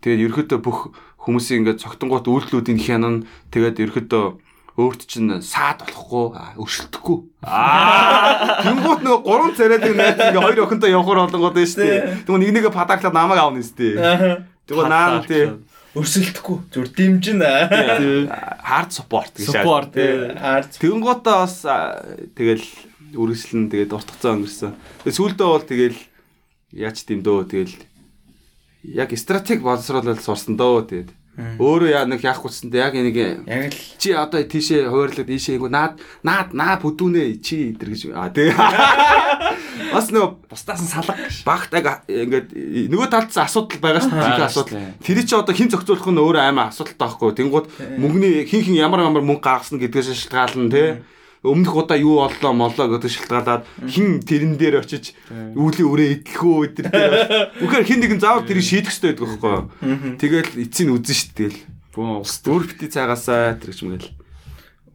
Тэгээд ерөөхдөө бүх хүмүүсийн ингээд цогтонгууд үйлдэлүүдийн хянана. Тэгээд ерөөхдөө өөрт чинь саад болохгүй өршөлдөхгүй. Аа. Тэнгуут нөгөө гурван царайдаг найз ингээ хоёр охинтой явахаар болонгод байна шүү дээ. Тэгвэл нэг нэгэ падааглаад намайг аавна шүү дээ. Тэгвэл наан тий. Өрсөлдөхгүй. Зүр дэмжинэ. Hard support гэж. Тий. Хаард. Тэнгуутаа бас тэгэл үргэлжлэн тэгээд уртгацаа өнгөрсөн. Тэгээд сүүлдээ бол тэгэл яаж тийм дөө тэгэл яг стратеги боловсруулалт сурсан дөө тэгээд өөрөө яа нэг яах хүчсэндээ яг энийг Яг л чи одоо тийшээ хуваарлаад ийшээ ингүү наад наад наа бүдүүнэ чи идэр гэж аа тий. [LAUGHS] Бас нөгөө Бусдаас нь салга гэж. багт яг ингээд нөгөө талд асуудал байгаа шүү дээ. Асуудал. Тэр чи одоо хин зохицуулах нь өөрөө аймаа асуудалтай байхгүй. Тэнгууд мөнгөний хин хин ямар ямар мөнгө гаргасан гэдгээс шалтгаална тий. Өмнөх удаа юу оллоо моллоо гэдэг шалтгаалаад хин тэрэн дээр очиж үүлийн үрээ идэлхөө өдр дээр. Үнэхээр хин нэгэн заавал тэрийг шийдэх хэрэгтэй байдаг байхгүй. Тэгэл эцсийн үзэн шүү дээ. Тэгэл Бөө ус. Өөр бити цаагаасаа тэр ч юм гээл.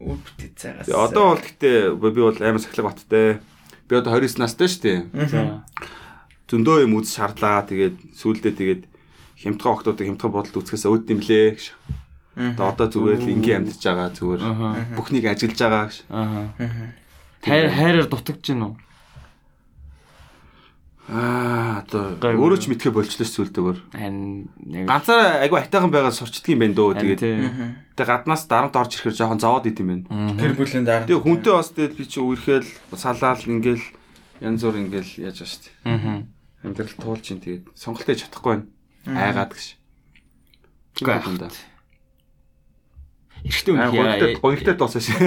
үр бүтэц цагаас. Одоо бол гэхдээ би бол амар сахилга баттай. Би одоо 29 настай шүү дээ. Зөндөө юм үз шаарлаа. Тэгээд сүүлдээ тэгээд хямдхан октоодыг хямдхан бодолд үзэхээс өөд юм лээ гэж. Одоо зүгээр л ингийн амьдж байгаа зүгээр. Бүхнийг ажиллаж байгаа гэж. Хайр хайраар дутагдж гин үү? Аа одоо өөрөө ч мэдхэ болчлоо сүүлдээ бүр. Харин нэг Ганцаараа айгу хайтайхан байгаа сурчдгийн байна дөө. Тэгээд тий. тэгээ гаднаас дарамт орж ирэхээр жоохон зовоод идэм байна. гэр бүлийн дараа. Тэгээ хүнтэй бас тэгээд би чи үерхэл салаал ингээл янз бүр ингээл яаж байгаа шүү дээ. Аа. Амьдрал туулж ин тэгээд сонголтоо чадахгүй байна. Айгаад гэж. Үгүй ээ. Эрэгтэй гонхтой яа. гонхтой дуусаа шээ.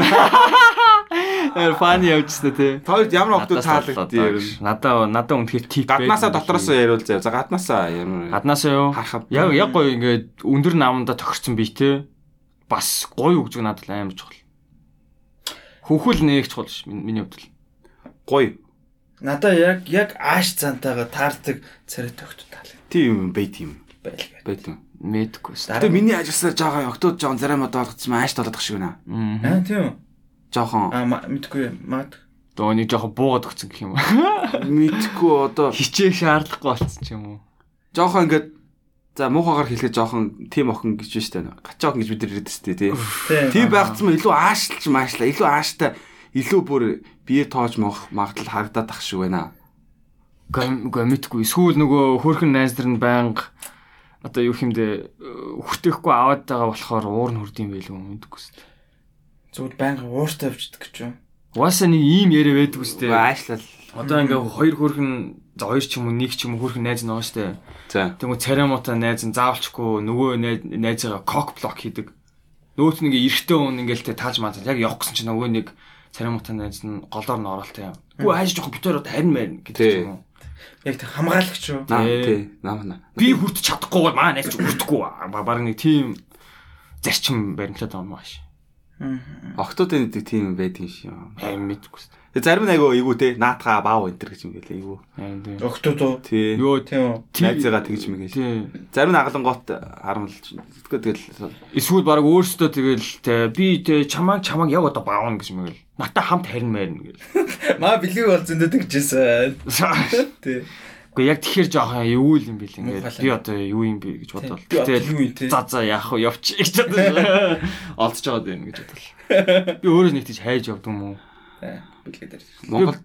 Эр фаны явжсна тий. Тойд ямар охтууд таалагддээ. Надаа надаа үнэхээр тип Гаднаасаа дотроос яриул заяа. За гаднаасаа ямар. гаднаасаа юу? Харахад. Яг яг гоё ингээд өндөр наамда тохирсон би те. Бас гоё үгж надад амар чухал. Хөвхөл нэг чухал ш миний хувьд л. Гоё. Надаа яг яг ааш цантайгаа таардаг царай тогт таалаг Тийм юм. байлгаа. Байт юм. Мэдгүй ш. Тэгээ миний ажилласаар жаагаа охтууд жоон заримад болгоцсон ааш толодох шиг байна. Аа тийм. Жоохон Аа мэдгүй маад. Дөө нэг жоохон буугаад өгсөн гэх юм. [LAUGHS] мэдхгүй одоо Хичээх шаардлагагүй болцсон ч юм уу. жоохон ингээд за муухагаар хэлэхэд жоохон тим охин гэж байна шүү дээ. Гачаа охин гэж бид нар ирээд өстэй тий. Тийм. Байгцсан илүү аашлж маашла. Илүү ааштай илүү бүр бие тоож мох магадлал харагдаад ах шиг байна. Гэхдээ мэдгүй. Эсвэл нөгөө хөөрхөн найз нар нь байнга одоо юу хэмдэ хүртэхгүй аваад байгаа болохоор уур нь хүрдэм байлгүй мэдгүй ш. Зүгээр байнга ууртай явчихдаг гэж юу. Угаасаа нэг ийм яриа байдгүй ш. Аашлал. Одоо ингээ хоёр хөөрхөн за хоёр ч юм уу нэг ч юм уу хөөрхөн найз байгаа штэ. За. Тэгмээ царамуута найз нь заавалчгүй нөгөө найз- найзыгаа кок блок хийдэг. Нь ингээ эргэтэй хүн ингээл тэ тааж маазал яг явах гэсэн чинь нөгөө нэг царамуута найз нь голоор нь оролтой юм. Гүү хайж жоох битээр харин мэн гэдэг юм. Яг тэг хамгаалагч юу. Наа Тий. наа. Би хүрт чадахгүй бол маа найз ч хүртэхгүй. Баг нэг тийм зарчим баримтлаад байгаа юм ааш. Охтуудын нэг тийм байд юм шиг. Аим мэдгүй. Тэгээ зарим нь айгу эйгүү те наатгаа баав энэ төр гэж юм гэлээ тийм. Өгтөө дөө. Тий. Йоо Тийм үү. Найзгаа тэгж юм гээл. тий. Зарим нь агалангоот харамлж. Тэгэл Эсвэл баг өөрөөсөө тэгэл те би те чамааг чамааг яг одоо баавна гэж мэгэл. Натаа хамт харин мэрнэ гэл. [LAUGHS] Маа бэлэг болсон дэ тэгжсэн. Тий. Гэхдээ яг тэгэхээр жоохон юу юм бэл ингээд би одоо юу юм бэ гэж бодвол. Юм те? за за яах вэ явчих гэж бодлоо. [LAUGHS] Олдож байгаа дээ гэж бодлоо. Би өөрөө нэг тийж хайж явд юм уу? Бэлэг дээр. Монгол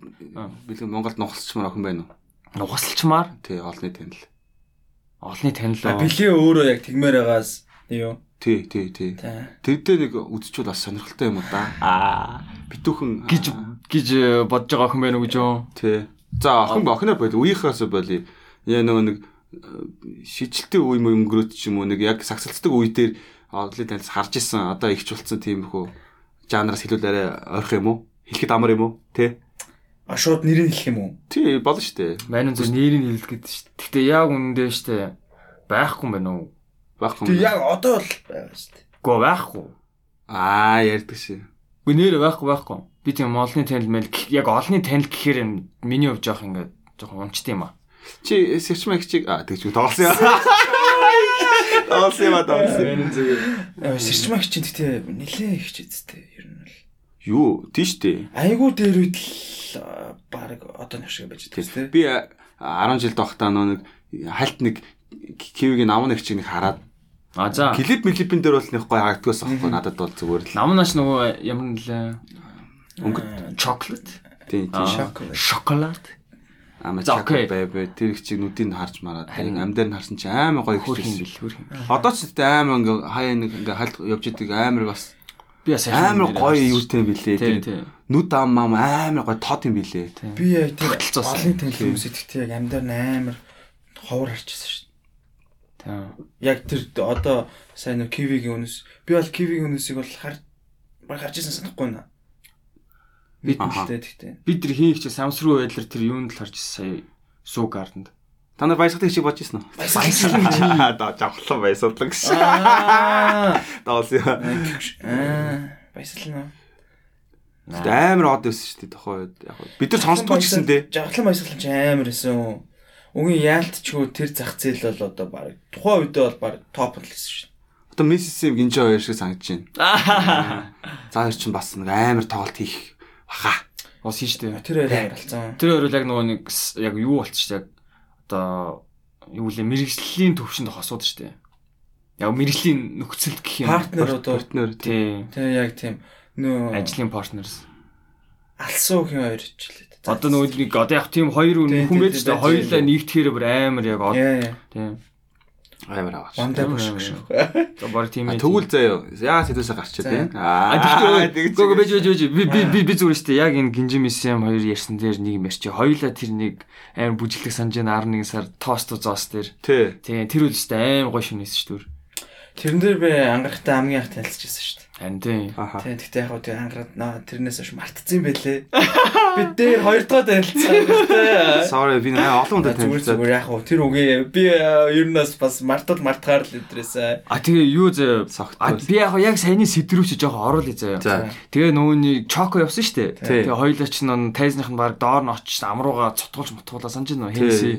бэлэг Монголд нухалчмаар охин байна уу? Нугасалчмаар Тий, олны танил. олны А танилаа. бэлээ өөрөө яг тэгмээр байгаас юу. Тий, тий, тий. Тий. Тэгдээ нэг үдчүүл бас сонирхолтой юм уу да. Аа, битүүхэн гэж гэж э, бодож байгаа хүн байна уу гэж юу? тий. За, охин охиноор боли, үеийнхээс боли. Яа нөгөө нэг шижилтийн үе мөн өнгөрөөд ч юм уу нэг яг сагсалцдаг үе дээр орлын танилс харж исэн одоо ихч болцсон тиймэрхүү жанраас хэлүүл арай ойрох юм уу? Хэлэхэд амар юм уу? Тэ? А шууд нэрийг хэлэх юм уу? Тий, болно шүү дээ. Манай зөв нэрийг хэлэх гэдэг шүү. Гэхдээ яг үнэндээ шүү дээ. Байхгүй юм байна уу? Байхгүй Тэг яг одоо л байгаа шүү дээ. Гөө байхгүй. Аа, ярьдаг шээ. Үгүй нэр байхгүй байхгүй. Би тийм олонний танил мэл яг олонний танил гэхээр миний хувьд жоох ингээд жоох унчт юм аа. Чи сэрчмэг чиг аа тэгж тоглосон юм. Тоглосон юм аа тоглосон. Аа сэрчмаг чинь гэхдээ нилээ их ч үсттэй ер нь бол. Юу, тийш дээ. Айгуу дээр үед л баг одоо нэг шиг байж тээ. Би а, 10 жил доохтаа нөө нэг хальт нэг кивигийн намын нэг чиг нэг хараад А за. клип клипэн дээр бол нэг гой харагдгаас аахгүй надад бол зүгээр л Намнаш нөгөө ямар нэлээ өнгөт chocolate. тийм Аа, тийм Шоколад. ама За, окей. чак бай бай тэр их чиг нүдийг харж мараад тэр амдаар нь харсан чи аймаа гоё хөөрхөн. Одоо ч гэдэг аймаа ингээ хаяа нэг ингээ хальт явж идэг амар бас Би бас амар гоё юм билээ Тий, тий. нүд ам ам амар гоё тод юм билээ Би яг тэр олон танил хүмүүс идэхтэй яг амьдар амар ховор харчихсан шүү. Тий. Яг тэр одоо сайн нэг кивигийн үнэс. Би бол кивигийн үнэсийг бол хар баг харж ирсэн санахгүй наа. Бид. Мэдтэй тэгтээ. бид тэр хин их чи самсруу байдлаар тэр юунд л харж сая суу гарданд. та нар баясгалыг чи бодож ирсэн үү Баясгалан да жавхлан баясгалаг гэсэн Аа. даалсан юм Аа. Баясгалан. амар од байсан шүү дээ тохоо үед яг бид нар сонсдгоо ч гэсэн дээ Жавхлан баясгалан ч амар эсэн. Үгийн яалтчгүй тэр зах зээл бол одоо баг тухайн үедээ бол баг топ л гэсэн шүү. одоо миссис гинжи хоёр шиг санагдаж байна [LAUGHS] за хоёр чинь бас нэг амар тоглолт хийх баха Ус хийж штэ. Тэр хоёр амар алцсан. Тэр хоёр л яг нөгөө нэг яг юу болчих яг одоо юу лээ мэрэгжлийн төвшөнд хосууд штэ. Яг мэрэгжлийн нөхцөлд гэх юм. Партнер одоо партнер тий. тэр яг тийм нөө Ажлын партнерс. алсуу хин хоёр ч л дээ. Одоо нөгөө нэг одоо яг тийм хоёр Тий, хүн тий, байж тий, штэ. байж Хоёулаа тий. нэгтгэхээр бүр амар яг од. Яа. Тий. амар аваач Ванда амар. шүү. За баг тийм ээ. тэгвэл заяа яа За. байна А аа тэгвэл бэж бэж бэж би би би зүгээр штэ яг энэ гинжим мисэм хоёр ярьсан дээр нэг юм ярьчих. Хоёулаа тэр нэг амар бүжиглэг санаж байна 11 сар тост зоос дээр. тий Тий тэр үл штэ амар гоё шинээс штүр. Тэрэн дээр би ангарахтаа хамгийн анх танилцчихсан шүү дээ. Харин тий. аха Тийм гэхдээ яг гоо тэр ангараад наа тэрнээс хойш мартцсан байлээ. [LAUGHS] Бид дээр хоёр дахь танилцсан sorry би нэг олон Зүгээр танилцаад зүгээр яг гоо тэр үгээ би э, ер нь бас мартал мартахаар л өдрөөсөө. А тэгээ юу зэ Согт би яг яг саяны сэтрүүч жоохон оруулъя заяа. За. Тэгээ нөгөөний чоко явсан штэ. Тэгээ хоёулаа ч нөө тайзных нь баг доор нь очиж амрууга цотгуулж мотгуулаа санаж уу? Тий. Хэнси.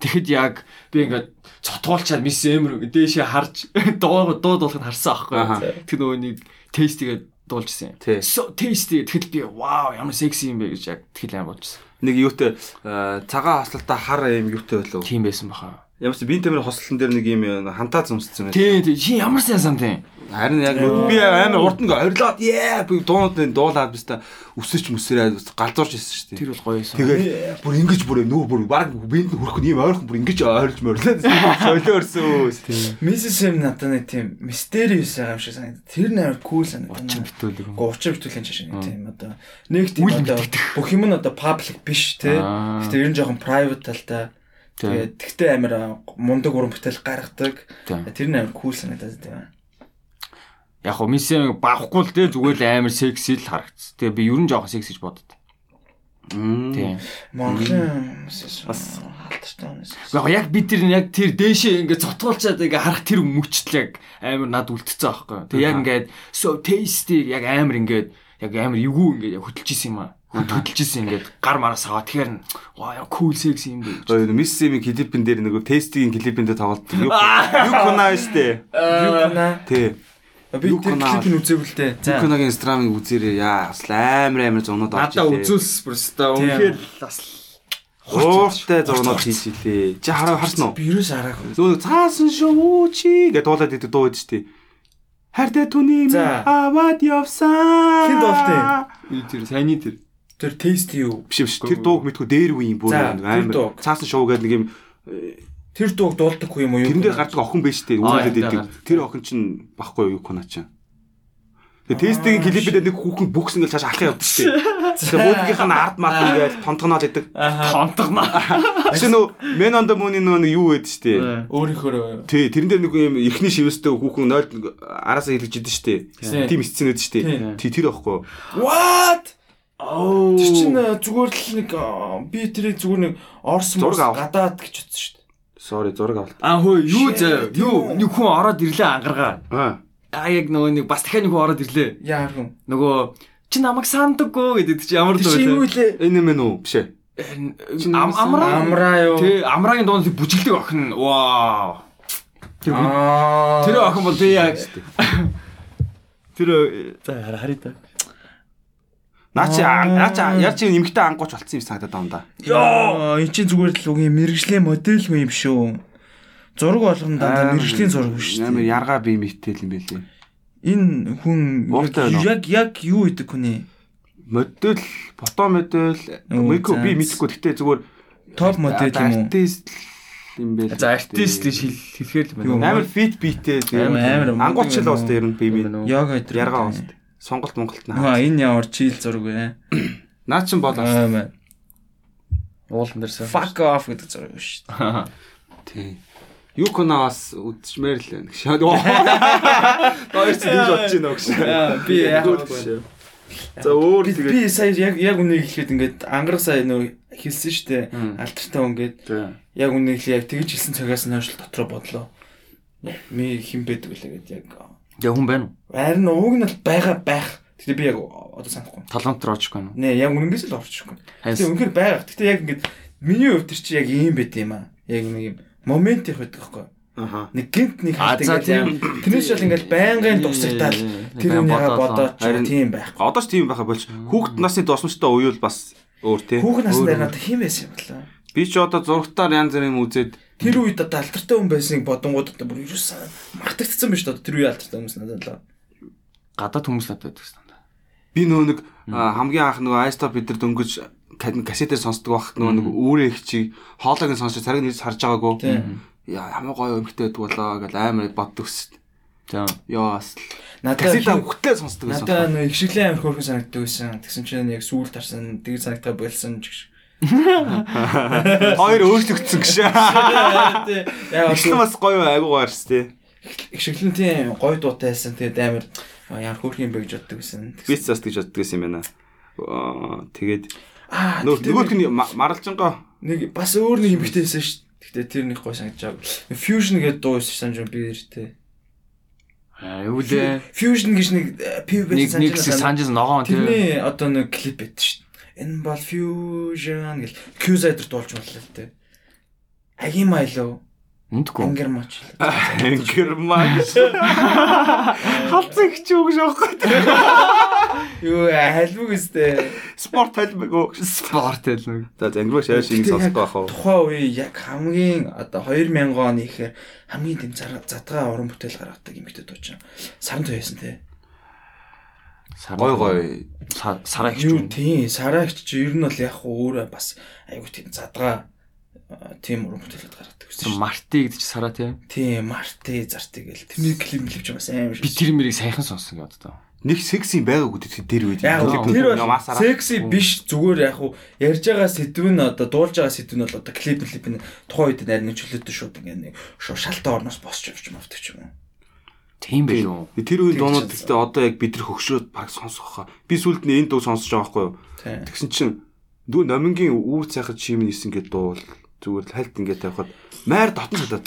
Тэгэхэд яг би ингээд цотгуулчаад мис эмэр дээшээ харж дуу дуу дуулахыг харсан Аха. аахгүй. Тэг нөгөөний тестигээ дуулжсэн. Тий. So tasty тэгэхэд би вау ямар секси юм бэ гэж яг тэгэл аим болжсэн. нэг юутай э, цагаан хослолтой хар юм юутай болов Тийм байсан баха. Ямарс бие тамирын хослолтон дээр нэг юм э, хантаа зэмссэн байх. Тий, тий. Чи ямар сайн сан тий. Харин яг би амар урд нь орилоод яа би дуунууд нь дуулаад биста өсөж мүсрээд галзуурч ирсэн шүү дээ. Тэр бол гоё байсан. Тэгээд бүр ингэж бүр нүү бүр баг биэнд нь хөрөх нь юм ойрхон бүр ингэж ойрлж мөрлөө. Солиорсон. Миссис Эм надад нэг тийм мистериус байгаа юм шиг санагдав. Тэр нээр кул санагдав. Учир битүүлэг юм. Гуучир битүүлэн чаш нэг тийм одоо нэг тийм одоо бүх юм нь одоо паблик биш те. Гэтэ ер нь жоохон private талтай. Тэгээд тэгтээ амар мундаг уран бүтээл гаргадаг. Тэр амар кул санагдаад тийм. Яг хөө мисээ баахгүй л дээ зүгээр л амар секси л харагдсан. Тэгээ би ер нь жоохон секси гэж бодод. Тийм. Монголын бас халтартай хүмүүс. Яг яг би тэр яг тэр дээшээ ингээд цотгуулчаад ингээ харах тэр мөчтөл яг амар над үлдчихсэн аахгүй. Тэгээ яг ингээд so tasty яг амар ингээд яг амар эвгүй ингээд яг хөдөлж исэн юм аа. Хөдөлж исэн ингээд гар мараас аваа. Тэгэхээр ваа яа cool sexy юм бэ. Ой мисс Сэмийн клипэн дээр нөгөө тестигийн клипэн дээр тоглолт. Юу [LAUGHS] юу кунаа штэ. Юкна. Тий. Би Юу тэр клипийг үзээгүй л дээ. За. Юконагийн инстаграмыг үзээрэй. Яа бас амар амар зунууд орж Надаа үзүүлс бүрстэ үнэхээр бас Ууртай зунууд хийж илээ. Чи хараа харсан уу? Би юус хараагүй. Зөө цаасан шүү чи гэдэг дуулаад идэг дуу гэж тий. Хайртай түүний аваад явсан. Хэн дуулсан? тэр сайны тэр. Тэр тест юу? Биш биш тэр дууг мэдгүй дээр үе юм бүр амар. Цаасан шоу гэдэг нэг юм Тэр дууг дуулдаггүй юм уу? тэрэн дээр гардаг охин байж тээ үүлээд идэг. Тэр охин чинь баггүй юу куна чинь. Тэгээ тестийн клипэд нэг хүүхэн бүкс ингээл цааш алхах явдаг шүү дээ. Тэгээ бүгдийнх нь ард мард ингээл тонтгоноод идэг. Тонтгоно. [LAUGHS] Чи нөө Men on the Moon-ийн нөө нэг юу гэдэг шүү дээ. Өөрийнхөө Тий, тэрэн дээр нэг юм ихний шивэстэй хүүхэн 0 араасаа хэлж идэв шүү дээ. Тим сценүүд шүү дээ. Тий, тэр аахгүй. What? Оо. Тэр чинь э, зүгээр л нэг э, би тэрийг зүгээр нэг орс гадаад гэж утсан шүү дээ. Sorry, зураг авалт. Аа хөө юу Shit, юу нэг хүн ороод ирлээ ангаргаа. Аа. Аа яг нөгөө нэг бас дахиад нэг хүн ороод ирлээ. Яар хүн. Нөгөө чи намайг сандаггүй гэдэг чи ямар Тэр чинь юу илээ? Энэ юм ээ үү? Биш ээ. Ам амраа. Амраа юу? Тэ амраагийн дунд бүжиглдэг охин. Вау. Тэр тэр охин бол тэг яг [LAUGHS] Тэр за хараа харъя та. Наа чи наа чи яа чи нэмэгтэй ангууч болцсон юм санагдаад байна да. Йоо, эн чинь зүгээр л үгийн мэрэгжлийн модель юм шүү. Зураг болгоно дандаа мэрэгжлийн зураг биш. Амар яргаа бие мэтэл юм байлээ. Энэ хүн яг яг юу идэг хүний? Модель, фото модель, мико би мэдхгүй гэхдээ зүгээр Топ модель юм уу? Артист юм байл. За артист хэлэхээр л байна. амар фит битээ Амар, амар ангууч л мөнгө уус дээр нь би би Йога идэр. яргаа уус. Сонголт Монголд Аа, наа. энэ ямар чийл зураг вэ? Наа чин бол Аа. Уулан дээрсээ. Fuck off гэдэг зураг биш. тий. Юу кона бас үдчмээр л байна. Хоёр чи дэж бодож байна уу гэж. Би яг За өөр би тэгээд би сая яг яг үнийг хэлэхэд ингээд ангараг сая нөө хэлсэн штэ. Алдартай хүн гээд яг үнийг л яг тэгж хэлсэн цагаас нь хойш дотроо бодлоо. Ми хин байдаг үлээ гээд яг Яг хүн байна уу? харин ууг нь л байгаа байх. Тэгтээ би яг одоо санахгүй. Талант руу очихгүй юу? Нэ яг үнэнгээс л орчихгүй. Тэгтээ үнэхээр байгаа. Тэгтээ яг ингээд миний хувьд чи яг ийм байт юм аа. Яг нэг юм момент их байдаг байхгүй. аха. Нэг гинт нэг А, хат за, ингээд тийм. тэрнээс бол ингээд байнгын дурсагтаал тэр үнийг бодоолоо. бодоод ч тийм байх. Одоо ч тийм байха болж хүүхэд насны досмжтой уюул бас өөр тий. Хүүхэн насны надад хин байсан юм болоо. Би ч одоо зургатаар янз бүрийн юм үзээд Тэр үед одоо алдартай хүн байсныг бодонгууд одоо бүр юусан мартагдсан биш үү тэр үе алдартай хүмүүс надад л. Гадаад хүмүүс надад байдаг стандарт. би нөө нэг хамгийн анх нөгөө айстop бид нар дөнгөж ка- кассетээр сонсдог байхад нөгөө нэг өөрөө их чи хоолойг нь сонсож цариг нэрс харж байгаагүй. Яа ямар гоё өмхтэй байдаг болоо гэж амар боддог ус. За. Яа бас Надад кассетаа хөтлөө сонсдог байсан. надад нэг их шиглэн амир хөөрхөн санагддаг байсан. Тэгсэн чинь яг сүүл тарсан тэг санагдаа болсон ч гэж. Хоёр өөрчлөгдсөн гэж. Яг Ишлэн бас гоё айгуу гаарс тий. их шиглэн тийм гой дуутайсан тэгээд амир яар хөөрхөн юм бэ гэж боддог байсан. Би ч бас гэж боддог байсан юм байна. Аа, Тэгээд нөгөөх нь ма- маралжингаа нэг бас өөр нэг юм битээсэн шүү. Гэхдээ тэр нэг гой санагдаж байгаа. Fusion гэдэг дуу байсан санаж би нэртэй. Аа юу лээ? Fusion гэж нэг э, PV Нэг нэг байсан санжис ногоон тий. Тэрний одоо нэг клип байд шүү. Энэ бол Fusion гэл Q-Sider дуулж боллоо тэ. Агима илүү Үндгүй. ангер мач. герман халцсан гэж үг шохгүй. Юу хальбуг өстэй. Спорт хэлбэг. Спорт хэл нэг. За зангиваа шааш ингэ сонсох байх уу? Тухайн үе яг хамгийн одоо 2000 оны ихээр хамгийн дэм задгаа уран бүтээл гаргадаг эмэгтэй дуучин. Саран туяасан те. Гой гой. Сараа гэж Юу тийм сараагч чи ер нь бол яг хуу өөрөө бас айгуу тийм задгаа тийм уран бүтээлд гаргадаг гэсэн. Марти гэдэг чи сараа тий. Тийм марти зарти гэл тэрний клип клип ч бас аим Би тэр мэрийг сайхан сонссон гэдэг одоо. Нэг секси байгаагүй тэр дээр үед. Тэр бол секси биш зүгээр яг хуу ярьж байгаа сэдв нь одоо дуулж байгаа сэдв нь бол одоо клип клип нь тухайн үед нарийн чөлөөтэй шууд ингээд нэг шалтан орноос босч явж мавдаг ч юм уу. Тийм байл юу? Тэр үеийн Тэгж дуунууд гэхдээ одоо яг бид нар хөгшрөөд баг сонсох хаа. Би сүлд нь энэ дуу сонсож байгаа байхгүй юу? Тэгсэн чинь дүү номингийн үүр цайхад чимэн нисэн гэдэг дуу бол зүгээр л хальт ингээд тавихад майр дотн шатаад.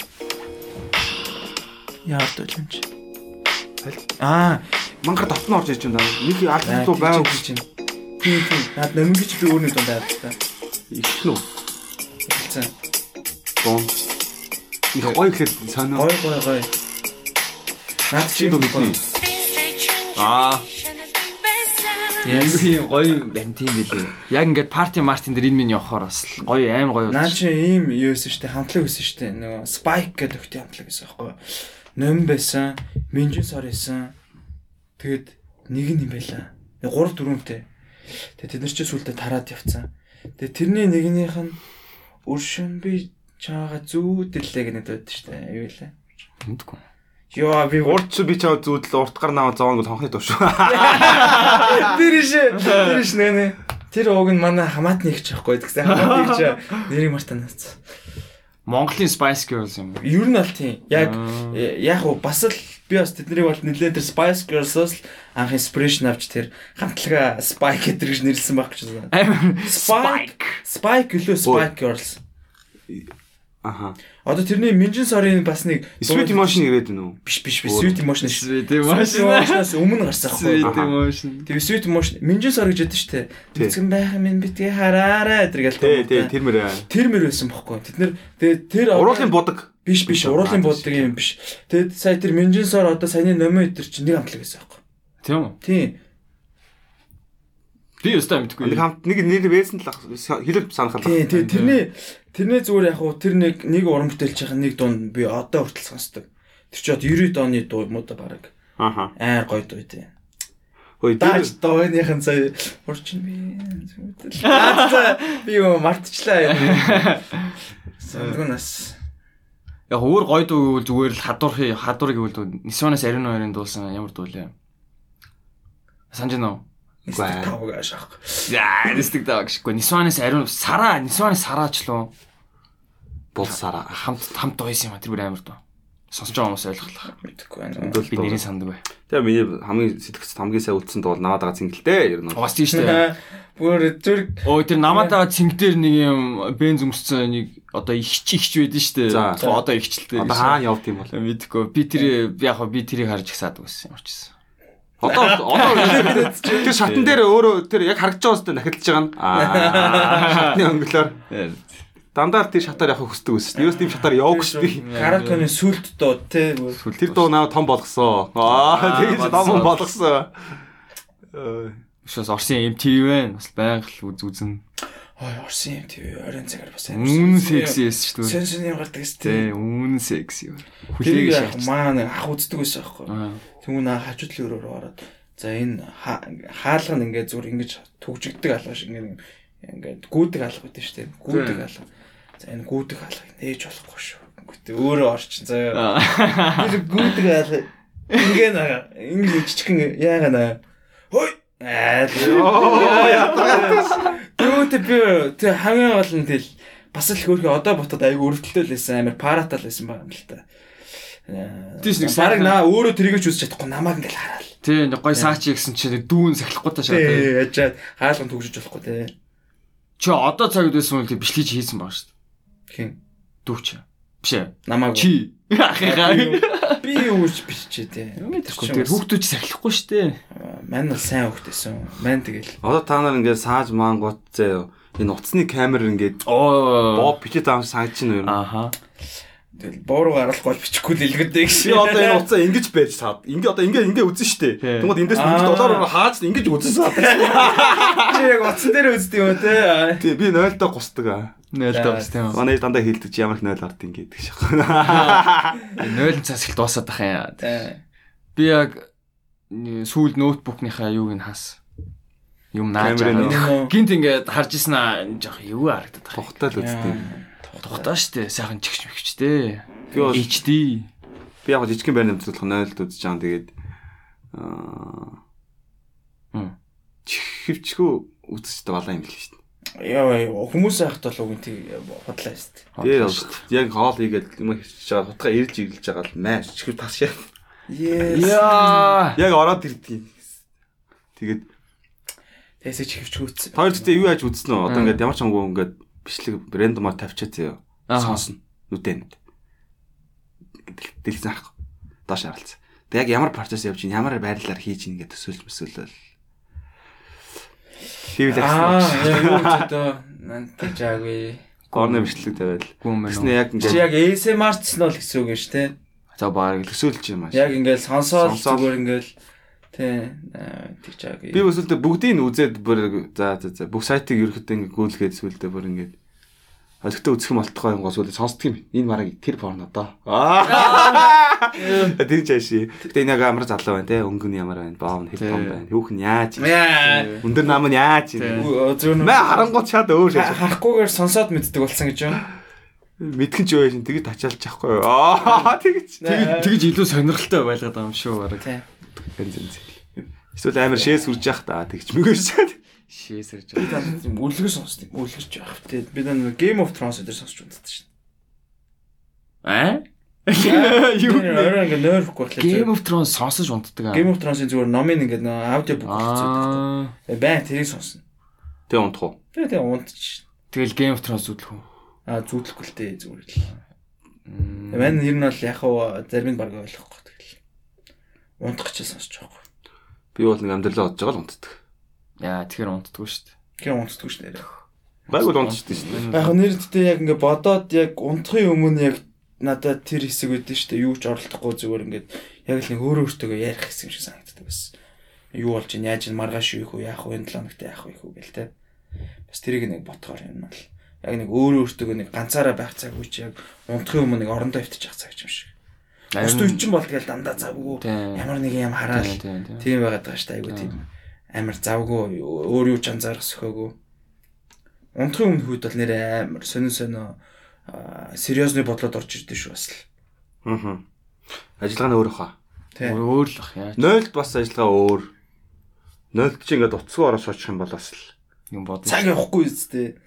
Яа дуулж чи. Хальт Аа, мангар дотн орж иж байна. Нэг алт аа, дуу байг чинь. Тийм тийм. Наад номингийн чи би өөрний дунд байдаг та. их нүү. Хэлсэн. Дуу. Их гоё ихэд сонио. Гой гой гой. Наад чи дуу мэднэ. Аа. Яг тийм гоё байна тийм билээ. Яг ингээд парти мартин дээр энэ минь явахаар бас гоё аим гоё. Наа чи ийм юу байсан штэ хамтлаг байсан штэ нөгөө Spike гэдэг өхтэй хамтлаг байсан байхгүй юу? Ном байсан, Минжин сар байсан. Тэгэд нэг нь юм байла. 3 4-тэй. Тэгээ тэд нар чи сүлдө тараад явцсан. Тэгээ тэрний нэгнийх нь өршин би чаага зүүдэлээ гэнэ дээд штэ. Юу вэ? Үндгүй. Йоо би чи би чаа зүүдэл урт гар наваа зоон гол хонхны душ. [LAUGHS] Тэр иш тэр иш нэ нэ. Тэр ууг нь манай хамаатны ихч байхгүй гэсэн. Хамаатны ихч нэрийг мартанаас. Монголын Spice Girls юм. Ер нь аль тийм. Яг яг уу бас л би бас тэднийг бол нэлээд тэр Spice Girls-оос л анх inspiration авч тэр хамтлага Spike гэдэг гэж нэрлсэн байх гэж байна. Spike. Spike гэлөө Spike Girls. Аха. Одоо тэрний Minjin Sorry бас нэг Sweet emotion ирээд байна уу? биш биш биш Sweet Emotion шүү. Sweet Sweet emotion. Emotion-аас өмнө гарсан Sweet байхгүй. emotion. Тэгээ Sweet Emotion Minjin Sorry гэж яддаг шүү дээ. Тий. Эцгэн байх минь битгий хараарай гэдэг л Тий, тий, тэр мөр. тэр мөр байсан бохгүй. Тэд нэр тэгээ тэр Уруулын будаг. биш биш уруулын бодог юм биш. Тэгэд сая тэр Minjin Sor одоо саяны номын өдр чинь нэг хамтлаг байсан байхгүй. Тийм үү? Тийм. Би өстой мэдгүй. Нэг хамт нэг нэр байсан л хэлэлт санахал. Тийм тийм тэрний тэрний зүгээр яг хуу тэр нэг нэг уран бүтээлч байгаа нэг дунд би одоо хүртэл сонсдог. Тэр чи одоо 90-ад оны дуу юм уу да баг. Аха. Аяар гоё дуу тийм. Хөөе Дааж дооныхан сая урчин би. За, би юу мартчихлаа. Сангунаас. Яг өөр гоё дуу гэвэл зүгээр л хадуур хадуур гэвэл Нисванаас Ариун хоёрын дуусан ямар дуу лээ? Санаж байна уу? Үгүй. Тавг ашаах. Яа, нэстэг даа гişгүй. Нисванаас Ариун Сараа, Нисванаас Сараач лөө булсараа. хамт хамт дуусан юм а тэр бүр амар дуу. Сонсож байгаа хүмүүс ойлголох. Мэдхгүй байна. Би нэрийг санддаг бай. Тэгээ миний хамгийн сэтгэгч хамгийн сайн үлдсэн дуу бол наваад байгаа зингэлтэй ер нь. Угаас тийм шүү дээ. [LAUGHS] Бүр зүрх Өө тэр намаатаа цэнгдэр нэг юм бенз өмссөн нэг одоо ихч ихч байдэн шүү дээ. Одоо ихчлээ. Одоо хаана явд юм бол. Мэдгүй. Би тэр яг би тэрийг харж ихсаад байсан юм чийсэн. Одоо [LAUGHS] одоо тэр шатн дээр өөрөө тэр яг харагдаж байгаа үстэй нахилж байгаа нь. Шатны өнгөлөөр дандаа тэр шатаар явах хүсдэг ус. Юус тийм шатаар явах хүсдэг. караконы сүлд доо те. Тэр дуу наваа том болгосон. Аа тэгэж том болгосон. Шээс Орсын MTV байна. Бас байнга л үз үзэн. Ой Орсын юм тий оройн цагаар бас Үнэн секси эс шүү дээ. Сэн сэн юм гардаг тест. Тий, үнэн секси. Хүлээг шаач. маа нэг ах үздэг байсан аахгүй. Аа. Тэнгүүн аа хажуудлын өрөөр ороод за энэ ха- хаалга нь ингээд зүгээр ингэж түгжигдэг алга шиг ингээд ингээд гүйдэг алга гэдэг шүү дээ. Гүйдэг алга. За энэ гүйдэг алгыг нээж болохгүй шүү. Гэхдээ өөрөө орчин заяа. Тэр гүйдэг алга ингээ нага ингээ жижигхэн яага наа. Хой Аа Тэгвэл би тэг хамгийн гол нь тэл бас л хөөрхөн одоо ботод айгу өрөвдөлтөө лээсэн амар паратал байгаа юм л та. Тийш нэг сайхан- наа өөрөө тэрийг ч үзэж чадахгүй намайг ингээл хараал. Тий, нэг гой саач гэсэн чинь дүүн сахилахгүй та шаа. Тий яжаад хаалган төгсөж болохгүй те. Чи одоо цагт байсан үл бичлэж хийсэн баг шүү дээ. Хин Дүүч. Биш ээ. намайг Чи. [LAUGHS] Ахыгаа. Би юуч биччихээ те. Мэдрэхгүй. Тэр хүүхдүүд сахилахгүй шүү дээ. Мань бол сайн хөхтэйсэн. Мань тэгэл. Одоо та нар ингээд сааж мангууд зөө энэ утасны камер ингээд Оо. боо бичээд байгаа санаж чинь юу? Ааха. Тэгэл бооруу гарахгүй бичихгүй л илгэдэг Би гэсэн. одоо энэ утсаа ингэж байж саад. Ингээ одоо ингээ ингээ үзэн штэ. Тий. Тэгмээд эндээс мөнгө доллараар хааж ингэж үзэн саад. Чи [LAUGHS] яг утсан дээр үздэг юм те. Тий би 0 доо гусдаг аа. Нэлтэй бас тийм. Манай дандаа хэлдэг чи ямар их 0 ард ингэ гэдэг шиг. 0 [LAUGHS] цасгал дуусаад ах юм. Би яг сүүл ноутбукныхаа юуг нь хаас. Юм нааж байгаа. [LAUGHS] Гинт ингээд харж исэн аа жоох юу харагдаад байна. Тухтаал үздэг. Тухтаа штэ сайхан чигч мэгчтэй. Би бол- HD. Би яг жижигхэн байрны амтлах 0 л үзэж байгаа. Тэгээд аа Хм. чихвчгүй үзчихдэг балаа юм л шүү дээ. Яа хүмүүс айхт бол үгүй тий бодлаа шүү дээ. Тэгээд бол яг хоол игээд юм хийж байгаа хутга ирж ирэлж байгаа л маа чихв ташаа. Yes. Яа. Яг ороод ирдэг. Тэгээд Тэсэж хөвчгөөцсөн. хоёр дэхтэй юу яаж үзсэн үү? Одоо ингээд ямар ч хамгүй ингээд бичлэг рандомаар тавьчаа зөө. Сонсно. Нүдэнд. Дэлгэн харах. Доош харалцсан. Тэг яг ямар процесс явж ийн ямар байрлалаар хийж ийн гэдэг төсөөлж мэсэлэл. Хийвэл Аа, гэсэн. яа юу ч одоо нантаж жаагүй. Горны бичлэг Тэснэ байна. яг Чи ингээд яг ASMR нь бол гэсэн үг шүү дээ. За баг л төсөөлж юм ааш. Яг ингээл сонсоод зүгээр ингээл тий тэгж жаагүй. Би өсөлтө бүгдийг нь үзээд бүр за за за бүх сайтыг ерөөхдөө ингээд гүйлгээд сүлдээ бүр ингээд Өлтөө үзэх юм болтгоо юм гоо сүлдээ сонсдог юм. Энэ бараг тэр порно доо. Аа. [LAUGHS] Тэр жааши. Гэтэ энэ яг амар залуу байна те. Өнгө нь ямар байна? Боов нь хип хоп байна. Хүүхэн яаж? Яа. Өндөр нам нь яаж? Мэ харангуут чад өөр шээ. харахгүйгээр сонсоод мэддэг болсон гэж юм. мэдхэн ч байж тэгж тачаалж байхгүй юу? Аа [LAUGHS] тэгж. Тэгж илүү сонирхолтой байлгаад байгаа юм шүү бараг. Эсвэл амар шээс үрж явах та тэгж мэгэрч. Шээсэрж Би байгаа. тийм үлгэр сонсдог. Үлгэрч явах. Тий. Би дандаа Game of Thrones дээр сонсч унтдаг шин. Аа? Юу Юу орой ингээ нойрхгүй Game of Thrones сонсож унтдаг аа. Game of Thrones-ийн зүгээр номын ингээ нөө аудио бук хийчихсэн. Аа. Байн тэрийг сонсно. Тэ унтах уу? Тэгээ тэгээ унтчих. Тэгэл Game of Thrones үзлэх үү? Аа зүудлэхгүй л дээ зүгээр л. Мэн ер нь бол яг хуу зарим нь баг ойлгохгүй тэгэл. Унтах гэж сонсож байгаа. Би бол нэг амьдралаа бодож байгаа л унтдаг. Яа, тэгэхээр унтдаггүй шүү дээ. Тэгээ унтдаг ш нэрээ. Байг бол унтчихдаг шүү дээ. Яг нэр дэдээ яг ингээ бодоод яг унтахын өмнө яг надад тэр хэсэг үүдэн штэ юу ч оролдохгүй зүгээр ингээд яг л нэг өөрөө өөртөө ярих хэсэг юм шиг санагддаг бас. Юу болж ин яаж ин маргааш юу их үү яах вэ? Энэ 7 хоногт яах вэ? Их үү гэл те. Бас тэрийг нэг ботхоор юм бол. Яг нэг өөрөө өөртөө нэг ганцаараа байх цаг үуч яг унтахын өмнө нэг орондоо өвтчих цаг юм шиг. Үе чинь бол тэгэл дандаа завгүй. Ямар нэг юм хараад Тийм, байгаад байгаа штэ айгу тийм амар завгүй өөр юу ч анзаарах сөхөөгүй. Унтахын өмнө хүүд бол нэр амар сонин сонио сериосны бодлоод орж ирдэ шүү бас л. Аа. Ажиллагаа нь өөр хаа. Өөр л ах яа. Нойлд бас ажиллагаа өөр. Нойлд чи ингээд утасгүй ороод суучих юм бол бас л Юм бодно. Цаг явахгүй үстэй.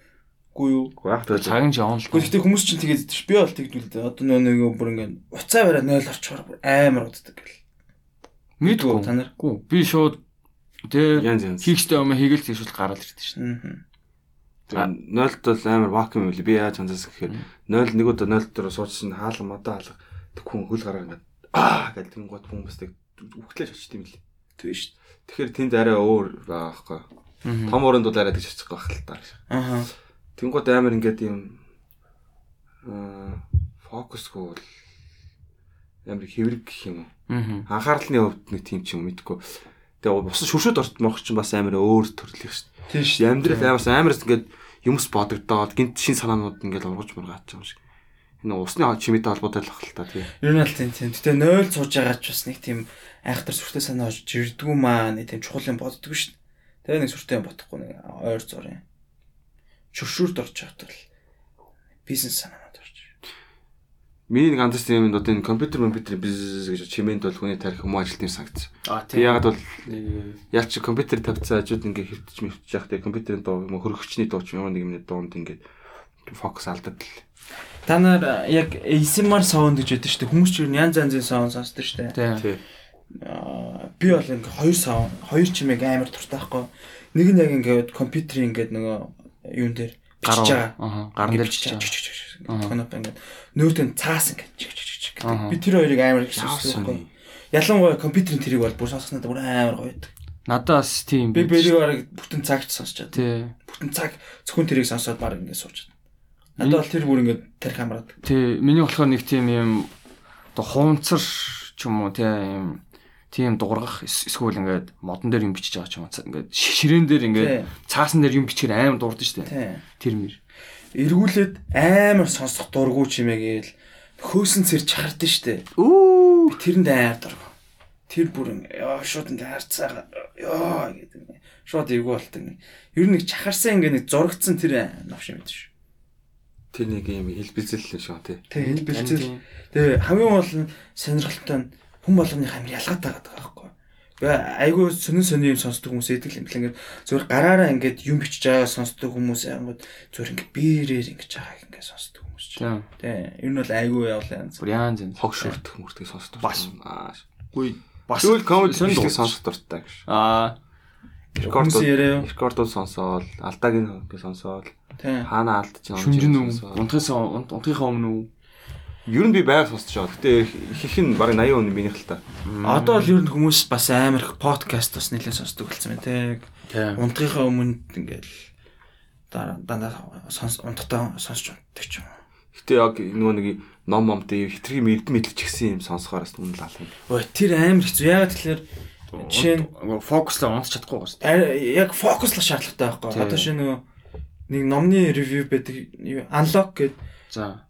Үгүй юу? гайхт байж. Цаг нь ч явна л. Гэхдээ хүмүүс чинь тэгээд идэж би бол тэгдвэл дээ. Одоо нөө нэг бүр ингээд уцаа бараа 0 орчоор бүр амар уддаг гэл. Мэдгүй. Та нар? Гүү. Би шууд янз. хийхтэй юм хийгээл тэгшүүл гараад ирдэ шин. Аа. Нойлд бол амар вакуум юм ли. Би яаж анзаас гэхээр 0 нэг удаа 0 дээр суучсан хаалга мадаа хаалга хүн хөл гараа ингээд аа гэдэг тийм гот хүн бас тэг үхтлээж очт юм ли. Тийм шүү дээ. Тэгэхээр тэнд арай өөр байхгүй. Том уранд бол арай тэгж очих байх л та. Аха. Тэнгууд амар ингээд юм аа фокусгүй бол амар хэврэг гэх юм уу. Аа. Анхаарлын хувьд нэг тийм ч юм мэдгүй. Тэгээ бус шүршүүд орт мох ч бас амар өөр төрлөх шүү дээ. Тийм шүү. Амьдрал амарс амарс ингээд юмс бодогдоод гинт шин санаанууд ингээд ургаж мургаач юм шиг. Энэ усны чимээтэй холбоотой л ахал та тий. Ер нь л тийм тийм. Гэтэ 0 сууж байгаа ч бас нэг тийм айхтар сүртэй санаа орж ирдгүү маа нэг тийм чухал юм боддгоо шүү дээ. Тэгээ нэг сүртэй юм бодохгүй нэг ойр зурын. Шүршүрд орж байгаа бол бизнес санаанууд. Миний нэг андас юм одоо энэ компьютер компьютер бизнес гэж чимээнд бол хүний тарих хүмүүс ажилтны санагц. Аа Тэг ягаад бол яаль чи компьютер тавьцаа ажууд ингээд хэвтэж мэвтэж явах тэг компьютерийн дуу юм уу хөрөгчний дуу ч юм уу нэг юм дуунд ингээд фокус алдаад л. Та нар яг ASMR sound гэж яддаг шүү дээ. Хүмүүс ч нь янз янзын sound сонсдог шүү дээ. Тийм. Тий. Аа, би бол ингээ хоёр sound, хоёр чимээг амар дуртай байхгүй. Нэг нь яг ингээд компьютерийн ингээд нөгөө юун дээр бичиж байгаа. Аа. Гаран дээр бичиж байгаа. Тоноо ингээд нөөтэн цаас ингээд чиг чиг чиг гэдэг. Би тэр хоёрыг амар их юм. Ялангуяа компьютерийн тэрийг бол бүр сонсох надад бүр амар гоё байдаг. Надаас тийм Би бэрийг бараг бүтэн цагт сонсчод. Тий. Бүтэн цаг зөвхөн тэрийг сонсоод баг ингээд сууж. Надад бол тэр бүр ингээд тарих амраад. Тий. Миний болохоор нэг тийм юм оо хуунцар ч юм уу тий юм тийм дуургах эс- эсвэл ингээд модон дээр юм бичиж байгаа ч юм Ингээд ши- ширээн дээр ингээд цаасан дээр юм бичгээр шүү дээ. Тий. Тэр мэр. Эргүүлээд амар сонсох дургу чимээгээл хөөсөн цэр чахардсан штэ. Үү. Тэрэнд амар дургу. Тэр бүр ёо шууд ингээ харцаага ёо гэдэг шууд эвгүй болт ингээ. Ер нь нэг чахарсан ингээ нэг зурагдсан тэр навш юм биш. Тэр нэг юм хэлбэлзэл л шүү тий. Тэг бэлцэл. Тэгээ хамгийн гол нь сонирхолтой нь хүн болгоны хамир ялгаатай байгаа байхгүй. Би айгүй сонин сонин юм сонсдог хүмүүс эдэг юм ингээд зөвхөн гараараа ингээд юм бичиж байгаа сонсдог хүмүүс ангууд зөвхөн ингээд биерээр ингэж байгааг ингээд сонсдог хүмүүс ч. Тийм. Нь бол айгүй явлаа янз. Бүр яан зэн. Хог шүртэх мөртгийг сонсдог. Бас. Үгүй бас Тэгвэл комеди дууссан. сонсох дуртай гэж. Аа. Яриа. Рекордууд сонсоол, алдагийн хөнгө сонсоол, Тэ. хаана алдаж байгаа Шүнжин үү? Унтахын унтахын өмнө үү? Ер нь би байг сонсож байгаа. Гэтэ их их нь баг 80 он минийх л та. Одоо л ер нь хүмүүс бас амар их подкаст бас нэлээд сонсдог болсон байна те. Тийм. Унтахынхаа өмнө ингээл дандаа сонс унтахтаа сонсч унтдаг ч юм. Гэтэ яг нөгөө нэг ном момт хитрхи мэд мэдлж гисэн юм сонсохоороос үнэ лаал юм. Ой тэр амар хэцүү. Ягаад тэгэхээр жишээ нь фокуслаа унтах чадахгүй гоос. Яг фокуслах шаардлагатай байхгүй. Одоо шинэ нөгөө нэг номны ревю байдаг юу, unlock гэд За.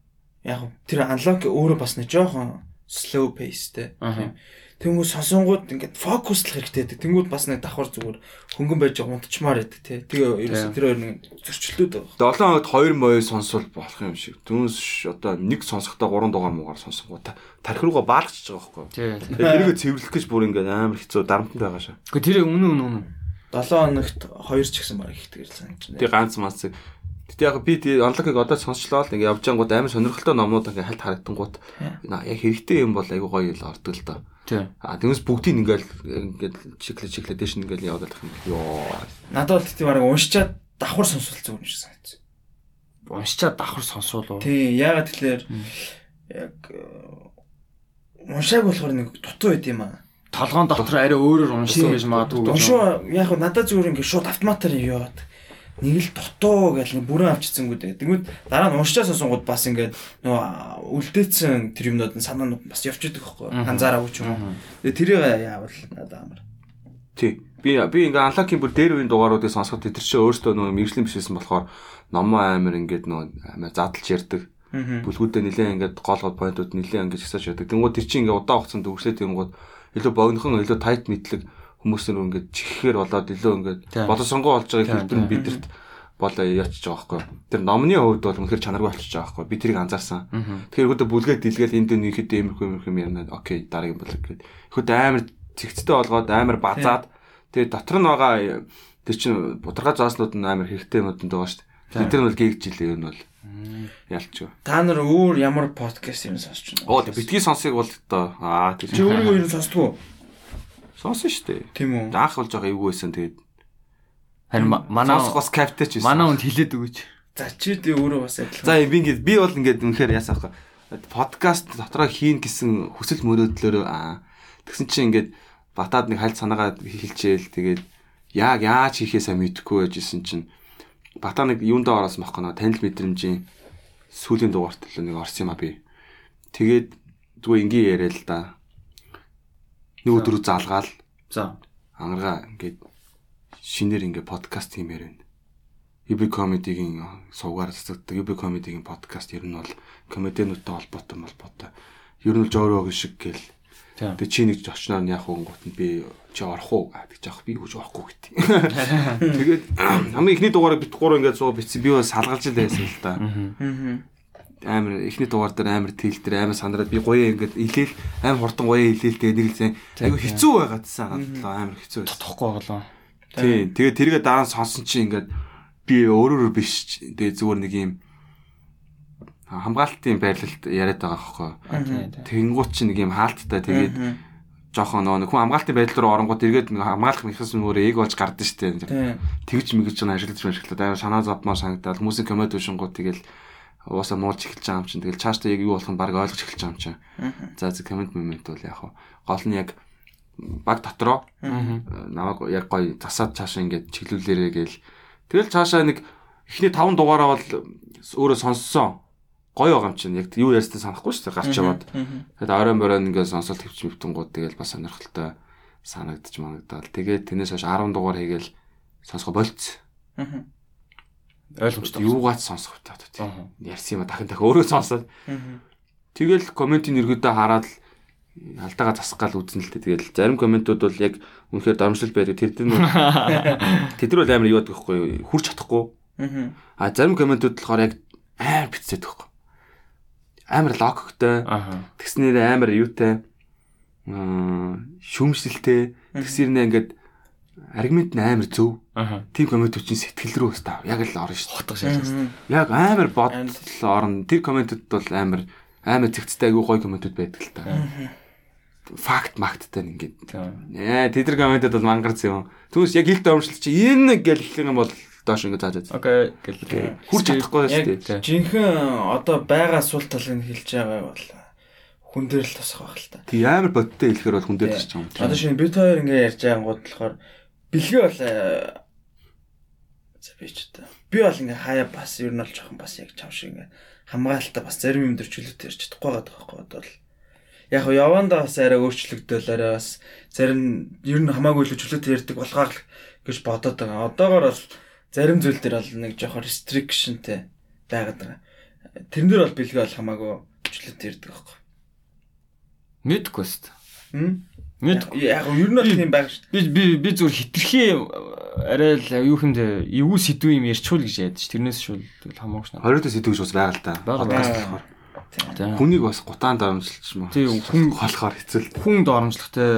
Яг тэр unlock өөрөө бас нэг жоохон slow paceтэй. Тэнгүүд сонсонгууд ингээд фокуслах хэрэгтэй байдаг. Тэнгүүд бас нэг давхар зүгээр хөнгөн байж байгаа унтчмаар байдаг тий. Тэгээ ерөөсө тэр хоёр нэг зөрчлөөд байгаа. 7 хоногт 2 моё сонсвол болох юм шиг. Түүнээс одоо нэг сонсохдоо 3 дугаар муугаар сонсонгоо тархирууга баалгачж байгаа байхгүй. Тэрийг цэвэрлэх гэж бүр ингээд амар хэцүү дарамтанд байгаа шээ. Гэхдээ тэр үнэн үнэн. 7 хоногт 2 ч гэсэн баг ихтэй л санагдаж байна. Тэгээ ганц мац. Тэгтээ яг би тий онлогыг одоо сонсчлоо л ингээд явж ангууд амар сонирхолтой номнууд ингээд хальт харагдангууд яг хэрэгтэй юм бол айгу гоё л ордог л доо. А тэгээс бүгдийг ингээд ингээд чиглэ чиглэ дэш ингээд яваад байх юм. Йоо. Надад бол тийм баг уншичаад давхар сонсвол зүгээр юм шиг санагдсан. Уншчаад давхар сонсвол уу? Тий, яагаад тэгэхээр яг э, уншааг болохоор нэг дутуу байд юм аа. Толгоон дотор арай өөрөөр уншсан гэж магадгүй. Уншуу яг надад зүгээр ингээд шууд автоматар яваад нэг л дутуу гэж нэг бүрэн авчицсангууд. Тэгмэд дараа нь уншчаа сонсонгууд бас ингээд нөгөө үлдээсэн тэр юмнууд нь санаанууд бас явж идэг байхгүй анзаараагүй ч юм уу. Тэгээ тэрийг яавал надад амар. Тий. Би би ингээ анлакийн бүр дээр үеийн дугааруудыг сонсоход тэд чинь өөрсдөө нөгөө мэрэгжлийн бишсэн болохоор номоо амар ингээд нөгөө амар задлж ярддаг. Бүлгүүдээ нилээн ингээд гол гол поинтууд нилээн ингээд хэсэж ярддаг. Тэнгүүд тэр чинь ингээ удаан хугацаанд үргэлжлээд тэнгүүд илүү богинохон илүү тайт мэдлэг хүмүүс нэр ингээд чихээр болоод илүү ингээд боловсронгуй болж байгаа хэлбэр нь бидэрт бол яачиж байгаа байхгүй. Тэр номны хувьд бол үнэхээр чанаргүй болчихж байгаа байхгүй. Би тэрийг анзаарсан. Тэгэхээр өдөө бүлгээд дэлгээл энд нэг хэд иймэрхүү иймэрхүү юм ярина. Окей, дараагийн бүлэг гээд. Ихэд амар цэгцтэй болгоод амар базаад тэгээ дотор нь байгаа тэр чин бутаргаа зааснууд нь амар хэрэгтэй юмуд байгаа шүү дээ. Тэр нь бол гэгж жилээ юм бол ялч. Та нар өөр ямар подкаст юм сонсч байна? Оо битгий сонсыг бол одоо аа Чи тэр өөрийгөө юу сонсдгоо? Сонсон шүү дээ. Тийм үү? Анх болж байгаа эвгүй байсан тэгээд Харин ма- манай бас каптай ч байсан. манай хүнд хилээд өгөөч. За чи дэ өөрөө бас адилхан. За би ингээд би бол ингээд үнэхээр яасаах подкаст дотроо хийн гэсэн хүсэл мөрөөдлөөр аа тэгсэн чинь ингээд батаад нэг хальт санаагаа хэлчихээл тэгээд яг яаж хийхээ сайн мэдэхгүй байжсэн чинь батаа нэг юундаа ороос мах гэнэ танил мэдрэмжийн сүүлийн дугаарт л нэг орсон юм а би. Тэгээд зүгээр ингийн яриа л да. Нэг өдрөө залгаал За. ангараа ингээд шинээр ингээ подкаст хиймээр байна. UB comedy-гийн сувгаар цацдаг UB comedy-гийн подкаст ер нь бол комедиануудтай холбоотой холбоотой. Ер нь л жоорог шиг гэл. Тэгээ чи нэг очноор нь яах вэ гот нь би чи орох уу гэж яах би үгүй орохгүй гэдэг. [LAUGHS] Тэгээд [CLEARS THROAT] хамгийн ихний дугаарыг бит гурав ингээд суу битсэн би бас салгалж л байсан л да. Амар ихний дугаар дээр амар тийл дээр амар сандраад би гоё ингээд илээл амар хурдан гоё илээл тэгээ нэг л зэн айгу хэцүү байгаадсан надад амар хэцүү байсан. Тохгүй болоо. Тий. Тэгээ тэргээ дараа нь сонсон чинь ингээд би өөрөөр биш. Тэгээ зүгээр нэг юм хамгаалтын байрлалд яриад байгаа байхгүй. Тэнгуут чинь нэг юм хаалттай тэгээд жоохон нөө хүн хамгаалтын байдал руу оронгууд эргээд нэг хамгаалах механизм өөрөө ээг болж гардаг штеп. Тийм. Тэгж мэгж байгаа ашиглаж ашиглаад амар санаа зовмоор санагдаад хүмүүсийн комеди ушингууд тэгэл уусаа муулж эхэлж байгаа юм чинь. Тэгэл цаашдаа яг юу болох нь баг ойлгож эхэлж байгаа юм чинь. За за комент момент бол яг гол нь яг баг дотроо. Намайг яг гоё засаад цаашаа ингээд чиглүүлээрэ гээл тэгэл цаашаа нэг эхний 5 дугаараа бол өөрөө сонссон. Гоё байгаа юм чинь. Яг юу ярьснаа санахгүй шүү дээ гарч яваад. Тэгээд оройн боройн ингээд сонсолт хөвч мөвтөнгүүд тэгэл бас сонирхолтой санагдаж манагдаад тэгээд тэрнээс хойш 10 дугаар хийгээл сонсго болц Ойлгомжтой. юугаач сонсох таа тийм ярьсан юм а дахин дахин өөрөө сонсоод тэгэл комментийн эргүүдээ хараад алдаагаа засах гал үзнэ л дээ. Тэгэл зарим комментууд бол яг үнэхээр домшлол байдаг. Тэр дээр нь [LAUGHS] тэд нар бол амар юу гэдэг вэ? Хурж чадахгүй. А зарим комментууд болохоор яг амар бицээд байхгүй. Амар логиктой. Тэгснээр амар юутай аа шүүмжлэлтэй. Тэгсэрнээ ингээд аргумент нь амар зөв. Тим комментууд чинь сэтгэл рүү өстав. Яг л орно шүү. Хотго шалгасан. Яг амар бодол орно. Тэр комментууд бол амар амар зэгцтэй айгүй гоё комментууд байдаг л та. Факт макттай ингээд. Тийм. Яа, тэдэр комментууд бол мангарц юм. Түүнээс яг хилтэй өмшлөл чи энэ гэл хэлэх юм бол доош ингээд зааж байгаа. Окей. Гэл. Хурж чадахгүй шүү Яг дээ. жинхэнэ одоо байгаа сул талыг хэлж байгаа бол хүн дээр л тусах байх л та. Тий амар бодтой хэлэхэр бол хүн дээр ч юм. Одоо шинэ бид хоёр ингээ ярьж байгаа гууд болохоор бэлгээ бол э, за би ч та. Би бол ингээ хаяа бас ер нь бол жоохон бас яг чам шиг ингээ хамгаалалтаа бас зарим юм дөрчлөлт ярьж чадахгүй байгаа байхгүй одоо л яг хөө явандаа бас арай өөрчлөгдөөл арай бас зарим ер нь хамаагүй л чөлөөт ярьдаг болохоор л гэж бодоод байгаа. Одоогоор бол зарим зүйл дээр бол нэг жоохон restrictionтэй байгаад байгаа. Тэрэн дээр бол бэлгээ бол хамаагүй чөлөөт ярьдаг байхгүй. Мэдгүй өст. Хм? Яг ер нь бол тийм байх шүү. би би би зүгээр хитрхи арай л юу хүндэ эвгүй сэдв юм ярьчул гэж яад ш. Тэрнээс шул тэгэл хамаагүй шнаа. Хоёроо сэдвэж бас байгаа л да. Бага, Подкаст бага. болохоор. Тийм. Хүнийг бас гутаанд оромжилч юм уу? Тийм, хүн- болохоор хэцүү л. хүн доромжлохтой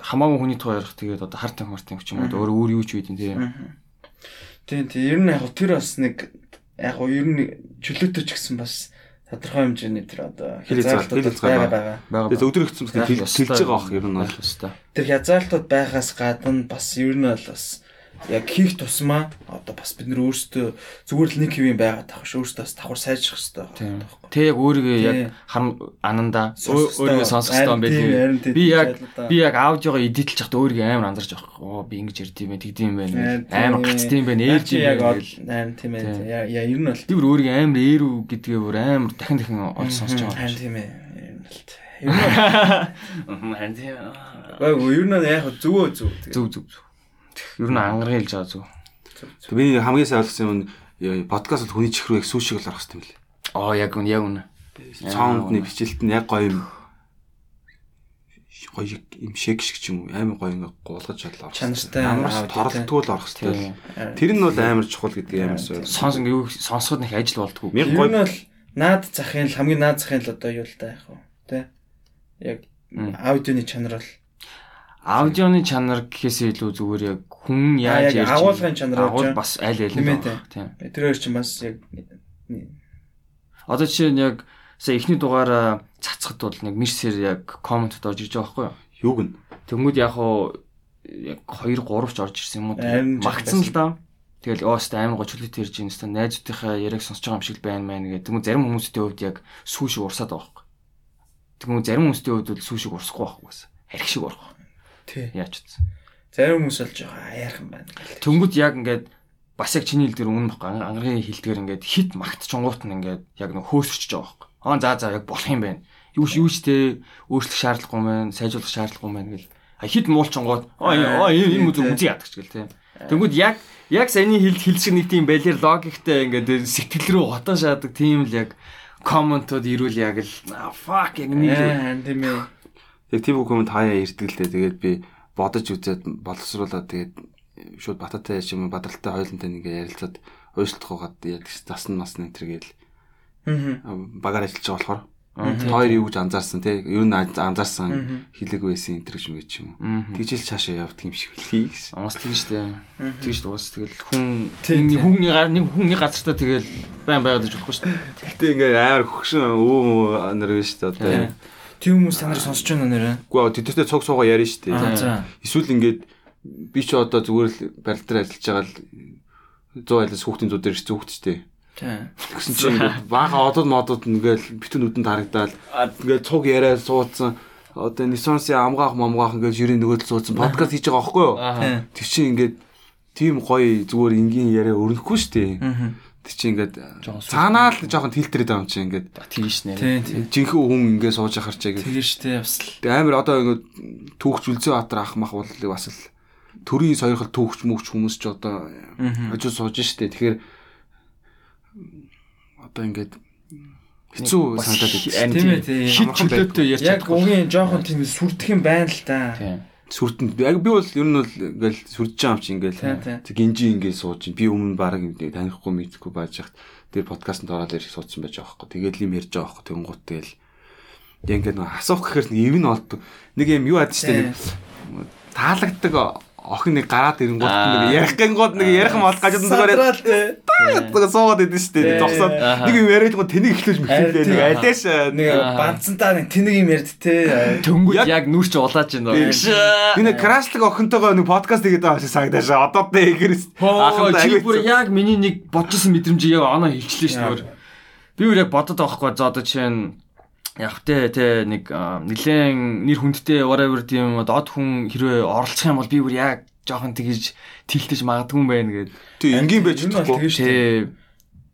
хамаагүй хүний тухай ярих тэгээд одоо харт юм харт юм ч юм уу өөрөө өөр юу ч үйдэн тийм. Тийм тийм ер нь яг тэр бас нэг яг ер нь чөлөөтэй ч гэсэн бас тодорхой хэмжээний тэр одоо Хил хязгаар- хил хязгаар байгаа байгаа. Тэгээд бас Яг хэлж байгаа ах ер нь бол. ёстой. Тэр хязгаарлалтууд байгаас гадна бас ер нь бол бас яг хийх тусмаа одоо бас бид нөр өөрсдөө зүгээр л нэг хэвэн байгаад тах ш өөрсдөө бас давхар сайжрах хэрэгтэй байна. Тэ яг өөрийгөө яг хам ананда өөрийгөө сонсох хэрэгтэй юм тийм, Би яг би яг аудиогоо эдитэлж байхдаа өөрийгөө амар анзарч байгаа. Оо би ингэж ярьд юм бэ, тэгд юм байна. Амар тийм. гацд юм байна, Яг ээлж юм яг байна. ол- гэл. харин тийм ээ. Яа ер нь бол бүр өөрийгөө амар ээрүү гэдгээ бүр амар дахин дахин олж сонсож байгаа. харин тийм ээ. Ер нь л. Ер нь [LAUGHS] Харин тийм. Гайг ер нь яг зөвөө зөв. Зүг зүг. зүг. Ер нь ангарыг хэлж байгаа зүг. Би хамгийн сайн ойлгосон юм подкаст бол хүний чихрүү яг сүүшиг л арах хэрэгтэй юм лээ. Аа яг үн яг үн. Саундны бичлэлт нь яг гоё юм. Гоё юм шиг шиг ч юм уу амар гоё ингээ гуулгаж чадлаа. Чанартай амар аудио, торлтгүй л орох хэрэгтэй. Тэр нь бол амар чухал гэдгийг амар сайн. Сонс ингээ юу сонсоход нэг ажил болдгоо. Нь гоё бол наад захын л хамгийн наад захын л одоо юу л та яг хөө. Тэ? Яг аудионы чанар бол Аудионы чанар гэхээсээ илүү зүгээр яг хүн яаж яг ярьж агуулгын чанар агуул бас аль аль нь байна. Тийм. тэр хоёр чинь бас яг Одоо жишээ нь яг сая эхний дугаараа цацхад бол нэг мишсэр яг комментод орж ирж байгаа байхгүй юу? юуг нь Тэнгүүд яг хуу яг 2 3 ч орж ирсэн юм уу? Магтсан л да. Тэгэл өөстө амар го чөлөөтэй ирж байна. Өстө найзуудынхаа яриаг сонсож байгаа юм шиг байна мэн гэдэг. Тэнгүүд зарим хүмүүсийн хувьд яг сүү шиг урсаад байгаа байхгүй. Тэнгүүд зарим хүмүүсийн хувьд бол сүү шиг урсахгүй байхгүй гэсэн. Арх шиг урах. тий. Яач утсан. Зарим хүмүүс бол жоо аяархан байна. Тэнгүүд яг ингээд бас яг чиний хэлдгэр үнэн баггүй ангаргийн хэлдгэр ингээд хит магтчонгуут нь ингээд яг нэг хөөсөрч байгаа байхгүй. Аа за за яг болох юм байна. Юу ч юу ч те өөрчлөх шаардлагагүй байна, сайжруулах шаардлагагүй байна гэл. А хит муулчонгууд аа юм үзүү үзий ядагч гэл те. Тэнгүүд яг яг саяны хэл хэл шиг нэг тийм балер логиктэй ингээд сэтгэл рүү хотоо шаадаг тийм л яг комментууд ирүүл яг л fuck яг нэг Аа тийм ээ. яг тийм коммент хаяа ирдэг л дээ. Тэгээд би бодож үзээд боловсруулаад тэгээд шууд бататай юм бадралтай хойлонтой ингээ ярилцаад уйшлах угаад яг засна масна энэ төр гээл Аа. багаар ажиллаж байгаа болохоор хоёр юу гэж анзаарсан те ер нь анзаарсан хилэг байсан энэ төр юм гэж юм. Тэгжэл цаашаа явдаг юм шиг үлхий гэсэн. Ангас тийм штэ. Тийм штэ уус тэгэл хүн нэг хүний гар нэг хүний газартаа тэгэл байн байгаад иж болохгүй штэ. Гэтэ ингээ амар хөгшин өө нар биш та одоо. Тийм хүмүүс та нар сонсож байна нэрэ. Гэхдээ тэтэстэй цог цугаа ярина шүү дээ. Аа. Эсвэл ингээд би ч одоо зүгээр л барил дээр ажиллаж байгаа л 100 айлс хүүхдийн зүү дээр дээ. Тийм. Тэгсэн чинь ингээд баахан одод модод ингээл битэн нүдэнд харагдаад ингээд цуг яриа суудсан одоо Nissan-ийн амгаах момгаах ингээд жирийн нөгөөдөл суудсан подкаст хийж байгаа байхгүй юу? Аа. Тэр чинь ингээд тийм гоё зүгээр энгийн яриа өрнөхгүй шүү дээ. Тэр чинь ингээд Жохон сүйх. цаанаа л жоохон тилтерээд байгаа юм чинь ингээд. Тийм тийм. жинхэнэ хүн ингээд сууж ахаар чаа ингээд Тэгээ штэ бас л. Амар одоо ингээд түүхч үлзээ баатар ах мах бол бас л төрийн сойрхол түүхч мөвч хүмүүс ч одоо хажуу сууж штэ тэгэхээр одоо ингээд хэцүү санагдаад байна. Тийм ээ. Хит чөлөөтэй ярьж Яг угийн жоохон тийм сүрдэх юм байна л да. Тийм. Сүртэнд яг би бол ер нь бол ингээл сүрдэж байгаа юм чи ингээл тэг гинжи ингээд сууж би өмнө баг танихгүй мэдхгүй байж хат. Тэр подкастт ороод ирэх суудсан байж байгаа байхгүй. Тэгээд юм ярьж байгаа байхгүй. Тэгэнгუут тэгэл. Яг ингээд асуух гэхээр нэг ив нь олддог нэг юм юу ад штэ нэг таалагддаг охин нэг гараад ирэнгууд нэг ярих гингууд нэг ярих мол гажууд зүгээр таалагддаг суугаад идэв штэ Тийм. зогсоод нэг юм яриад тэнийг эхлэж мэхлээ. Нэг алеш Нэг банцантаа нэг тэнэг юм ярьд те. Төнгөд Яг- нүрч улааж байна. би нэг крашлаг охинтойгоо нэг подкаст хийгээд байгаа шиг санагдаж одоо тэ ихэрс Аа чи бүр яг миний нэг бодчихсон мэдрэмжийг яг оноо хэлчлээ шүү дээ. Би бүр яг бодод байгаа хгүй за одоо жишээ нь яг тэ тэ нэг нилээн нэр хүндтэй whatever тийм дод хүн хэрвээ оролцох юм бол би бүр яг жоохон тэгж тэлтэж магадгүй юм байна гэд. тий энгийн байж Ер нь бол чадахгүй тэгээ штэ. Тэ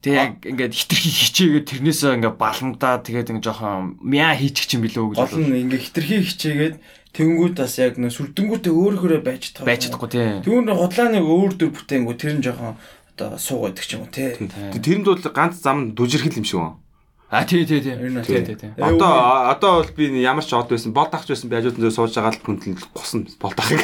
Тэг яг ингээд хитрхи хичээгээд тэрнээсээ ингээд баламдаа тэгээд ингээд жоохон мяа хийчих чинь билүү гэж Гол нь ингээ хитрхи хичээгээд тэнгүүд бас яг нөө сүрдэнгүүтээ өөр хөөрэ байж чадах. байж чадахгүй тий. Түүн худлааны өөр дөр бүтэнгүү тэр нь жоохон одоо суугаад ч юм уу те. Тэрэнд бол ганц зам дүжирхэл юм шиг байна. А тий тий тий. Ер нь Тий тий тий. Одоо одоо бол би ямар ч од байсан бол дахч байсан би хажууд [LAUGHS] нь сууж байгаа л хүндлэн гусна бол дахыг.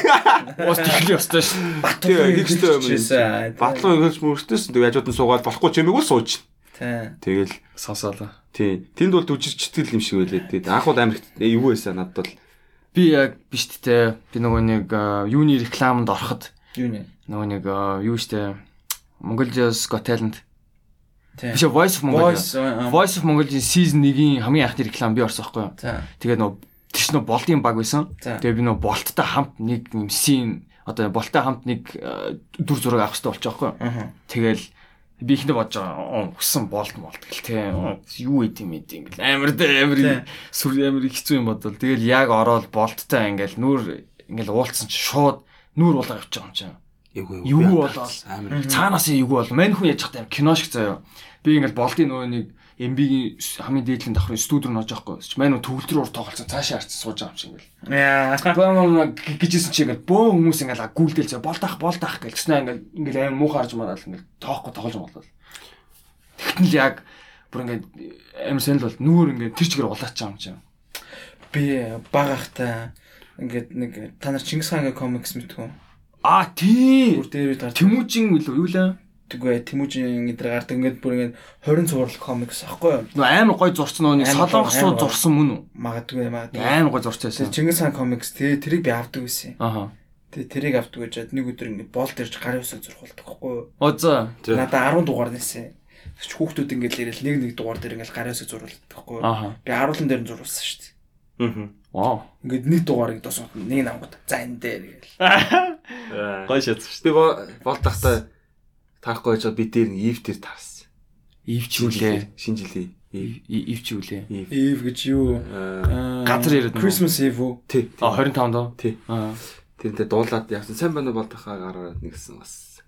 Уус тэхлээ өстой ш. Тэгээ хийхтэй юм. Батлуу Батлуу ихэлж мөрчтэйсэн тэгээ хажууд нь суугаад болохгүй чимээг л сууж. Тий. Тэгэл Сонсоолаа. тий тэнд бол дүжирчтгэл юм шиг байлээ. Тэгээд анх бол амар их- юу байсан надад бол Би яг биш тээ. Би нөгөө нэг а, юуны рекламанд ороход Юу нэ? нөгөө нэг юу штэ Mongolia's Got Talent. Тий. Биш Voice of Mongolia. Voice of Mongolia-ийн season 1-ийн хамгийн анхны реклам би орсон байхгүй юу? Тэгээд нөө тийч нөө болдын баг байсан. Тэгээд би нөө болттой хамт нэг юм scene одоо болтой хамт нэг э, дүр зураг авах хэрэгтэй болчих واخгүй. Тэгэл би ихэндээ бодож байгаа өгсөн болт молт гэл те юу идэм идэм гэл. Амар дэ амар сүр амар хэцүү юм бодвол. Тэгэл яг ороод болттай ингээл нүур ингээл уулцсан чи шууд нүур болоо явчих юм чинь юу болоо амар. Цаанаас юу бол мань хүн яж хат кино шиг заяа би ингээл болтын нөгөө нэг MB-ийн хамгийн дээдлийн давхрын студи руу нож чи мань төгөлдрөөр тоглолцсон. Цаашаа харцсан сууж байгаа юм шиг ингээл. Яа. гэжсэн чи ингээл бөө хүмүүс ингээл гүйлдэл заяа болтах болтах гэж тэгснэ ингээл ингээл амар муухай харж мараал ингээл тоохгүй тоглож болол. Тэгтэн л яг бүр ингээд амар сонир бол нүүр ингээд тэр чигээр улаач байгаа юм чинь Би багахта ингээд нэг та нар Чингис хаангийн комикс мэдгүй. а тий! Бүр дээр гарч Тэмүүжин үлээ юу лээ Тэгвэ Тэмүүжин эдгээр гардаг ингээд бүр ингээд 20 цуврал комикс аахгүй юу? нөө амар гой зурцсан нөгөө нэг Амар гой, солонгосуу амар гой. зурсан мөн үү Магадгүй магадгүй. амар гой зурцсан Чингис хаан комикс тэгээ тэрийг би авдаг байсан. аха Тэгээ тэрийг авдаг гэж нэг өдөр ингээд болт ирж гарын усыг зурхуулдаг байхгүй юу? О за Тий. Надаа 10 дугаар нээсэн. Тэгч хүүхдүүд ингээд ирэл нэг нэг дугаар дээр ингээд гарын усыг зурхуулдаг байхгүй юу? Би харуулан дээр нь зурулсан шүү дээ. Аа. вау Ингээд нэг дугаарыг досгод нэг намгууд за энэ дээр гээл. гой шатсан шүү Би бол тахта таахгүй гэж би дээр нэг ив дээр таарсан. ивч үлээ Шинэ жилийн ив. ивч үлээ Ив. Гэж юу? Аа, Газар яриад. Christmas Eve үү? Тий. а 25 доо Тий. аа Тэрнтэй дуулаад явсан. Сайн байна уу бол тахаа гараад нэгсэн бас.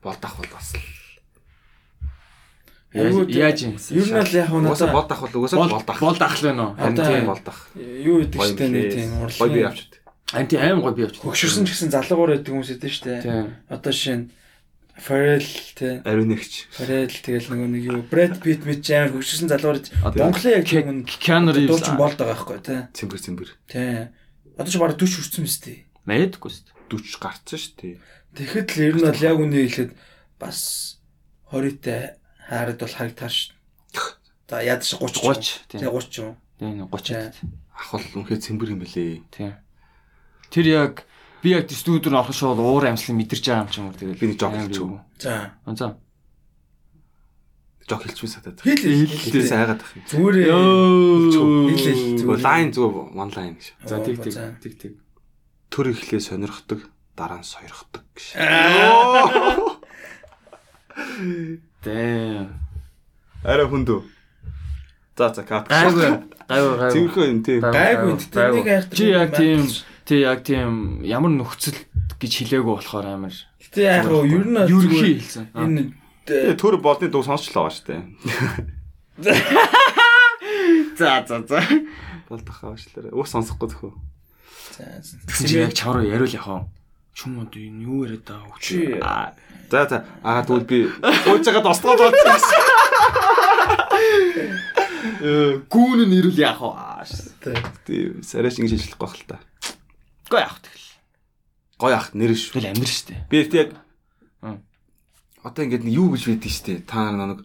Бол тах бол бас. л. Яаж юм Ер нь л яг Угаасаа надаа бол угаасаа бол тах. бол дахл байна уу харин тийм бол тах. юу гэдэг штэ нэг тийм Гой би авчид. харин тийм аим гой би явчих Хөгшөрсөн ч гэсэн залуугаар байдаг хүмүүс идэв штэ. тийм Одоо шин Pharrell те Ариун нэгч. Pharrell тэгэл нөгөө нэг юу Brad Pitt мэт ч амар хөгшөрсөн залуугаар Одоо Монголын яг Ke- юм Keanu Reeves дуулж болдог байхгүй те. Цэмбэр цэмбэр. Тэ. Одоо ч бараг 40 хүрсэн мэт тий. мэдгүй шүү дээ 40 гарцсан шүү дээ. Тэгэхэд л ер нь бол яг үнэ хэлэхэд бас 20-тэй хаарад бол харагтаар ш. За яд ш 30 30 Тэ тийм 30 юу. тийм 30 Ах бол үнхээр цэмбэр юм бэлээ. тийм тэр яг би яг студид руу орох шууд уур амьслыг мэдэрч байгаа юм чинь үү тэгэл Би нэг жог Амар хэлчих юу. үү? За. За Жог хэлчихвэн сатаад. Хэл Хэлээс айгаад ах юм. Зүгээрээ Йоо. хэлээл Зүгээр зүгээр. лайн зүгээр line гэж. за тэг за. тэг тэг Төр ихлээ сонирхдаг, дараа нь сойрхдаг гэж. Damn. Арай хүндүү. За за кат. Гайгүй. Гайгүй гайгүй. Цэвэрхэн юм тий. Гайгүй нэг айхтар. Чи яг тийм тий яг тийм ямар нөхцөл гэж хэлээгүй болохоор амар. Гэтэ яг гоо ер нь зүгээр хэлсэн. энэ төр болны дуу сонсчлаа дээ. За за за. Бол тахаа башлаарай. Ус сонсохгүй төхөө. Тэгсэн чи яг чавруу яриул яхаа. Чүм одоо энэ юу яриад байгаа вэ? Чи- Аа, За за. Аа тэгвэл би ууж байгаа досгоо болчихсон. э, гүүн нь ирүүл яах вэ? Тийм сарайш ингэж ажиллахгүй байх л та. Гоё авах тэгэл. Гоё авах нэр шүү. Тэгэл амир штэ. Би яг одоо ингээд нэг юу гэж байдгийг штэ. Та нар нэг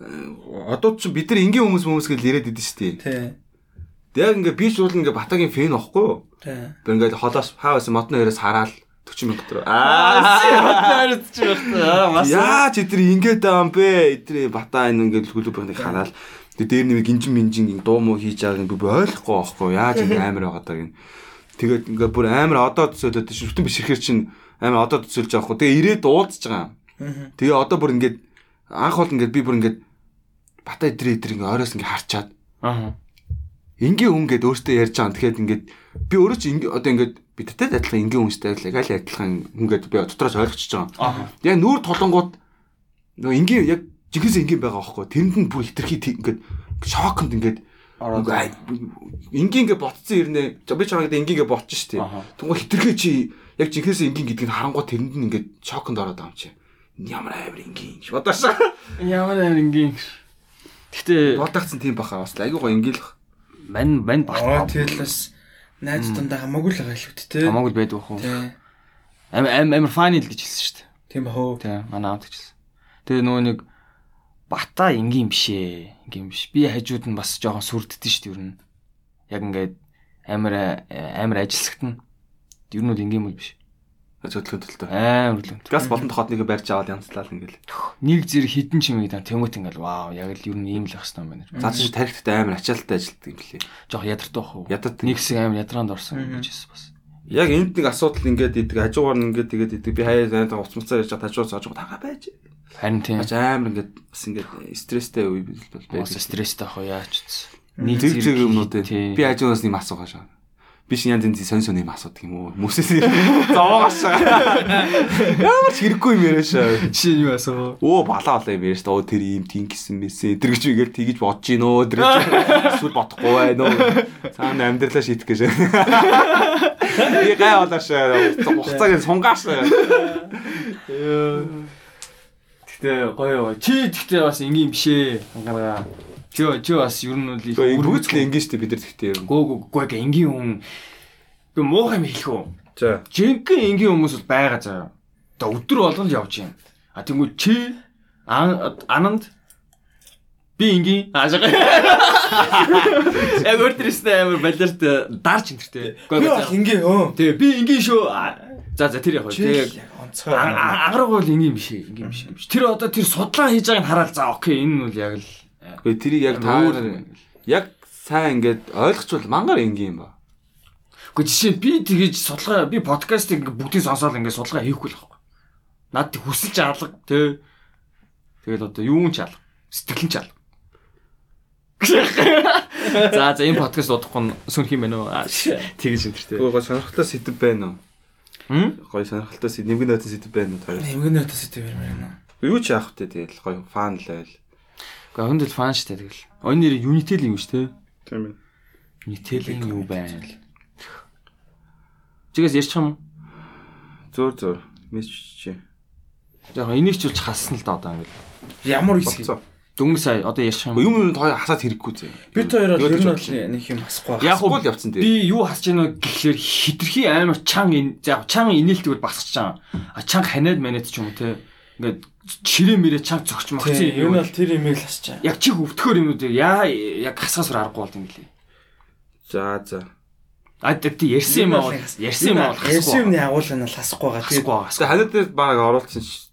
э, одоо ч бид нар энгийн хүмүүс хүмүүс гэж яриад идэв штэ. Тий. Яг ингээд би ч бол ингээд Батагийн фэн واخгүй юу? Тий. Тэр ингээд холоос хаавс модны өрөөс хараал 40 мянга төгрөг. Аа, мэдэрч байна. Яа ч эдгээр ингээд байгаа юм бэ? Эдгээр бата энэ ингээд хүлүүбэхнийг хараал. Тэгээ дээр нэмий гинжин минжин дуу муу хийж байгааг би ойлгохгүй байхгүй. Яаж ингэ [LAUGHS] амар байгаа даа гин. Тэгээд ингээд бүр амар одоо төсөөлөд шүтэн бишрэхэр чинь амар одоо төсөөлж байгаа хгүй. Тэгээ ирээд уулзж байгаа юм. Тэгээ одоо бүр ингээд анх бол ингээд би бүр ингээд бата эдрээ эдэр ингээд оройс ингээд харчаад Аа. энгийн хүн гээд өөртөө ярьж байгаа. Тэгэхээр ингээд би өөрөө ч ингээ одоо ингээд бидтэй адилхан энгийн хүнстэй адилхан яг л адилхан хүн гээд би дотроос ойлгочихж байгаа. Аа. Яг нүүр толонгууд нөгөө энгийн яг жигээс энгийн байгаа байхгүй. Тэрэнд нь бүр хитрхи тэг- ингээд шоконд ингээд Ороод. энгийн ингээд ботцсон ирнэ. Би чамайг энгийн ингээд ботчих штеп. Тэнгүү хитрхи чи яг жигээс энгийн гэдгийг харангуй тэрэнд нь ингээд шоконд ороод байгаа юм чи. Ямар амар энгийн гэж бодоошаа. Ямар ангийн. Гэтэ Бодагцсан тийм баха бас айгүй гоё ингээл мань мань Аа бат тэгэл бас найз дундаа хамаагүй л байгаа л үү те. хамаагүй байдаг хөө. Тий. Ам ам амар фанил гэж хэлсэн шүү дээ. Тийм хөө. Тий, манай аавд гэж хэлсэн. Тэгээ нөгөө нэг бата энгийн биш ээ. Энгийн биш. Би хажууд нь бас жоохон сүрддэн шүү дээ ер нь. Яг ингээд амар амар ажилсагтана. Ер нь бол энгийн мөл биш. зөвдлөхөн төлтөө. Амар л. Газ болон тохотныг барьж аваад янзлал ингээл. Нэг зэрэг хідэн чимэг дан тэмүүт ингээл вау яг л ер нь ийм л байх хэвээр байна. За чи тарихттай амар ачаалттай ажилтдаг юм лээ. Жохо ядартай бах уу? Ядад Нэг хэсэг амар ядранд орсон гэж хэлсэн бас. Яг энд нэг асуудал ингээд идэг хажуугаар нь ингээд тэгээд идэг би хаяа зайд уцмцаар яж хажуугаар хажуугаар тагаа байж. Харин тийм. Амар ингээд бас ингээд стресстэй үе бил бол Бас байдаг. стресстэй ах уу яач үз. Нэг зэрэг юмнууд би хажуунаас нэм асуугаа шаа. Би шин янз янзын сонь сонь юм асуудаг юм уу? Хүмүүсээс зовоогоос. Ямар ч хэрэггүй юм яриа шаа. Нь юу асуу? Оо балаа балаа юм ярьж та оо тэр ийм тийм гисэн мэсэн тэр гэж игээл тэгэж бодож гин өө тэр эсвэл бодохгүй байна уу цаана амьдралаа шийдэх гэж би гай болоош хугацааг сунгааш Гэтэ гоё гоё. Чи тэгтээ бас энгийн биш ээ. Ангараа. Чи чи бас ер нь бол их л ингэ штэ бид нар тэгтээ ер нь Гөө гөө гөө гэ энгийн хүн. Гэ муухай юм хэлэх үү? за Жинхэнэ энгийн хүмүүс бол байгаа заяа. Одоо өдөр болгон л явж юм. А тэгвэл чи ан- ананд би энгийн аажгаа. Яг өөртөөсөө амар балерт дарж энтертэй. Би бол ингээ өө. Тэгээ би энгийн шүү. За за тэр яг. Яг онцгой. Ангараг бол энгийн биш ээ. Энгийн биш. биш. Тэр одоо тэр судлаа хийж байгааг нь хараад за окей энэ нь бол яг л Гэхдээ тэрийг яг та Өөр нар яг сайн ингээд ойлгочвол мангар энгийн юм ба Гэхдээ жишээ нь би тэгэж судалгаа би подкастыг ингээ бүгдийг сонсоод ингээ судалгаа хийхгүй л байхгүй. Наад тэг хүсэлж алга тий. Тэгэл одоо юу ч алга. Сэтгэл нь ч алга. [LAUGHS] За за энэ подкаст удахгүй сүнх юм байна уу? Тэгэж энэ. Гой гой сонирхолтой сэдв байна уу Гой сонирхолтой сэдв нэмгэн нотын сэдв байна уу Нэмгэн идэв юм байна. юу ч яах вэ тэгэл гой фан л байл Гэхдээ хүндэл фан штэ тэгэл. Оны нэр Unitel юм дээ. тийм ээ Unitel-ийн юу байна? Чигээс ярьчих юм уу? зөөр зөөр мессеж чи Яг энийг ч болж хассан л да одоо ингээл. Ямар хэсэг. Дөнгөж сая одоо ярьчих юм. юм юм тоо хасаад хэрэггүй зэ Бид хоёр бол ер нь бол нэг юм асахгүй. Яг Асуул явцсан дээр. би юу хасж гэнэ гэхлээр хитрхи амар чан яг чан инээлтгүүд басчих чам. А чан ханиад манад ч юм уу те. Ингээд чирээ мэрэ чан зогч могч Тийм, ер нь юм. бол тэр имийг л асчаа. Яг чих өвтгөр юмнуудыг яа яг хасгасаар аргагүй болд юм гэлээ. за за А тий ярьсан юм аа ярьсан юм аа Ярьсан юмны агуулга нь л хасахгүй байгаа. Тэгээд хасгүй. Тэ ханад дээр баг оруулсан ш.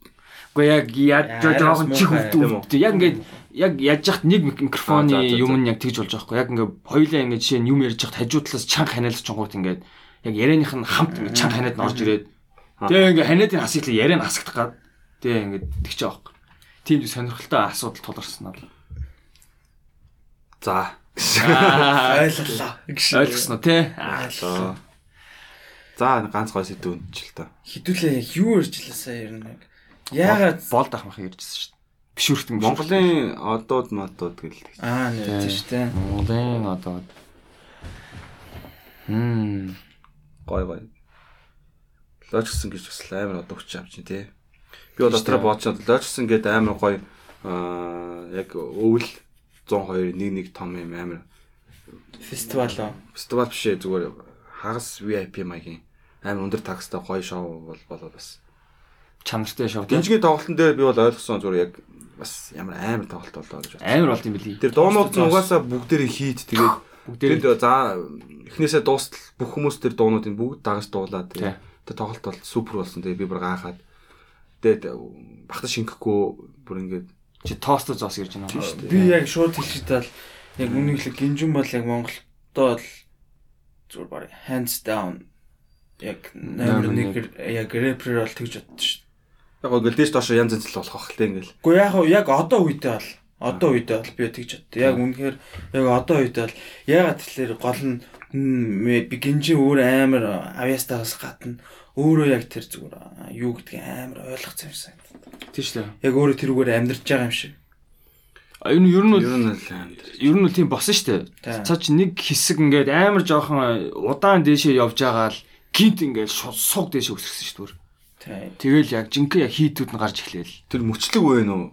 Гэхдээ яг яг Яа, жоохон чих өвдөө. Яг ингээд яг яаж яхад нэг мик- микрофоны Аа, юм нь яг тэгж болж байгаа хгүй. Яг ингээд хоёулаа ингээд жишээ нь юм ярьж хахад хажуу талаас чанга ханиалж чонгууд ингээд яг ярианых нь хамт ингээд чанга ханиад нь орж ирээд тэгээ ингээд ханиадын хасыг л яриа нь хасагдах гад. Тэгээ ингээд тэгч байгаа хгүй. Тийм сонирхолтой асуудал тулгарсан надад. За. Аа, ойлголоо. Ойлгосноо тий. Аа, За. Ганц гой сэдв үнчил та. Хідүүлээ юу ярьж лээсаа ер нь яг. Яагаад болд ахмах ярьжсэн шүү дээ. Бишүртэн Монголын одууд модууд гэлдэг. аа нэ тийм шүү дээ. Монголын одоо Хм. Гой гой. Лочсон гэж бас амар одоо хүч авч тий. Би бол дотроо бодож лочсон гэдэг амар гой аа яг өвөл 102 нэг нэг том юм амар Фестивал уу? фестивал биш ээ зүгээр хагас VIP маягийн амар өндөр такстай гоё шоу бол болоо бас. Чанартай шоу тий. Дэнжгийн тоглолтын дээр би бол ойлгосон зүгээр яг бас ямар амар тоглолт болоо гэж байна. Амар болд юм билий. Тэр дуунууд нь угаасаа бүгдээрээ хийд тэгээд [GASPS] Бүгдээ Тэнд за эхнээсээ дуустал бүх хүмүүс тэр дуунуудыг бүгд дагаж дуулаад Тий. тэр тоглолт бол супер болсон. Тэгээ би бүр гайхаад тэгээд бахта шингэхгүй бүр ингээд чи тост зоос ирж байна. шүү дээ. Би яг шууд хэлчихдээ л яг л гинжин бол яг Монголдоо л зүгээр баг hands down яг номер Номер 1 яг рэпер бол тэгж боддоо шүү. Яг гоо гэлдэж доошо янз янз л болох хэл ингээл. Гэхдээ яг яг одоо үедээ бол одоо үедээ бол би тэгж боддоо. Яг үнэхээр яг одоо үедээ бол ягаад тэгэхээр гол нь би гинжин өөр амар авьяастаас гадна өөрөө яг тэр зүгээр юу гэдгийг амар ойлгоцсон юмсан. Тийм шүү дээ. Яг өөрөө тэрүүгээр амьдарч байгаа юм шиг. А ер нь Ер нь л амар. ер нь тийм босон шүү дээ. Цаа чи нэг хэсэг ингээд амар жоохон удаан дээшээ явж байгаа л гинт ингээд шууд суг дээшээ өсөрсөн шүү дээ. Тэгэл яг жинхэнэ яг хийдүүд нь гарч эхлээл. Тэр мөчлөг вэ нүү?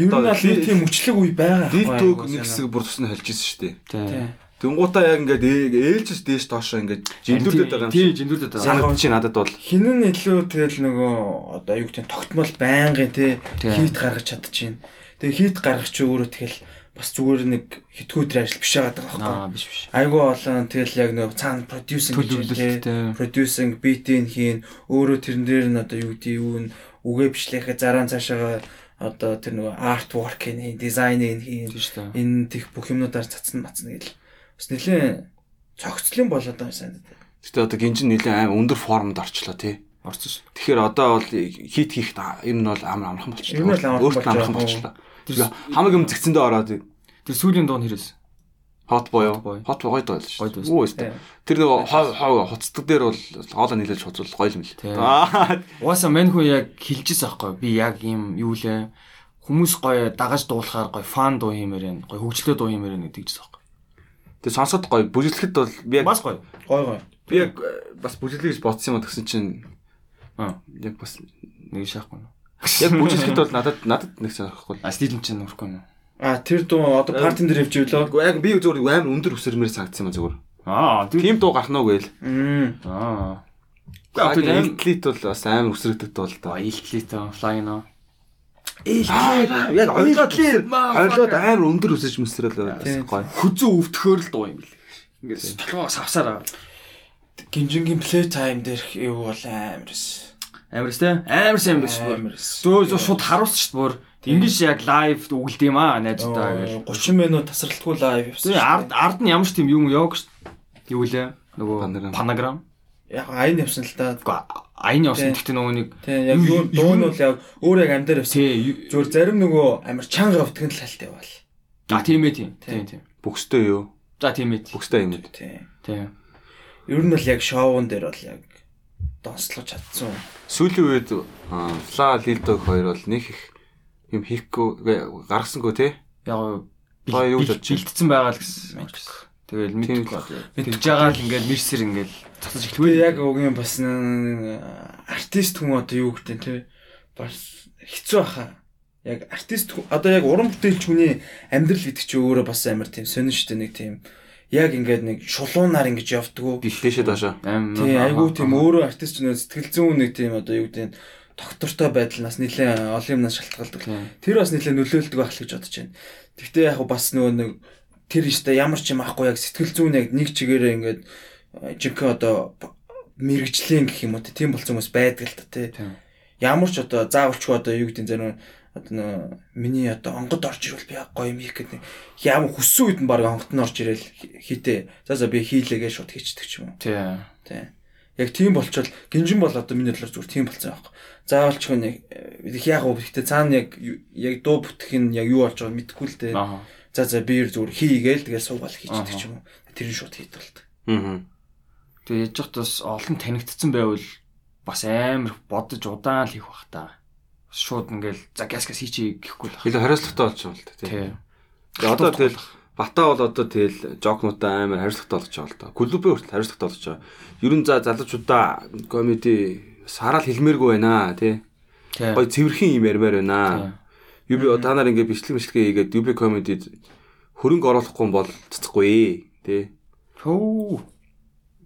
Ер нь ли- тийм мөчлөг үе байгаа. Байхгүй дөг юу, нэг хэсэг бүр тусна хэлж ирсэн шүү дээ. Тий. Тий. Тэнгуутаа яг ингээд ээ- ээлжис дээш доошоо ингээд жиндүүлээд байгаа юм Тий, шиг. жиндүүлээд байгаа. Санагдаж чи надад бол Хин нь илүү тэгэл нөгөө одоо юу гэдэг тогтмол байнгын Тий. хийт гаргаж чадчихээн. Тэгээ хийт гаргах чи өөрөө тэгэл бас зүгээр нэг хитгүү дээр ажил биш байгаа байхгүй. Аа, биш биш. Айгуу олон тэгэл яг нөгөө цаана продюсинг Төлөвлөлт, тий. продюсинг битийн хийн өөрөө тэрэн дээр нь одоо юу гэдэг юу н үгээ бичлэхэ зарaan цаашаа одоо тэр нөгөө арт ворк хийн дизайныг хийн энэ тех бүх юмнуудаар цацсан мацна гэл. Бас нэлээ цогцлын болоод байгаа юм сайн. гэтээ одоо гинжин нэлээд аим өндөр формод орчлоо тий. Орсон шүү. Тэгэхээр одоо бол хит хийх ер нь бол амар амархан болчихлоо. Өөртөө амархан болчихлоо. Тэгээ хамаг юм зэгцэндээ ороод Тэр сүүлийн дуун хэрэгсэн. хот боёо. Hot boy. Гоё шүү. Гоё дээ. Үгүй ээ. Тэр нэг хоо хуцдаг дээр бол хоолоо нийлүүлж хуцвал гоё юм л. Угаасаа мань хүн яг хэлчихсэн аахгүй. Би яг ийм юу лээ. Хүмүүс гоё дагаж дуулахаар гоё фан дуу хиймээр байна. Гоё хөгжлөө дуу хиймээр байна гэдэг чинь аахгүй. тэг сонсоод гоё. Бүжиглэхэд бол би яг Бас гоё. Гой гой. би яг э, бас бүжиглэх гэж бодсон юм а тэгсэн чинь Аа, яг бас нэг шахахгүй. Яг бүжиглэхэд бол надад надад нэг санахгүй. А стил чинь нөрөхгүй юм. А тэр дуу одоо партин дээр явж өглөө. Гэхдээ яг би зөвхөн амар өндөр өсөрмөр санагдсан юм зүгээр. Аа, Тим дуу гарах нь үгүй л. Мм. аа. Тэгээд тэр элитлит бол бас амар өсрөгдөг дуу л Аа, да. илтлээ флайн аа. Яг ойлгоод ойлгоод амар өндөр өсөж мэсрэл Тийм. гоё. Хүзүү өвтгөхөр л дуу юм бэл. Ингээд толгоо савсараа. Гинжингийн плей тайм дээр юу бол амарс. Амарс те? Амарс амарс бүр. Амарс. Зөө зөө шууд харуулсан шүү дээ бүр. Ингиш яг лайв үгэлд юм аа найзуудаа гэл. 30 минут тасралтгүй лайв явсан. ард ард нь ямар ч тийм юм яваг шүү дээ. Юу лээ? Нөгөө Панаграм. Яг айн явсан л да. Аян явсан гэхдээ нөгөө нэг яг дуу нь бол яг өөр яг амдаар явсан. тий Зүгээр зарим нөгөө амар чанга өвтгөн л хальтай байвал. а тийм ээ тийм. Тийм тийм. Бүкстэй юу? За тийм ээ. Бүкстэй юм. Тийм. Тийм. Ер нь бол яг шоуун дээр бол яг донслож чадсан. Сүүлийн үед Фла Лилдог хоёр бол нэг их юм хийхгүй гаргасангүй те. Яг бэлтцсэн байгаа л гэсэн. Тэгэл. Тэгж байгаа л ингээд мэрсэр ингээд цацаж эхлэв. яг угийн бас артист хүн одоо юу гэдэг те бас хэцүү баха. Яг артист одоо яг уран бүтээлч хүний амьдрал гэдэг чинь өөрөө бас амар тийм сонин штэ нэг тийм яг ингээд нэг шулуунаар ингэж явдггүй. Дээшээ доошоо. Тийм айгүй тийм өөрөө артист нөө сэтгэл зүйн нэг тийм одоо юу гэдэг нь доктортой байдал нас нэлээ олон юмнаас шалтгаалдаг. Тэр бас нэлээ нөлөөлдөг байх л гэж бодож байна. Гэхдээ яг бас нөгөө нэг тэр ихтэй ямар ч юм ахгүй яг сэтгэл зүйн яг нэг чигээрээ ингээд э, жинхэнэ одоо мэрэгжлийн гэх юм уу тийм болсон хүмүүс байдаг л та тий. Тийм. Ямар ч одоо заавалчгүй одоо юу гэдэг нь зарим одоо нөө миний одоо онгод орж ирвэл би гоё юм хийх гэдэг ямар хүссэн үед нь баг онгод нь орж ирэл хийтээ. За за би хийлээгээ шууд хийчихдэг ч юм уу. Тийм. Тий. Яг тийм болчвол гинжин бол одоо миний бодлоор зүгээр тийм болсон байхгүй. Заавалч хүн яг их яг уу гэхдээ цаана яг яг дуу бүтэх нь яг юу болж байгааг мэдэхгүй л дээ. Аа. За за би зүгээр хийгээл тэгэл суугаал хийчихдэг ч юм уу. Тэр нь шууд хийдэг. Аа. Тэгээ яж хат бас олон танигдсан байвал бас амар бодож удаан л хийх бах та. Шууд ингээл за газ газ хийчи гэхгүй л. Илүү хариуцлагатай байгаа л тий. Тийм. Тэгээ одоо тэгэл Бата бол одоо тэгэл жокнуудаа амар хариуцлагатай болж байгаа л да. Клубын хүртэл хариуцлагатай болж байгаа. Ер нь за залуучуудаа комеди сараал хэлмээргүй байна тий. Тийм. Гой цэвэрхэн юм ярмаар байна. Тийм. Юби та нар ингээ бичлэг бичлэгээ хийгээд юби комедид хөрөнгө оруулахгүй бол цэцэхгүй тий. Хөө.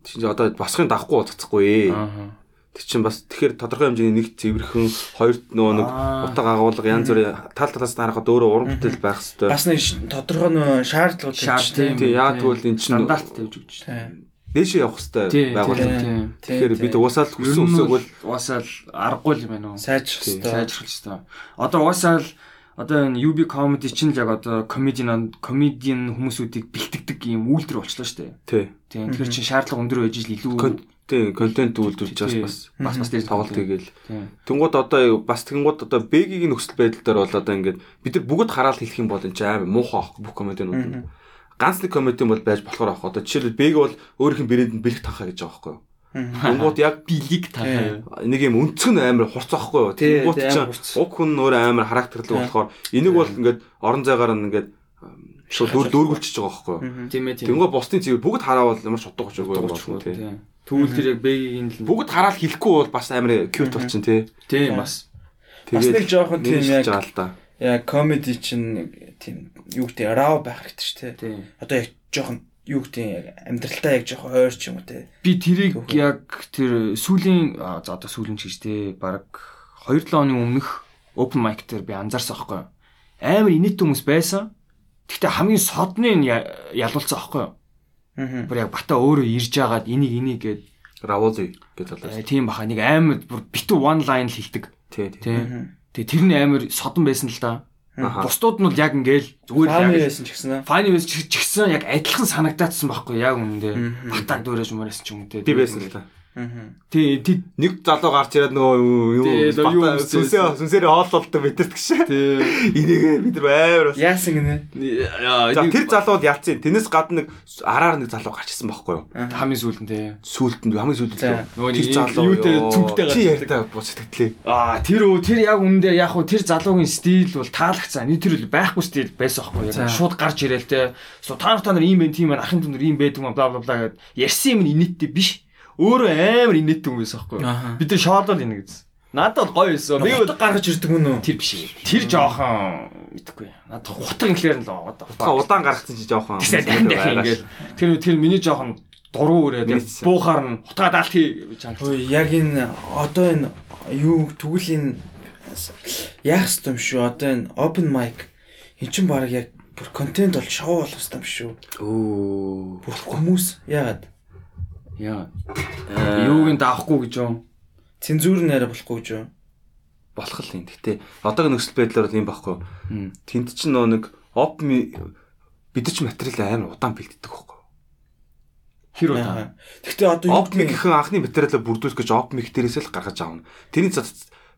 Чинь одоо босхын дахгүй цэцэхгүй. Аа. Тэг чинь бас тэгэхээр тодорхой хэмжээний нэг цэвэрхэн хоёрт нөгөө нэг утга агуулга янз бүрийн тал талаас нь харахад өөрөө уран бүтээл байх хэвээр. Бас нэг тодорхой нөө шаардлагууд Шаард тийм. Тий, яа тэгвэл эн чинь стандарт тавьж өгч. Тийм. дээшээ явах хэвээр байгууллага. тийм. Тэгэхээр бид уусаал Ер хүссэн нь өсөөгөл уусаал аргагүй л юм байна уу? сайжрах Тийм, хэрэгтэй. сайжрах хэрэгтэй. Одоо уусаал одоо энэ UB comedy чинь л яг одоо comedian comedian хүмүүсүүдийг бэлтгэдэг юм үйлдвэр болчлоо шүү дээ. тий. Тийм. Тэгэхээр чи шаардлага өндөр байж ил илүү тий, контент үйлдвэрлэж бас бас бас бас дээр тоглолт хийгээл. Тийм. Тэнгууд одоо бас тэнгууд одоо бэгийн нөхцөл байдал дээр бол одоо ингээд бид нар бүгд хараал хэлэх юм бол энэ ч амар муухай аахгүй бүх комедианууд. нь. Ганц нэг комедиан бол байж болохоор аахгүй. Одоо жишээлбэл бэг бол өөрийнх нь брэнд нь бэлэг тахаа гэж байгаа байхгүй юу? Тэнгууд яг билиг тахаа. нэг юм өнцг нь амар хурц байхгүй юу? Тэнгууд хурц. уг хүн өөр амар характерлаг болохоор энийг бол ингээд орон зайгаар нь ингээд шууд дөр дөргөлчихөж байгаа байхгүй юу? Тийм ээ тийм. Тэнгууд бусдын цэвэр бүгд хараавал ямар ч утгагүй шүү Дуучгүй, дээ. тийм. Тэгвэл тэр яг бэгийн л Бүгд хараал хэлэхгүй бол бас амар cute болчин тий. тийм бас. Бас нэг жоохон тийм яг яа комеди чинь тийм юу гэдэг рав байх хэрэгтэй шүү дээ. Тийм. Одоо яг жоохон юу гэдэг яг амьдралтаа яг жоохон ойр ч юм уу те. Би тэрийг яг тэр сүүлийн за одоо сүүлийн ч гэж те баг 2-7 оны өмнөх open mic дээр би анзаарсан аахгүй юу. Амар инээдтэй хүмүүс байсан. Гэхдээ хамгийн содны ялуулсан аахгүй юу. Бүр яг бата өөрөө ирж агаад энийг энийг гээд Раволи гэж болоо. э, тийм баха нэг амар бүр битүү one line л хэлдэг. Тий. Тэгээ тэр нь амар содон байсан л да. Бусдууд нь бол яг ингээл зүгээр Фаны яг байсан ч гэсэн. Файны вэс ч гэсэн яг адилхан санагдаадсан байхгүй яг үнэндээ. Батаг дөрөж мөрөөс ч юм уу те. Тий байсан л та. Тий, тий. Нэг залуу гарч ирээд нөгөө юу Тий, юу сүнсээ сүнсээрээ хооллолтой битэрт гэж. Тий. Энийг бид нар амар бас. Яасан гинэ? Яа, За тэр залууд яалцсан. Тэрнээс гадна нэг араар нэг залуу гарч ирсэн байхгүй юу? хамгийн сүүлд нь тий. Сүултэнд хамгийн сүултэнд. За. Нөгөө нэг залуу юутэй цүнхтэй гарч ярьтаа бос сэтгэлээ. Аа, тэр үү, тэр яг үнэндээ яг уу тэр залуугийн стил бол таалагцсан. Нэг тэр л байхгүй стил байсан байхгүй яг шууд гарч ирээл те. So та нар та нар ийм байх тийм байна, ахын түнэр ийм байдаг юм бла бла бла гэд ярьсан юм инээдтэй биш. Өөрөө амар инээдтэй хүн байсан байхгүй. Аха. Бид тэр шоолол инэ гэж. Надад бол гоё байсан. Би бол гаргаж ирдэг мөн үү? тэр биш. Тэр жоохон мэдхгүй. Надад хутга инхлэр нь л одоо. Та удаан гаргацсан чи жоохон. Тэр тэр миний жоохон дуруу өрөөд буухаар нь хутгаа даалт хий гэж хань. Хөөе яг энэ одоо энэ юу тэгвэл энэ яах ёстой юм шүү. Одоо энэ open mic эн чинь баг яг бүр контент бол шоу болох ёстой юм шүү. Оо. Бүр хүмүүс яагаад Яа. Юуг нь даахгүй гэж юм. цензур нэрэ болохгүй гэж юу? болох л юм. Гэтэ одоогийн нөхцөл байдлаар бол юм байхгүй. Мм. Тэнд чинь нөө нэг open бид нар ч материал амар удаан бэлддэг байхгүй. Хэр удаа. Аа. Гэхдээ одоо гэх гэхэн анхны материалаа бүрдүүлэх гэж open дээрээс л гаргаж аавна. Тэрний цад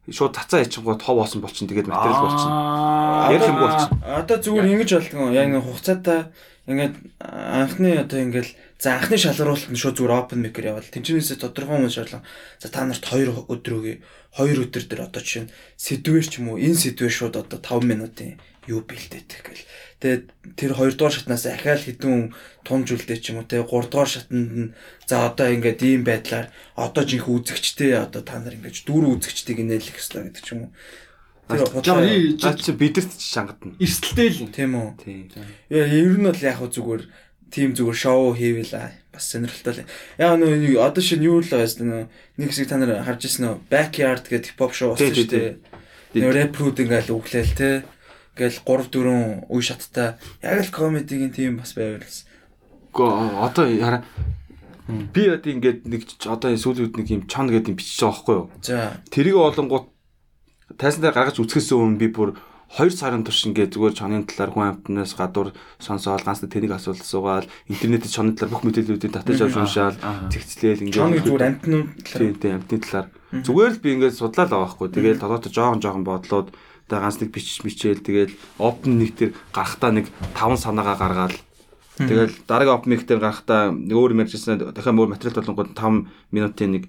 шууд цацаа ячингуу товоосон болчин тэгээд материал болчин. Ярих юм болчих. Одоо зүгээр ингэж болдгоо. Яг нэг хугацаатай ингээд анхны одоо ингээл за анхны шалгаруулалт нь шууд зүгээр open mic-ээр явал. Тэнчнээсээ тодорхой хүмүүс шаарлаа. За та нарт 2 өдөр өгье. 2 өдөр дээр одоо жишээ нь сэдвэр ч юм уу энэ сэдвэр шууд одоо 5 минутын юу бэлдээдэг гэл. Тэгээд тэр 2 дугаар шатнаас ахаал хідэн тунж үлдээ ч юм уу те 3 дугаар шатнд нь за одоо ингээд ийм байдлаар одоо жинх үзэгчтэй одоо та нар ингээд дүүр үзэгчдийг нээлэх хэрэгтэй гэдэг ч юм уу. Тэр чи бидэрт ч шангадна. эрсдэлтэй л. Тийм үү. Тийм. Яа, ер нь бол яг зүгээр тим зүгээр шоу хийвэл бас сонирхолтой л. Яг нөө одоо шинэ юу л байсан нэг хэсэг та нар харж ирсэн нөө backyard гэдэг хипхоп шоу болсон шүү дээ. Нөө рэпрүүд ингээл өглөөл те. Ингээл 3 4 үе шаттай. Яг л комедигийн тим бас байвал. Гөө одоо хараа би одоо ингээд нэг одоо сүүлийн үед нэг юм чон гэдэг юм бичиж байгаа байхгүй юу? За. Тэрийг олонгууд тайсан дээр гаргаж үзэхээс өмнө би бүр 2 сарын турш ингээд зүгээр чоны талаар хүн амтнаас гадуур сонсоол ганц тэнийг асуулт асуугаал интернетд чоны талаар бүх мэдээллүүдийг татаж авч уншаал Аа. зэгцлээл ингээд Чоны зүгээр амтнууд тийм тийм амтны талаар. Зүгээр л би ингээд судлаад байгаа байхгүй. Тэгээд толгойд жоохон жоохон бодлоод тэгээ ганц нэг бичиж мичээл тэгээд open нэг тэр гарахтаа нэг 5 санаагаа гаргаал Тэгэл дараагийн open mic дээр гарахтаа нэг өөр юм ярьжсэн дахиад өөр материал болонгууд 5 минутын нэг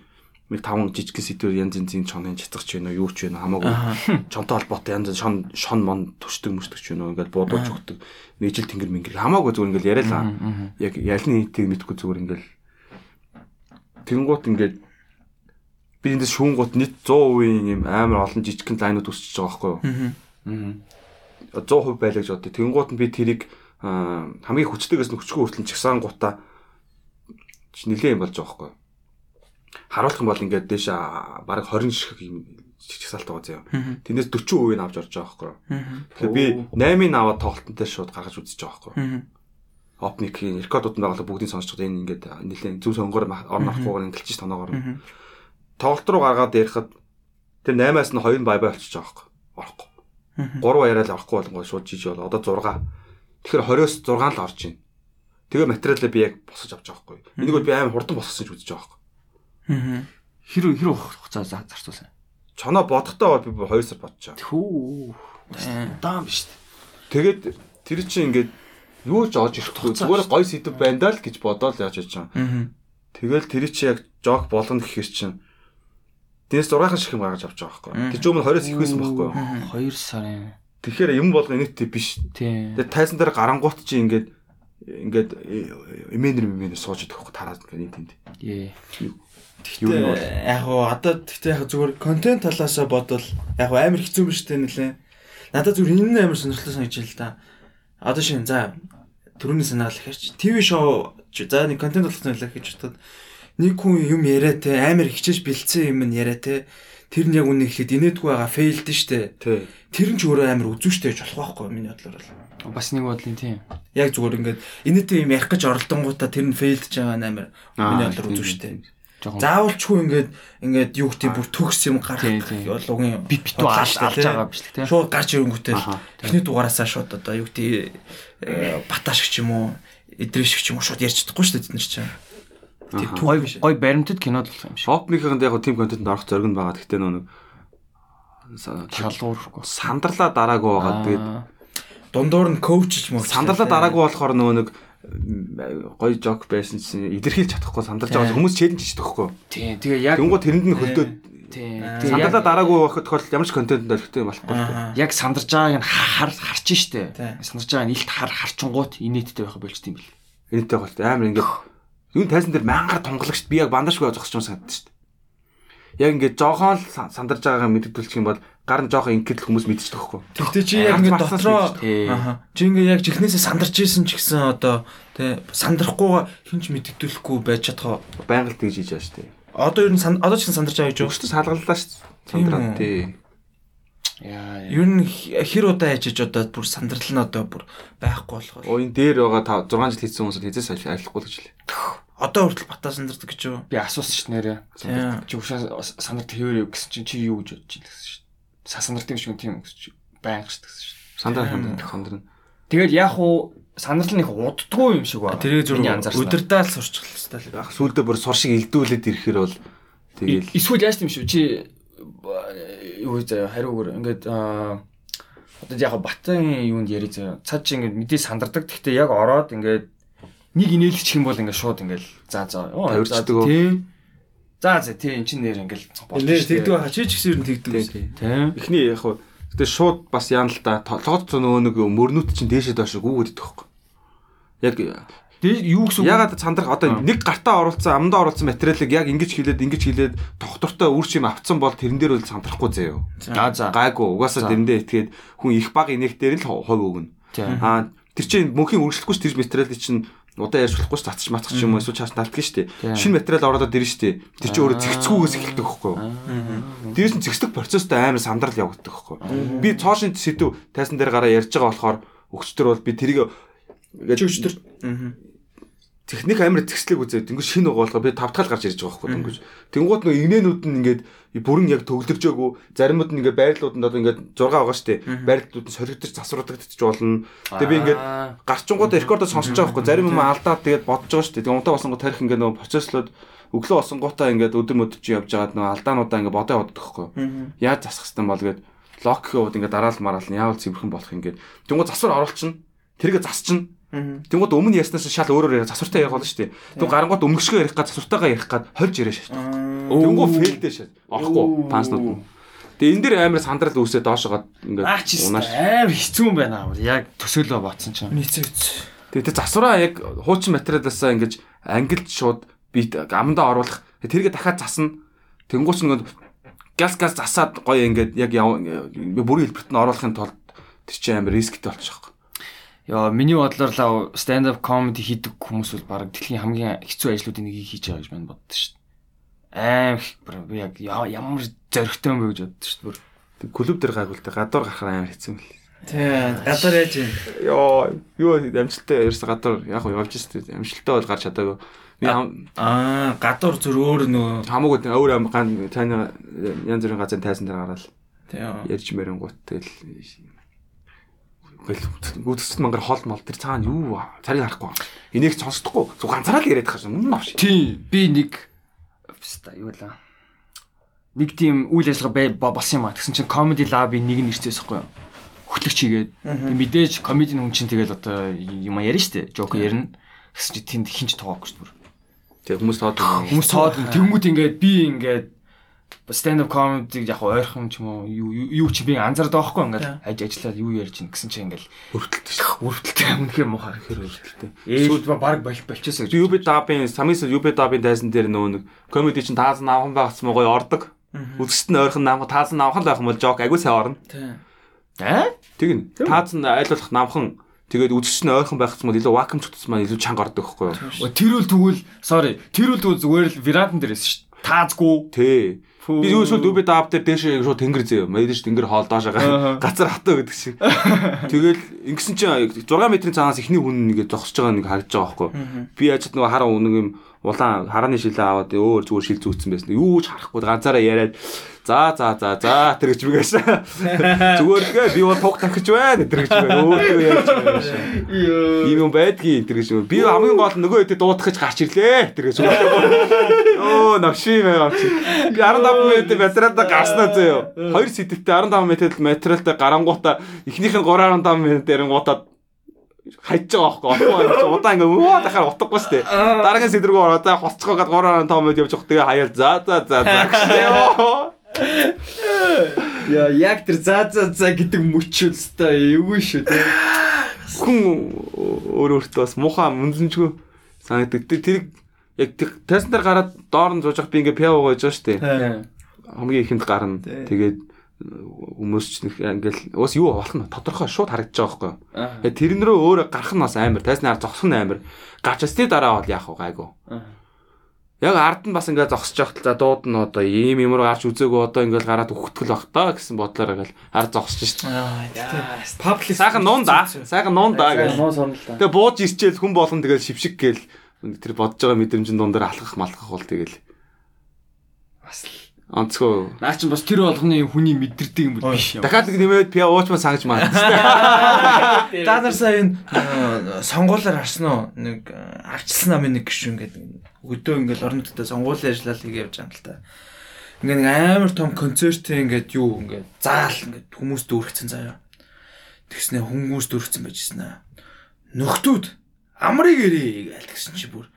нэг 5 жижиг сэдвэр янз янзын чонын чацгах ч вэ нөө юу ч нөө хамаагүй. Чонтой холбоотой янз шон шон мон төшдөг мөшдөг ч вэ нөө ингээл буудууж өгдөг. Нийжил тэнгэр мингэр хамаагүй зүгээр ингээл яриалаа. Яг ялны нийтийг мэдгүй зүгээр ингээл. Тэнгуут ингээд би эндээс шүүнгууд нийт 100% юм амар олон жижигхэн лайнууд үсчихэж байгаа байхгүй юу? Мм. 100% байлаа гэж боддог. Тэнгуут нь би тэрийг аа, хамгийн хүчтэйгээс нь хүчгүй хүртэл чагсаан гутаа нилээ юм болж байгаа байхгүй. юу. Харуулах юм бол ингээд дээш баг 20 ширхэг юм чагсаалт байгаа заяа. Тэрнээс 40% нь авч орж байгаа байхгүй. юу. Тэгэхээр би 8-ыг аваад тоглолтонтой шууд гаргаж үзэж байгаа байхгүй. юу. Опникийн рекордууд нь байгаа бүгдийг сонсч байгаа энэ ингээд нилээ зүг сонгоор орно авахгүйгээр ингэлж тоноогоор. Тоглолт руу гаргаад ярихад тэр 8-аас нь 2 бай бай болчихж байгаа байхгүй. Орохгүй. 3 яриад авахгүй болонгоо шууд жиж бол одоо 6. Тэгэхээр 20-оос 6 л орж байна. Тэгээ материалаа би яг босож авч байгаа байхгүй. Энийг бол би амар хурдан босгосон ч үзэж байгаа байхгүй. Хэр хэр хугацаа за- зарцуулсан. Чоноо бодохдоо бол би 2 сар байгаа. Хүү. Даам биш. Тэгээд тэр чинь ингээд юу ч оож ирэхгүй зүгээр гой сэдв байна даа л гэж бодоод яаж яж байгаа. Тэгэл тэр чи яг жок болно гэхэр чинь Дээс 6 шиг юм гаргаж авч байгаа байхгүй. Тэр ч өмнө 20-оос их байсан байхгүй. 2 сарын. Тэгэхээр юм болго инээдтэй биш. Тийм. Тэгээд тайсан дээр гарангуут чи ингээд ингээд эмэнэр эмэнэр сууж идэх байхгүй тараад ингээд энэ тэнд. Ээ. Юу нь бол яг гоо одоо тэгтээ яг зүгээр контент талаасаа бодвол яг амар хэцүү юм дээ нэлээ. Надад зүгээр энэ амар сонирхолтой санагдаж л да. Одоо шинэ за төрөний санаал ихэрч ТV шоу за нэг контент болгосон байлаа гэж бодоход нэг хүн юм яриа те амар хичээж бэлдсэн юм нь яриа те тэр нь яг үнэ ихлэд инээдгүй байгаа фейлд нь штэ. Тэр нь ч өөрөө амар үзүүштэй гэж болох байхгүй миний бодлоор бол. Бас нэг бодлын тийм. Яг зүгээр ингээд инээдтэй юм ярих гэж оролдонгуудаа тэр нь фейлдж байгаа нь амар миний бодлоор тийм, үзүүштэй. Заавалчгүй ингээд ингээд юу гэдэг бүр төгс юм гарах Тийм, тийм. бол угийн бит битүү алж байгаа бичлэг тийм. Шууд гарч ирэнгүүтэл Аха. эхний дугаараасаа шууд одоо юу гэдэг э, баташ ч юм уу эдрэж ч юм уу шууд ярьж чадахгүй шүү дээ тэд нар чинь. Гой биш. гой баримтат кинод болох юм шиг. Шопникэнд яг тим контентэнд орох зориг нь байгаа. Гэхдээ нөө Шалгуурахгүй. сандарлаа дараагүй байгаа. Тэгээд Дундуур нь коучж мөн сандарлаа дараагүй болохоор нөгөө нэг гоё жок байсан чинь илэрхийлж чадахгүй сандарч байгаа хүмүүс челленж хийж төгөхгүй. Тийм. Тэгээ яг Тэнгуү тэрэнд нь хөлдөөд тийм. Аа. Тэгээ сандарлаа яг дараагүй байх тохиолдолд ямар ч контент олохтой болохгүй. Яг сандарж байгааг нь хар харж штэ. Тийм. Сандарж байгааг нь илт хар харчингууд инээдтэй байх болчт юм бэл. Энэтэй голт амар ингээд юу тайсан дээр мянгаар тунгалагч би яг бандажгүй зогсож юм санагдаж дээ. Яг ингээд жоохон л са- сандарж байгаагаа мэддүүлчих юм бол гар нь жоохон ингээд л хүмүүс мэдчих төгөхгүй. Тэгтээ чи яг ингээд дотроо. Чи ингээд яг чихнээсээ сандарч исэн ч гэсэн одоо тий сандрахгүйгаа хинч мэддүүлэхгүй байж чадах. Байнга л тэгж хийж байгаа шүү дээ. Одоо ер нь одоо ч гэсэн сандарч байгаа гэж? Өчтөд салгаллаа шүү дээ. Сандраад тий. Яа. Ер нь хэр удаа яжиж одоо бүр сандрал нь одоо бүр байхгүй болох. Оо энэ дээр байгаа 6 жил хийсэн хүмүүс хязээс арилахгүй л гэж лээ. Одоо хүртэл батаа сандардаг гэж юу? Би асуусан ш нэрэ. Тийм. Чи уушаа сандарт хэвээрээ гэсэн чинь чи юу гэж бодож байна гэсэн ш. Са сандартыг биш юм тийм гэсэн чи байнга ш гэсэн ш. Сандраа Тийм. сандраа сандраа. Тэгээд яг уу сандрал нь их уддгүй юм шиг байна. Тэрийг зөв өдөрдөө л сурчих хэвээр л. Яг сүулдэ бүр суршиг илдүүлээд ирэхээр бол тэгэл Эсвэл яаж тийм шүү чи юу вэ хариугаар ингээд одоо яг батын юунд яри заяа цаад чи ингээд мэдээ сандардаг гэхдээ яг ороод ингээд нэг инээлгчих юм бол ингээд шууд ингээд за за. Тавирчдаг тийм за за тийм эн чин нэр ингээд Нэр тэгдэг байхаа чи ч гэсэн ер нь тэгдэг тий, үү? тий. тийм Эхний яг хуу гэтээ шууд бас яана л да. Толгойд нөгөө нэг мөрнүүд чинь дээшээ доош гүгээд идэх байхгүй. Яг юу гэсэн ягаад сандрах одоо нэг гартаа оруулсан амдаа оруулсан материалыг яг ингэж хилээд ингэж хилээд тогтвортой үр шим авцсан бол тэрэн дээр бол сандрахгүй заяо. за. За Гайгүй угаасаа тэрэндээ итгээд хүн их баг инех дээр л хов өгнө. Аа тэр чинь мөнхийн үргэлжлэхгүй ч тэр материалыг чинь удаа ярьж болохгүй ч татчих матчих ч юм уу эсвэл чаас Тийм. дээ. Шинэ материал ороод ирнэ шүү дээ. Тэр чинь өөрөө зэгцгүүгээс эхэлдэг хөхгүй. Дээрээс нь зэгцдэг процесстэй амар сандрал явагддаг хөхгүй. Би цоошин сэдв тайсан дээр гараа ярьж байгаа болохоор өгчтөр бол би тэрийг. Аа. Техник амар зэгслэг үзээд тэнгуү шинэ угаа болохоор би тавтгаал гарч ирж байгаа байхгүй тэнгуү. Тэнгуут нөгөө игнэнүүд нь ингээд бүрэн яг төгөлдөжөөгүй заримуд нь ингээд байрлалууданд одоо ингээд 6 байгаа шүү дээ. Байрлалууд нь солигдож засвардагдчих болно. Тэгээ би ингээд гарчингуудаа рекордо сонсож байгаа байхгүй зарим юм алдаад тэгээд бодож байгаа дээ. Тэгээ унтаа басангууд тарих ингээд нөгөө процесслууд өглөө басангуудаа ингээд өдөр мөдөж явж байгаад нөгөө алдаануудаа ингээд бодоо яваад байхгүй. Яаж засах хэвтан бол гээд лок гэхэд ингээд дараал мараал нь яавал цэвэрхэн болох ингээд. Тэнгуү засвар оруулчихна. Тэргээ засчихна. Тэнгууд өмнө яснаас шал өөрөөр яриа засвартай ярих болно шүү дээ. Тэгвэл гарангууд өмнөшгөө ярих гад засвартайгаа ярих гад хольж яриа шат. Тэнгуу фейлдээ шат. Орохгүй панснууд нь. Тэгээ энэ дэр амар сандрал үүсээ доошогоод ингээд унаач. Амар хэцүү юм байна аа. Яг төсөөлөө бодсон ч юм. Хэцүү хэцүү. Тэгээ засвараа яг хуучин материалаасаа ингэж ангилж шууд бит амдаа оруулах. Тэргээ дахиад засна. Тэнгууч нэг газ газ засаад гоё ингээд яг бүрийн хэлбэрт нь оруулахын тулд тэр чинь амар рисктэй болчих Яа, миний бодлоор л stand up comedy хийдэг хүмүүс бол баг дэлхийн хамгийн хэцүү ажлуудын нэгийг хийж байгаа гэж мань боддоо шүү дээ. Аим их би яг ямар зөрөгтэй юм бэ гэж боддоо шүү дээ. Тэг клуб дээр гайгуултай гадуур гарахаар амар хэцүү юм бэл. Тий. Гадар яаж юм? Йоо, юу амжилттай ерөөс гадуур яг уу явж штэ. Амжилттай бол гарч чадаагүй. Би Аа, гадуур зүр өөр нөгөө хамаагүй өөр ам ган таны янз бүрийн газрын тайсан дээр гараад тий. ярьж мэрэнгуут тэгэл гэл гүйтсэд мангар хол мол тэр цаана юу царийг харахгүй. Энийг сонсдохгүй. Зүг ганцаараа л яриад байгаа юм. Мөн навш. Тий, би нэг ста юу лээ. Нэг тийм үйл ажиллагаа болсон юм а. Тэгсэн чинь comedy lab-ийн нэг нь ирчихсэн байхгүй юу? Хөтлөгч хийгээд. Тэг мэдээж comedy хүн чинь тэгэл одоо юм ярина штэ. Joke ярина. Тэгсэн чинь тэнд хинч тоогоогүй шүү дээ. Тэг хүмүүс тоод Хүмүүс тоод тэнгууд ингээд би ингээд stand up comedy яг ойрхон ч юм уу юу юу- юу чи би анзаардаг байхгүй ингээд аж ажиллаад юу ярьж ин гэсэн чинь ингээд өртөлтөй шүү. өрөвдөлтэй үнэхээр муухай Тэр өртөлтөй. ээлд баг бол болчихсон гэж UB дабын самис UB дабын тайсан дээр нөгөө нэг комеди чинь таасан авхан байгсан мó гоё ордог. Үзэсгэд нь ойрхон наам таасан авхан л байх юм бол жок агүй сайн орно. Тий. Аа? Тэгнь. Тааз нь айлуулах намхан тэгээд үзэгч нь ойрхон байх юм бол илүү вакуум чутсан маань илүү чанга ордог байхгүй юу? Оо, Тэр үл тэгвэл sorry. Тэр үл тэгвэл зүгээр л верандан дээрээс шүү. Таазгүй. Тий. Би юу эсвэл дүүби даав дээр дээш шууд тэнгэр зөө. Мэдээж тэнгэр хоол доошоо газар хатаа гэдэг шиг. [LAUGHS] Тэгэл ингэсэн чинь 6 метрийн цаанаас ихний хүн нэгэ зогсож байгаа нэг харагдаж байгаа байхгүй. Би яжд нөгөө хараа нэг юм улаан харааны шилээ аваад өөр зүгээр шил зүүцсэн байсан. Юу ч харахгүй ганцаараа яриад за за за за тэр гэж бигээс. Зүгээр гээ би бол туг тахиж байна тэр гэж байна. Өөр ярьж байна. Ийм юм байдгийн тэр гэж. Би хамгийн гол нь нөгөө хэдэ дуудахж гарч ирлээ тэр гэж. Оо навши мэ авчи. Би 15 м материалда гарснаа зөө. Хоёр сэдвтэ 15 м материалда гарангуудаа эхнийх нь 3.5 м дээр гутаад хайж байгаа байхгүй охгүй удаа ингээ өө дахаар утгагүй шүү дээ. Дараагийн сэдврүү ороо за хоццгоо гад 3.5 м явж явах тэгээ хаяал за за за за [LAUGHS] гэшээ. Яа, яг тэр за за за гэдэг мөчүүд өстой эвгүй шүү те. Хүн өөр өөртөө бас муухай мөнзөнчгүй санагддаг. Тэр яг тайсан дээр гараад доор нь зуужих би ингээ пяв гоож байгаа шүү дээ. Хамгийн ихэнд гарна. Тэгээд хүмүүс ч ингээл уус юу болох нь тодорхой шууд харагдаж байгаа байхгүй. Тэгээ тэрнэрөө өөрөө гарах нь бас амар, тайснаар зогсох нь амар. Гарч ясны дараа бол яах вэ гайгүй. Яг ард нь бас ингээд зогсож явахтал за дууд нь одоо ийм юмруу гарч үзээгүй одоо ингээд гараад өгтгөл бах та гэсэн бодлоор ингээл ард зогсож шít. Паблик Сайхан нуун да. Сайхан нуун да гэх. Тэгээ бууж ирчээл хүн болгон тэгэл шившиг гээл тэр бодож байгаа мэдрэмжийн дундаар алхах малхах бол тэгэл Бас л онцгой. наа чи бас тэр болгоны хүний мэдэрдэг юм бол биш юм. Дахиад нэг нэмээд пиа уучмаа сангаж маа. [LAUGHS] Та нар сая энэ [LAUGHS] сонгуулиар харсан уу? Нэг авчилсан намын нэг гişүн гэдэг. Өдөө ингээл орон нутгад сонгуулийн ажиллалаа хийгээд явж байгаа юм л та. Ингээ нэг амар том концертын ингээд юу ингээд заал ингээд хүмүүс дүүргэцэн заяа. Тэгснэ хүмүүс дүүргэцэн байжсэн аа. Нөхдүүд амрыг ирээ гээл тэгсэн чи бүр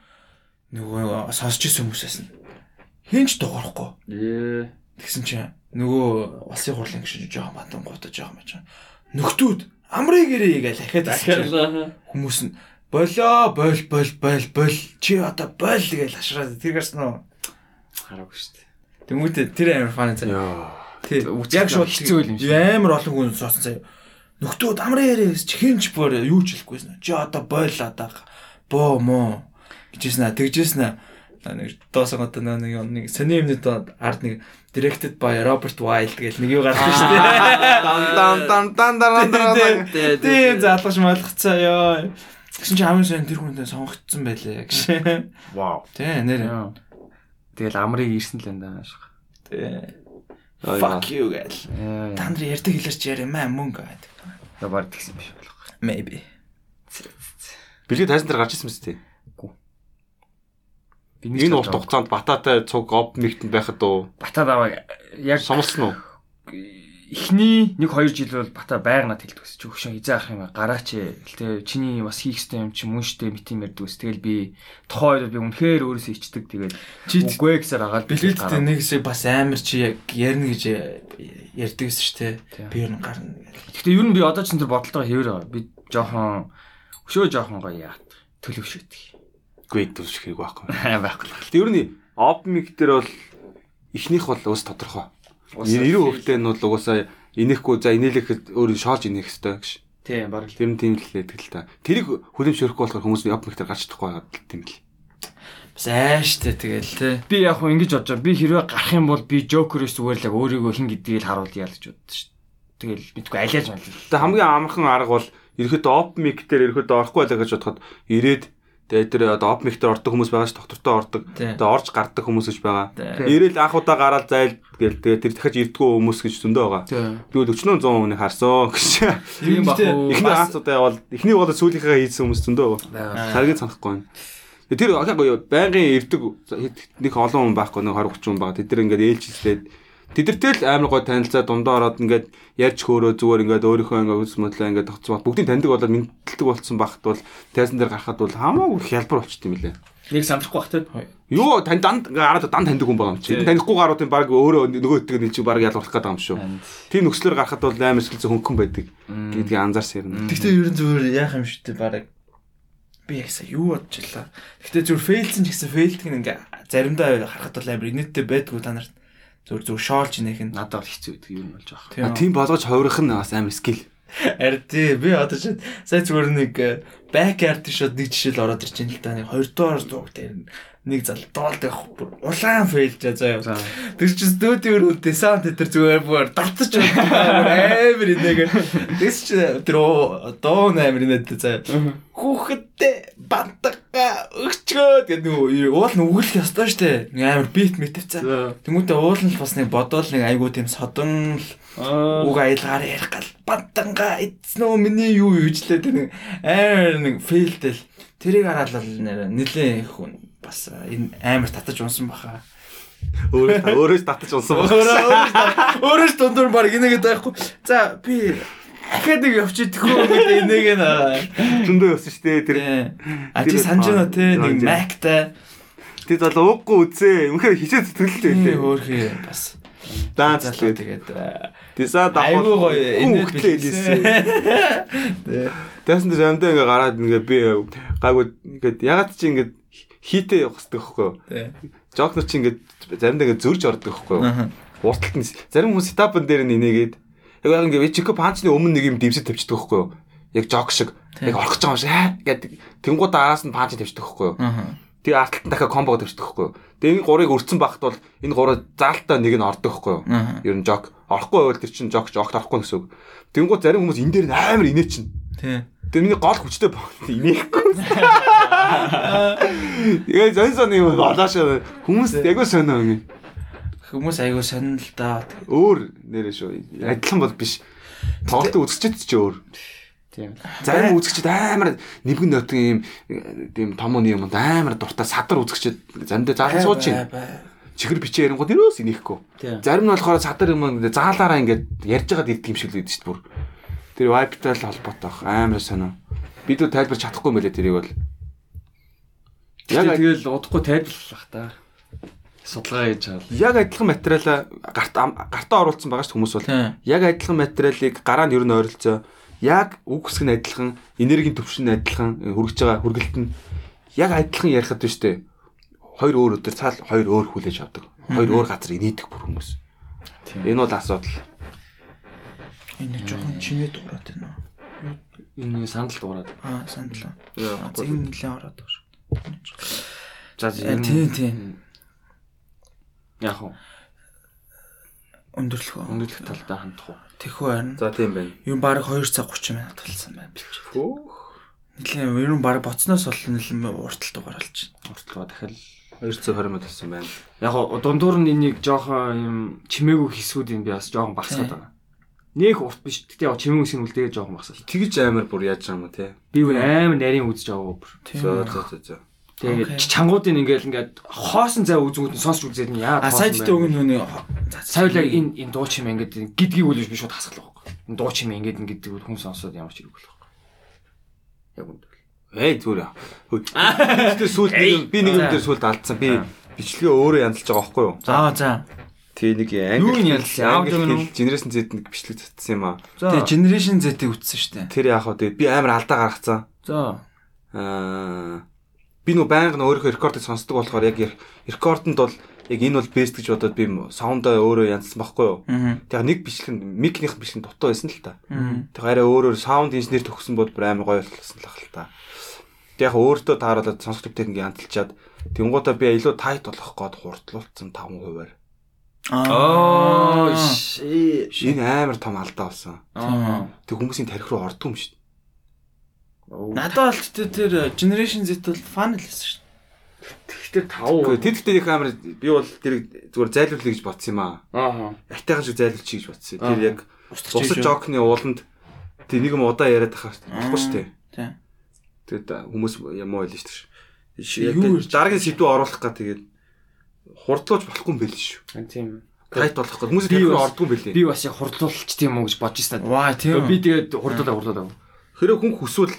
нөгөө сонсч ирсэн хүмүүс байсан. Хинч дуурахгүй. Ээ. Тэгсэн чинь нөгөө улсын хурлын гишүүн жоохон байгаа юм байна. Нөхдүүд амрыг ирээ гэж дахиад асууж хүмүүс нь болоо бол бол бол бол чи одоо бол гэж хашраад тэр гарсан уу? Хараагүй шүү дээ. Тэмүүтэ тэр амар фан заа. Яа. Тэг. Үзэх Яг шууд хэцүү юм шиг. Амар олон хүн соосон заа. Нөхдүүд амрын ярээс чи хинч бүр юу ч хэлэхгүйсэн. Чи одоо бойл одоо боо мо гэжсэн аа тэгжсэн аа нэг доосон одоо нэг нэг сони юмны доо ард нэг directed by Robert Wild гэл нэг юу гарсан шүү дээ. Дан дан дан дан дан дан. Тийм заалгаш малгацаа ёо. Тэгсэн чи хамгийн сайн тэр хүнтэй сонгогдсон байлээ гэж. Вау. Тий нэр. Тэгэл амрыг ирсэн л энэ даа. Тий. Ой, Fuck you гэл. Та нар ярьдаг хэлэрч яримаа мөнгө гэдэг. Я баг тэгсэн биш болох. Maybe. Бэлгээ тайсан дээр гарч ирсэн мэт тий. Би Энэ урт хугацаанд бататай цуг об мэгтэнд байхад уу Батад аваа яг сомлсон уу? Эхний 1 2 жил бол бата байганаа тэлдэг гэсэн. Чи хөшөө хизээ ах юм гараач гэлтэй чиний бас хийх ёстой юм чи мөн штэ мэт юм ярьдаг ус. Тэгэл би үед би үнэхээр өөрөөсөө ичдэг. Тэгээд Чи үгүй гэсээр агаад Билеттэй нэг шиг бас амар чи яг ярина гэж дээ. Тийм. Би ер нь гарна. Гэхдээ ер нь би одоо ч энэ бодолтойгоо хэвээр байгаа. Би жоохон өшөө жоохон гоё яа. Төлөв шүтг. Гүйд төвш хэрэг байхгүй. [LAUGHS] Байхгүй л. Ер нь об мэг дээр бол ихнийх бол өөс тодорхой. 90% нь бол угаасаа инехгүй за инээлэхэд өөр шоолж инех хэрэгтэй гэж. Тийм баг. Тэр нь тийм л хэлдэг л та. Тэрийг хүлэмжшөрөхгүй болохоор хүмүүс об мэгтэр гарч чадахгүй байгаа тийм л. Бас ааштай тэгэл те. Би яг хөө ингэж бодож байгаа. Би хэрвээ гарах юм бол би Joker-ээс зүгээр л яг өөрийгөө хин гэдгийг л харуулъя л гэж боддоо шүү. Тэгэл мэдгүй алиаж мал. Тэгээ хамгийн амархан арга бол ерөөдөө об мэг дээр ерөөдөө орохгүй байлаа гэж бодоход ирээд тэгээ тэр одоо об мэгтэр ордог хүмүүс байгаа ш доктортой ордог. Тийм. Тэгээ орж гардаг хүмүүс гэж байгаа. Ирээл анх удаа гараад зайл гээл тэгээ тэр дахиад ирдгүү хүмүүс гэж зөндөө байгаа. Бол 40 100 хүнийг харсан [LAUGHS] гэж. Тийм баг. Эхний ганцудаа бол эхний бол сүүлийнхээ хийсэн хүмүүс зөндөө байгаа. Таргийг санахгүй байна. Тэгээ Тэр яг байнгын ирдэг нэг олон хүн байхгүй нэг 20 30 хүн байгаа. Тэд нар ингээд ээлж хэлээд тэдэртэй л амар гой танилцаа дундаа ороод ингээд ярьж хөөрөө зүгээр ингээд өөрийнхөө ингээд үс мэдлээ ингээд тогтцсон. Бүгдийн таньдаг болоод мэддэг болцсон багт бол тайсан дээр гарахад бол хамаагүй хялбар болчт юм лээ. Нэг санахгүй бах те. Юу тань данд гараад дан таньдаг хүн байгаа юм чи. Танихгүй гарууд энэ баг өөрөө нөгөө өтөг нь чи баг ялгуулах гэдэг юм шүү. Тийм нөхцлөөр гарахад бол амар сэтгэлзэн хөнгөн байдаг гэдгийг анзаарсан юм. Гэхдээ ер нь зүгээр яах юм шүү дээ баг. Би яг сая юу бодчихлаа. Гэхдээ зүгээр фейлсэн ч гэсэн фейлдэг нь ингээ заримдаа харахад бол амар инээдтэй байдгүй та нарт. Зүр зүр шоолж инех нь. Надад бол хэцүү гэдэг юм болж байгаа. Тийм. тийм болгож хувирах нь бас амар скил. Ард тий би одоо чи сая зүгээр нэг бэк арт шот нэг жишээл ороод ирж байна л да. Нэг хоёр дахь зураг дээр нэг зал доолдох бүр улаан фейлж заяа. Тэр чи студиор десант тэр зүгээр бүр дартаж амар инег. Тэс чи тэр доо амар инээд заяа. Хүүхэдтэй бантага өгчгөөд гэдэг нөгөө уул нь үгэлэх ёстой штэ. Нэг амар бит мэтвцээ. Тэмүүтэ уул нь бас нэг бодоол нэг айгуу тийм содон л Уг аялгаар ярих гал бантанга эцнөө миний юу юужлээ тэр нэг амар нэг фейлдэл тэрийг хараад л нэр нилээ хүн бас энэ амар татаж унсан баха. Өөрөө өөрөөс татаж унсан байна. Өөрөөс дундуур баг инээгээд байхгүй. За би ахаад нэг явчих төхөө гэдэг энийг н Зөндөө явсан шүү дээ тэр. А чи санаж байна те нэг мактай Тэд бол ууггүй үзээ. Үнэхээр хичээ зүтгэлтэй дээ. хөөхий бас Даанч залуу тэгээд. давхар. гоё энэ хэлсэн. Тэсэн дээр амдаа ингээ гараад ингээ би гайгүй ингээд ягаад чи ингээд хийтэй явах хэрэгтэй байхгүй юу? тий Жокнер чи ингээд заримдаа ингээ зөрж ордог? Аха. Урталт нь зарим хүмүүс сетапн дээр нь инээгээд яг яг ингээ чико панчны өмнө нэг юм дэмсэж тавьчихдаг юу? Яг жок шиг яг орох гэж байгаа юм шиг аа гэдэг. Тэнгууд араас нь панч тавьчихдаг? Аха. Тэгээ арталт дахиад комбо тавьчихдаг юу? Тэгээ энэ гурыг өрцөн багт бол энэ гураа заалтаа нэг нь ордог? Аха. Ер нь жок орохгүй байвал тэр чинь жок жокт орохгүй гэсэн үг. Тэнгууд зарим хүмүүс энэ дээр амар инээ чинь. тий Тэр миний гол хүчтэй баг инехгүй. Тэгээ зэн сон юм болоош хүмүүс ягуу сонио ингэ. хүмүүс айгүй сонирн л да Өөр нэрээ шүү. Адилхан бол биш. Тоглолтын үзэгчд ч өөр. Тийм. Зарим үзэгчд амар нэвгэн нотын юм тийм том юм амар дуртай садар үзэгчд заримдаа заалан сууж чинь. Чихэр бичээ ярингууд нэрөөс инехгүй. Зарим нь болохоор садар юм заалаараа ингээд ярьж байгаад ирдэг юм шиг л байдаг шүү дээ бүр. Тэр вайптай л холбоотой баг амар сонио. Бид үү тайлбарч чадахгүй байлээ тэрийг бол. Яг тэгэл удахгүй тайлбарлах та. Судалгаа хийж чаал. яг адилхан материалаа гарт гартаа оруулсан байгаа шүү хүмүүс бол. Яг адилхан материалыг гараа нь ер нь ойролцоо. Яг үг хэсэг нь адилхан, энергийн төвшин нь адилхан, хүргэж байгаа хүргэлт нь яг адилхан ярихад биш үү? Хоёр өөр өдөр цаал хоёр өөр хүлээж авдаг. Хоёр өөр газар инээдэг бүр хүмүүс. Энэ бол асуудал. Энэ жоохон чинээ дуурайт байна Энэ сандал дуурайд. аа сандлаа Яа, зэг нэлээ ороод байна За Э, тийм, тийм. Яг хөө өндөрлөхөө өндөрлөх талдаа хандах уу? тэхүү байна За тийм байна. юм баг 2 цаг 30 минут болсон байна бич Хөөх. нэлээ ер нь баг боцноос бол нэлээ урталт угаарлж байна Уртлаа дахиад 220 минут болсон байна. яг дундуур нь энийг жоохон юм чимээгүй хэсгүүд юм би бас жоохон багсаад байгаа. Нөх урт биш. Гэтэ яг чимээгүй хэсэг нь үлдээгээ жоохон багсаад. Тэгж амар бүр яаж байгаа юм те. Би бүр амар нарийн үзэж байгаа бүр. За за за за. Тэгээд чангуудын ингээл ингээд хоосон цай үзүүгүүд нь сонсч үзээд нь яа а сайд дөө нүний Сая л яг энэ энэ дуу чимээ ингээд гидгийг үл биш шууд хасгалах байхгүй. Энэ дуу чимээ ингээд ингээд хүн сонсоод ямар ч хэрэггүй болох байхгүй. Яг үнд. Эй зүгээр. Тэгтээ сүлд би нэг юм дээр сүлд алдсан. Би бичлэгээ өөрөө янзлж байгаа байхгүй юу? за за Тэгээ нэг англи англи Generation Z нэг бичлэг татсан юм аа. тэгээ generation Z-ийг үтсэн штэ Тэр яах вэ? Тэгээ би амар алдаа гаргацсан. За. Аа би нөө байнга нь өөрийнхөө рекордыг сонсдог болохоор яг рекордонд бол яг энэ бол best гэж бодоод би саундаа өөрөө янзсан байхгүй юу? Тэгээ нэг бичлэг нь микнийх бичлэг нь дутуу байсан л та. Тэгээ арай өөрөөр саунд инженер төгсөн бол бүр амар гоё болсон л хэл та. Тэгээ яг өөртөө тааруулаад сонсох техник янзлчаад тэнгуутаа би илүү тайт болох гээд хурдлуулсан 5%-аар. Аа аа ши. Энэ амар том алдаа болсон. Тэг хүмүүсийн тарих руу ордог юм шүү. надад бол тэ тэр generation Z бол фан л байсан штэ Тэгтээ 5. тэд ихтэй их амар би бол тэр зүгээр зайлуулъя гэж бодсон юм аа. Аа. Айтайхан шиг зайлуулчих гэж бодсон. Тэр яг бусад жокны ууланд тэр нэг юм удаа яриад ахаар болохгүй шүү дээ. тий Тэгээд хүмүүс юм уу хэлж шүү. Дараагийн сэдвүү оруулах гад тэгээд хурдлууж болохгүй юм байл шүү. Тийм. Тайт болох тарих руу бас- ордгүй юм бэлээ. Би бас яг хурдлуулч тийм үү гэж бодож байна. ваа тийм Би тэгээд хурдлуулаа хурдлуулаа. Хэрэв хүн хүсвэл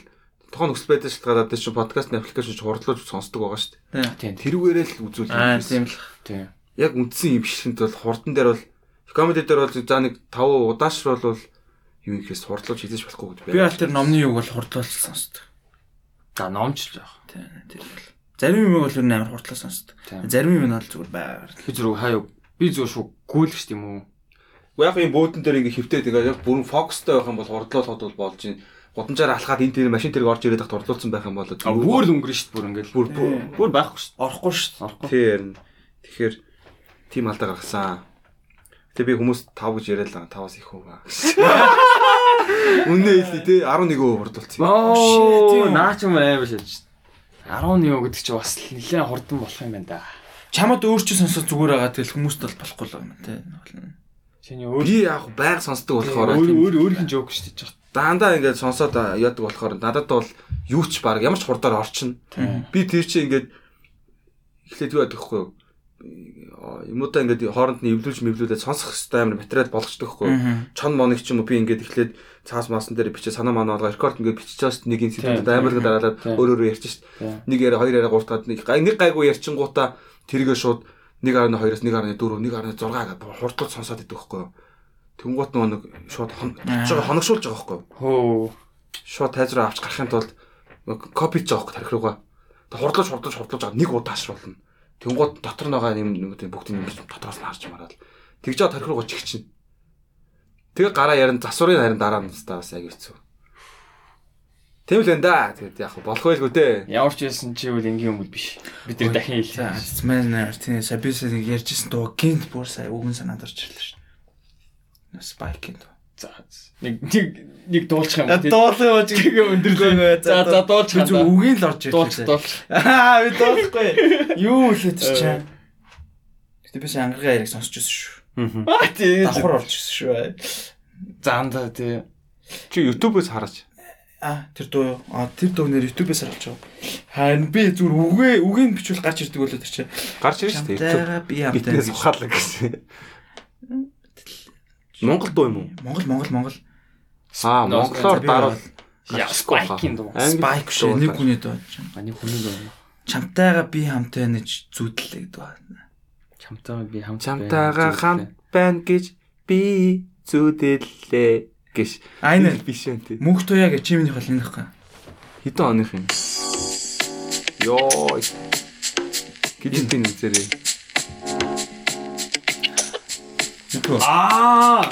тохон нөхцөл байдал шалтгаалаад тэр чинь подкастны аппликейшн чинь хурдлууж сонсдог байгаа шүү дээ. Тийм. Тэрүүгээрээ л үзүүл. аа тийм л Тийм. Яг үндсэн юм бичлэгт бол хурдан дээр бол комеди дээр бол за нэг 5 удаашруулвал юу ихээс хурдлууж хийж болохгүй гэж би аль тэр номны юг бол хурдлуулж сонсдог За номч л яах. тий тэр бол Зарим юм бол амар хурдлаа сонсдог. Зарим юм нь бол зүгээр байгаар. Би зүрх хаяа би зүгээр шүү гүйлгэж штийм үү. Яг юм бөөдөн дээр ингээ хөвтөөд ингээ яг бүрэн фокустай байх юм бол хурдлуулахад бол болж юм. Гудамжаар алхаад энэ тэр машин тэрэг орж ирээд хат хурдлуулсан байх юм бол бүр л өнгөрнө штт бүр ингээ бүр бүр байхгүй штт. Орохгүй штт. Орохгүй. Тийм. Тэгэхээр тийм алдаа гаргасан. Тэгээ би хүмүүс 5 гэж яриад л 5-аас их хөө. [LAUGHS] Үнэн хэлээ тий 11% хурдлуулсан. Оо наач юм аим шалж штт. 10 нёо гэдэг чинь бас нэлээд хурдан болох юм байна да. Чамд өөрчлө сонсох зүгээр байгаа тэгэл хүмүүст бол болохгүй л байна тий. Чиний өөр би яг байг сонсдог болохоор өөр өөрийнх нь жоок шүү дээ. Дандаа ингээд сонсоод яадаг болохоор надад бол юу ч баг ямар ч хурдаар орчин. Би тэр чинь ингээд эхлэдэг байдаг хгүй юу? Юмудаа ингээд хооронд нь эвлүүлж мэвлүүлээд сонсох хэвээр амар материал болгочдөг хгүй. Чон моныг ч юм уу би ингээд эхлээд цаас маасан дээр бичээ санаа манаа олго рекорд ингээд чаас нэг юм сэтгэлд амар их дараалаад өөр өөр ярьж шít. Нэг яриа хоёр яриа гууртаад нэг гай нэг гайгүй ярьчингуудаа тэргээ шууд 1.2-оос 1.4 1.6 гэдэг хурдлууд сонсоод идэв хгүй. Тэнгуут нөгөө нэг шууд хоногшуулж байгаа хгүй Хөө. шууд тайз руу авч гарахын тулд копич жоох тарих руугаа. Хурдлаж хурдлаж хурдлаж байгаа нэг удаа ашруулна. Тэнгууд дотор нь байгаа юм юм тийм бүгдийг ингэж дотроос нь харж мараад. Тэгж жаа тарих руугаа чигчин. Тэгээ гараа ярин засварын харин дараа нь тастаа бас яг хэцүү. Тийм л энэ да. Тэгээд яг болох байлгүй дээ. Ямар ч байсан чи бол энгийн юм биш. Бид тэр дахин За хэлээ. мэн тий сабис ярьжсэн дуу гинт бүр сая үгэн санаад орж ирлээ шүү дээ. За. Нэг нэг нэг дуулчих юм. Дуулах юм чи Тэгээ өндөрлөө. [LAUGHS] За за дуулчих. би зүг үгийн л орж дуулчих ирлээ. дуулчих. [LAUGHS] Аа би дуулахгүй. Юу хэлээд чи чам. Гэтэ би сайн ангаргийн яриг сонсч байсан шүү. Аа тий. Давхар орж ирсэн шүү. За анда тий. Чи YouTube-ээс хараач. А тэр дуу юу? А тэр дуу нэр YouTube-ээс харж байгаа. Харин би зүгээр үгээ үгийн бичвэл гарч ирдэг болоо тэр чинь. Гарч ирж шүү. YouTube. Хамтайгаа би хамтай. Биднээс ухаалаа гэсэн. Монгол дуу юм уу? Монгол Монгол Монгол. Аа, монголоор даруул. Спайкин дуу. Spike дуу шүү. Нэг байна. хүний дуу. Ани хүний дуу. Чамтайгаа би хамтай нэж зүтлээ гэдэг байна. Чамтайгаа би хамт Чамтайгаа хамт байна гэж би зүдэллээ гэж. А энэ биш юм тий. мөнх туяа гэж чи миний хол энэ байхгүй. Хэдэн оных юм? Йоо. Гэж би нэрээ. Мэдгүй. Аа.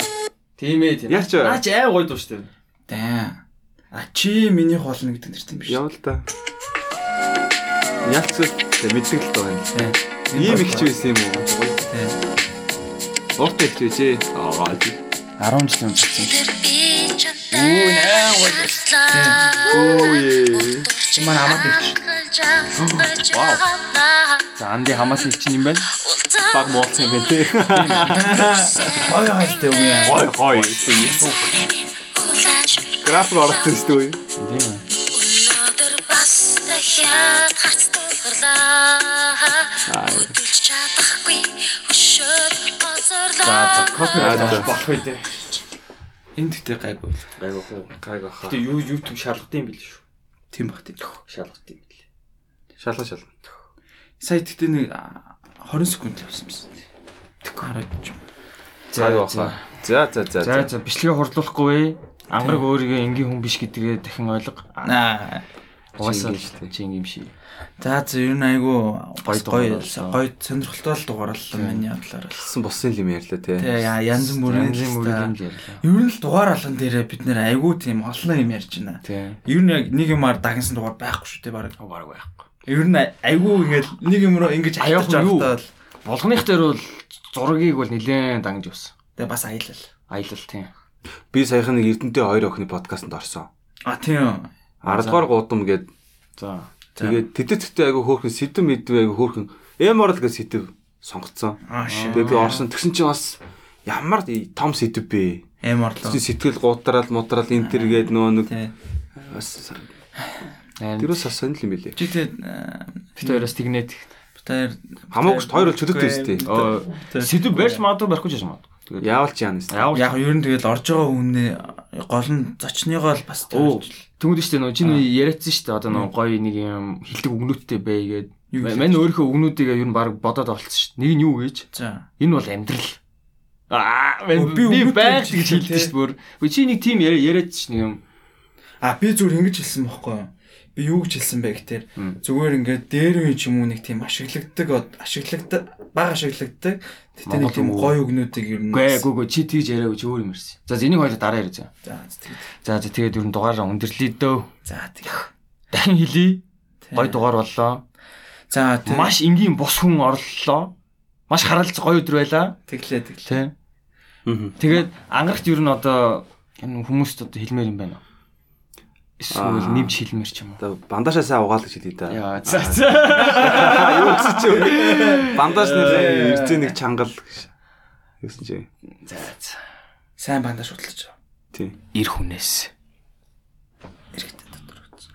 Тийм ээ тийм. Яг ч- Наач аа гоё дуу дээ. Даа. А чи миний хоолно гэдэг нэртэй юм биш. Явал та. Ялц мэддэг л байна. Ийм их ч байсан юм уу? Тий. Урт их ч байжээ. Аа. 10 жил юм болсон. Үу наа Оо е. Чи манай амаад ирч. Вау. За анди хамаас их чинь юм байна. Баг муулсан юм тий. Ой юм яа. Гой гой. Граф руу орсон шүү. Тийм ээ. Өнөөдөр бас дахиад харц тулгарлаа. Хөдөлж чадахгүй хөшөөд За за копирайт болох үү дээ. Энд гэхдээ гайгүй. Айгуу хөө. Гайг баха. Гэтэ юу YouTube шалгад юм бил шүү. Тийм бах тийм. Шалгад юм бил. Шалга шалга. Сая тэгтээ нэг а, 20 секунд явсан юм. Тэгэхгүй хараач. Гайг баха. За за за. За за бичлэгээ хурдлуулахгүй. Ангараг өөрийгөө энгийн хүн биш гэдгээ дахин ойлго. Аа. Угаасаа Чи ингийн шүү дээ. За за ер нь айгу Гоё гоё дугаар сонирхолтой л дугаарлаа миний бодлоор. Болсон босын юм ярьлаа тий. Яа янз бүрийн л та- ярьлаа. Ер нь л дугаар алган дээр бид нэр айгу тийм олон юм ярьж байна. Тийм. Ер нь яг нэг юмар дагнсан дугаар байхгүй шүү дээ баг. Баг байхгүй. Ер нь айгу ингээл нэг юм руу ингэж юу? автаа л Болгоных дээр бол зургийг бол нилээн дангаж явсан. тэгээ бас аялал. Аялал тийм. Би саяхан нэг Эрдэнэтэй хоёр охины подкастт орсон. А тийм. 10 дугаар гудам гээд За. Тэгээд тэтэцтэй айгу хөөрхөн сэдв мэдвэ айгу хөөрхөн эморл гэж сэдв сонгоцсон. Тэгээд би орсон тэгсэн чинь бас ямар том сэдв бэ? Эм орлоо. Чи сэтгэл гутраал мутраал энэ төр гээд нөгөө нэг бас Тэр тэрөөс бас сонирхол юм билээ. Чи тэгээ бит хоёроос тэгнэт. битээр Хамаагүй ш хоёр бол чөлөөтэй өстэй. Оо сэдв барьж магадгүй барихгүй ч юм уу. Тэгээд Яавал чи яанаас. яг ер нь тэгэл орж байгаа хүнээ гол нь зочныгоо л бас тэмүүд штэ нөө чи нөө яриадсан штэ одоо нөө гоё нэг юм хилдэг өгнөттэй гээд гэж? мань өөрийнхөө өгнүүдийг ер нь баг бодоод олцсон штэ нэг нь юу гэж? За. энэ бол амьдрал. Аа би би байг гэж хэлдэг штэ бүр. Үгүй чи нэг тим яриад ч нэг юм. А би зүгээр ингэж хэлсэн байхгүй юу? би юу гэж хэлсэн бэ гэхээр зүгээр ингээд дээр үе ч юм уу нэг тийм ашиглагддаг ашиглагддаг бага ашиглагддаг тэгтээ нэг тийм гоё өгнүүдийг ер нь гүй гүй чи тийж яриаг чи өөр юм ярьсан. За энийг хоёул дараа яриа за. за тэгээд За за тэгээд ер нь дугаараа өндөрлөе дөө. за тэгээд Дахин хэлий. Гой дугаар боллоо. за тэгээд Маш энгийн бус хүн орлоо. Маш харалц гоё өдөр байлаа. тэглээ тэглээ Тэ. Тэгээд ангарахт ер нь одоо энэ хүмүүст одоо хэлмээр юм байна уу? Эсвэл нэмж хэлмээр ч юм уу? Одоо бандаашаа сайн угаал гэж хэлээ да. Яа за за. [LAUGHS] Юу гэсэн чи вэ? Бандаж нэр эрдээ нэг чангал гэж. Юу гэсэн чи. За за. сайн шудлаж байгаа Тий. Ир хүнээс. хэрэгтэй дотор үзсэн.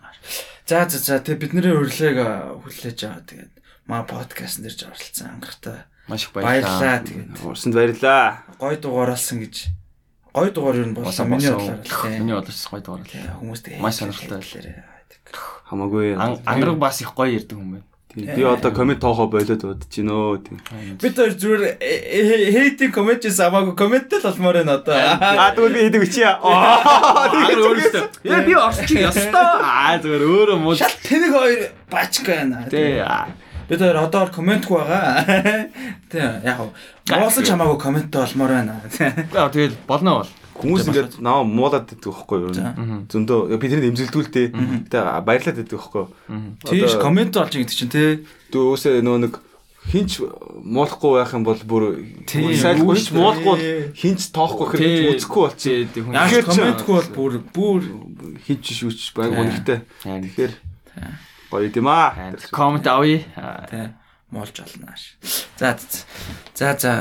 За за за тэгээд бидний урилгыг а, хүлээж аваа тэгээд маа подкаст нэрж оролцсон ангарахтаа Маш их баярлалаа баярлалаа. тэгээд Урсанд баярлаа. гой дугаараалсан гэж гой дугаар юу болсон миний бодлоор Миний бодлоос гоё дугаар. тий хүмүүстэй Маш сонирхолтой Хамаагүй. Ан- Ангараг бас их гоё ярддаг хүн байна. Тий. Би одоо комент тоохоо болоод бодож гинөө тий. бид хоёр зүгээр хейтинг коммент хийсэн хамаагүй комменттэй л болмоор байна одоо Аа тэгвэл би хийдэг чи яа. Ангараг өөрөөсөө. Яа би орчих ёстой. [LAUGHS] Аа зүгээр өөрөө муу. шал тэнэг хоёр бачка байна Тэ. Бид хоёр одоо комментгүй байгаа. [LAUGHS] Тий яг Моолсон ч хамаагүй комменттэй болмоор байна. Аа тэгэл болно бол. Хүмүүс ингээд наваа муулаад идэх байхгүй юу? Зөндөө би тэрийг эмзэлдүүлдээ. Гэтэ баярлаад идэх байхгүй юу? тийш коммент олж гэдэг чинь тий Дөөсөө нөө нэг хинч муулахгүй байх юм бол бүр Тийм, сайлгүй үгүй. муулахгүй хинч тоохгүй хэрэг үзэхгүй болчих. Тэгэхээр ч- комментгүй бол бүр бүр Хинч шүүч байг үнэхтэй. Тэгэхээр гоё юм аа. Коммент авъя. Тий муулж олно ааш за за за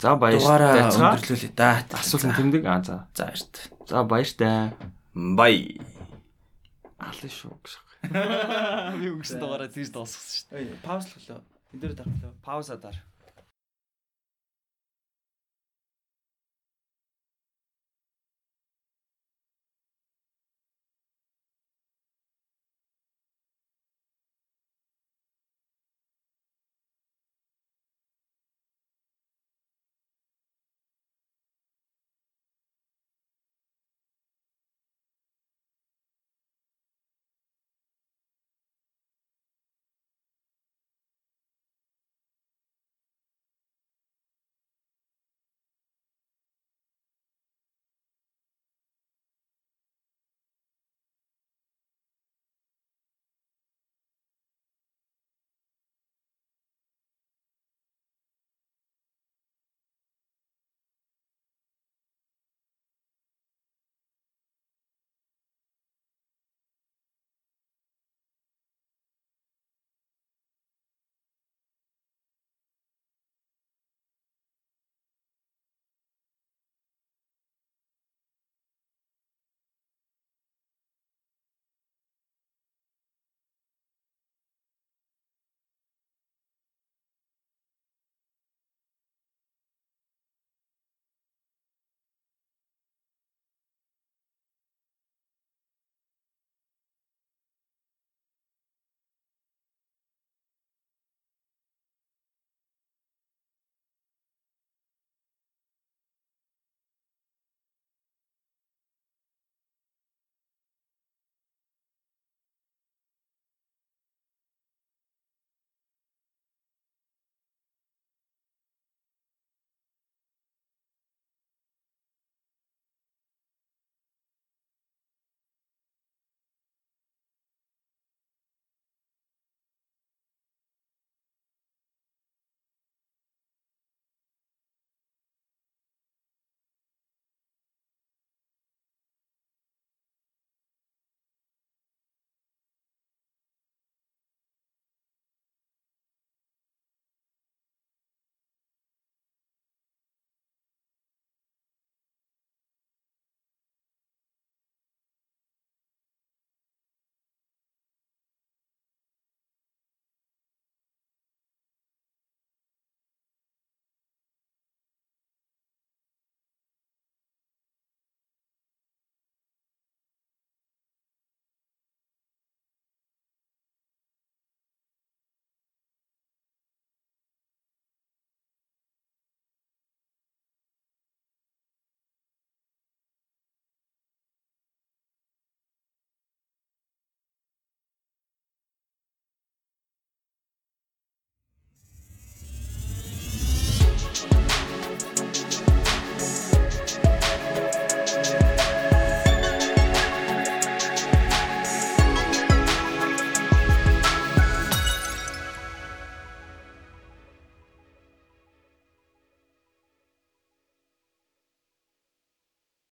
За баяр. дугаараа Тацгаа. өндөрлүүлээ да Асуулт тэмдэг. Аа за. за баярт За баяр таа. Бай. Алын шүү гэж. [LAUGHS] Би өнгөрсөн дугаараа тийж дуусгасан шүү Ой, паузлуулаа. Энд дээр дарахлаа. дээ. Пауза дараа.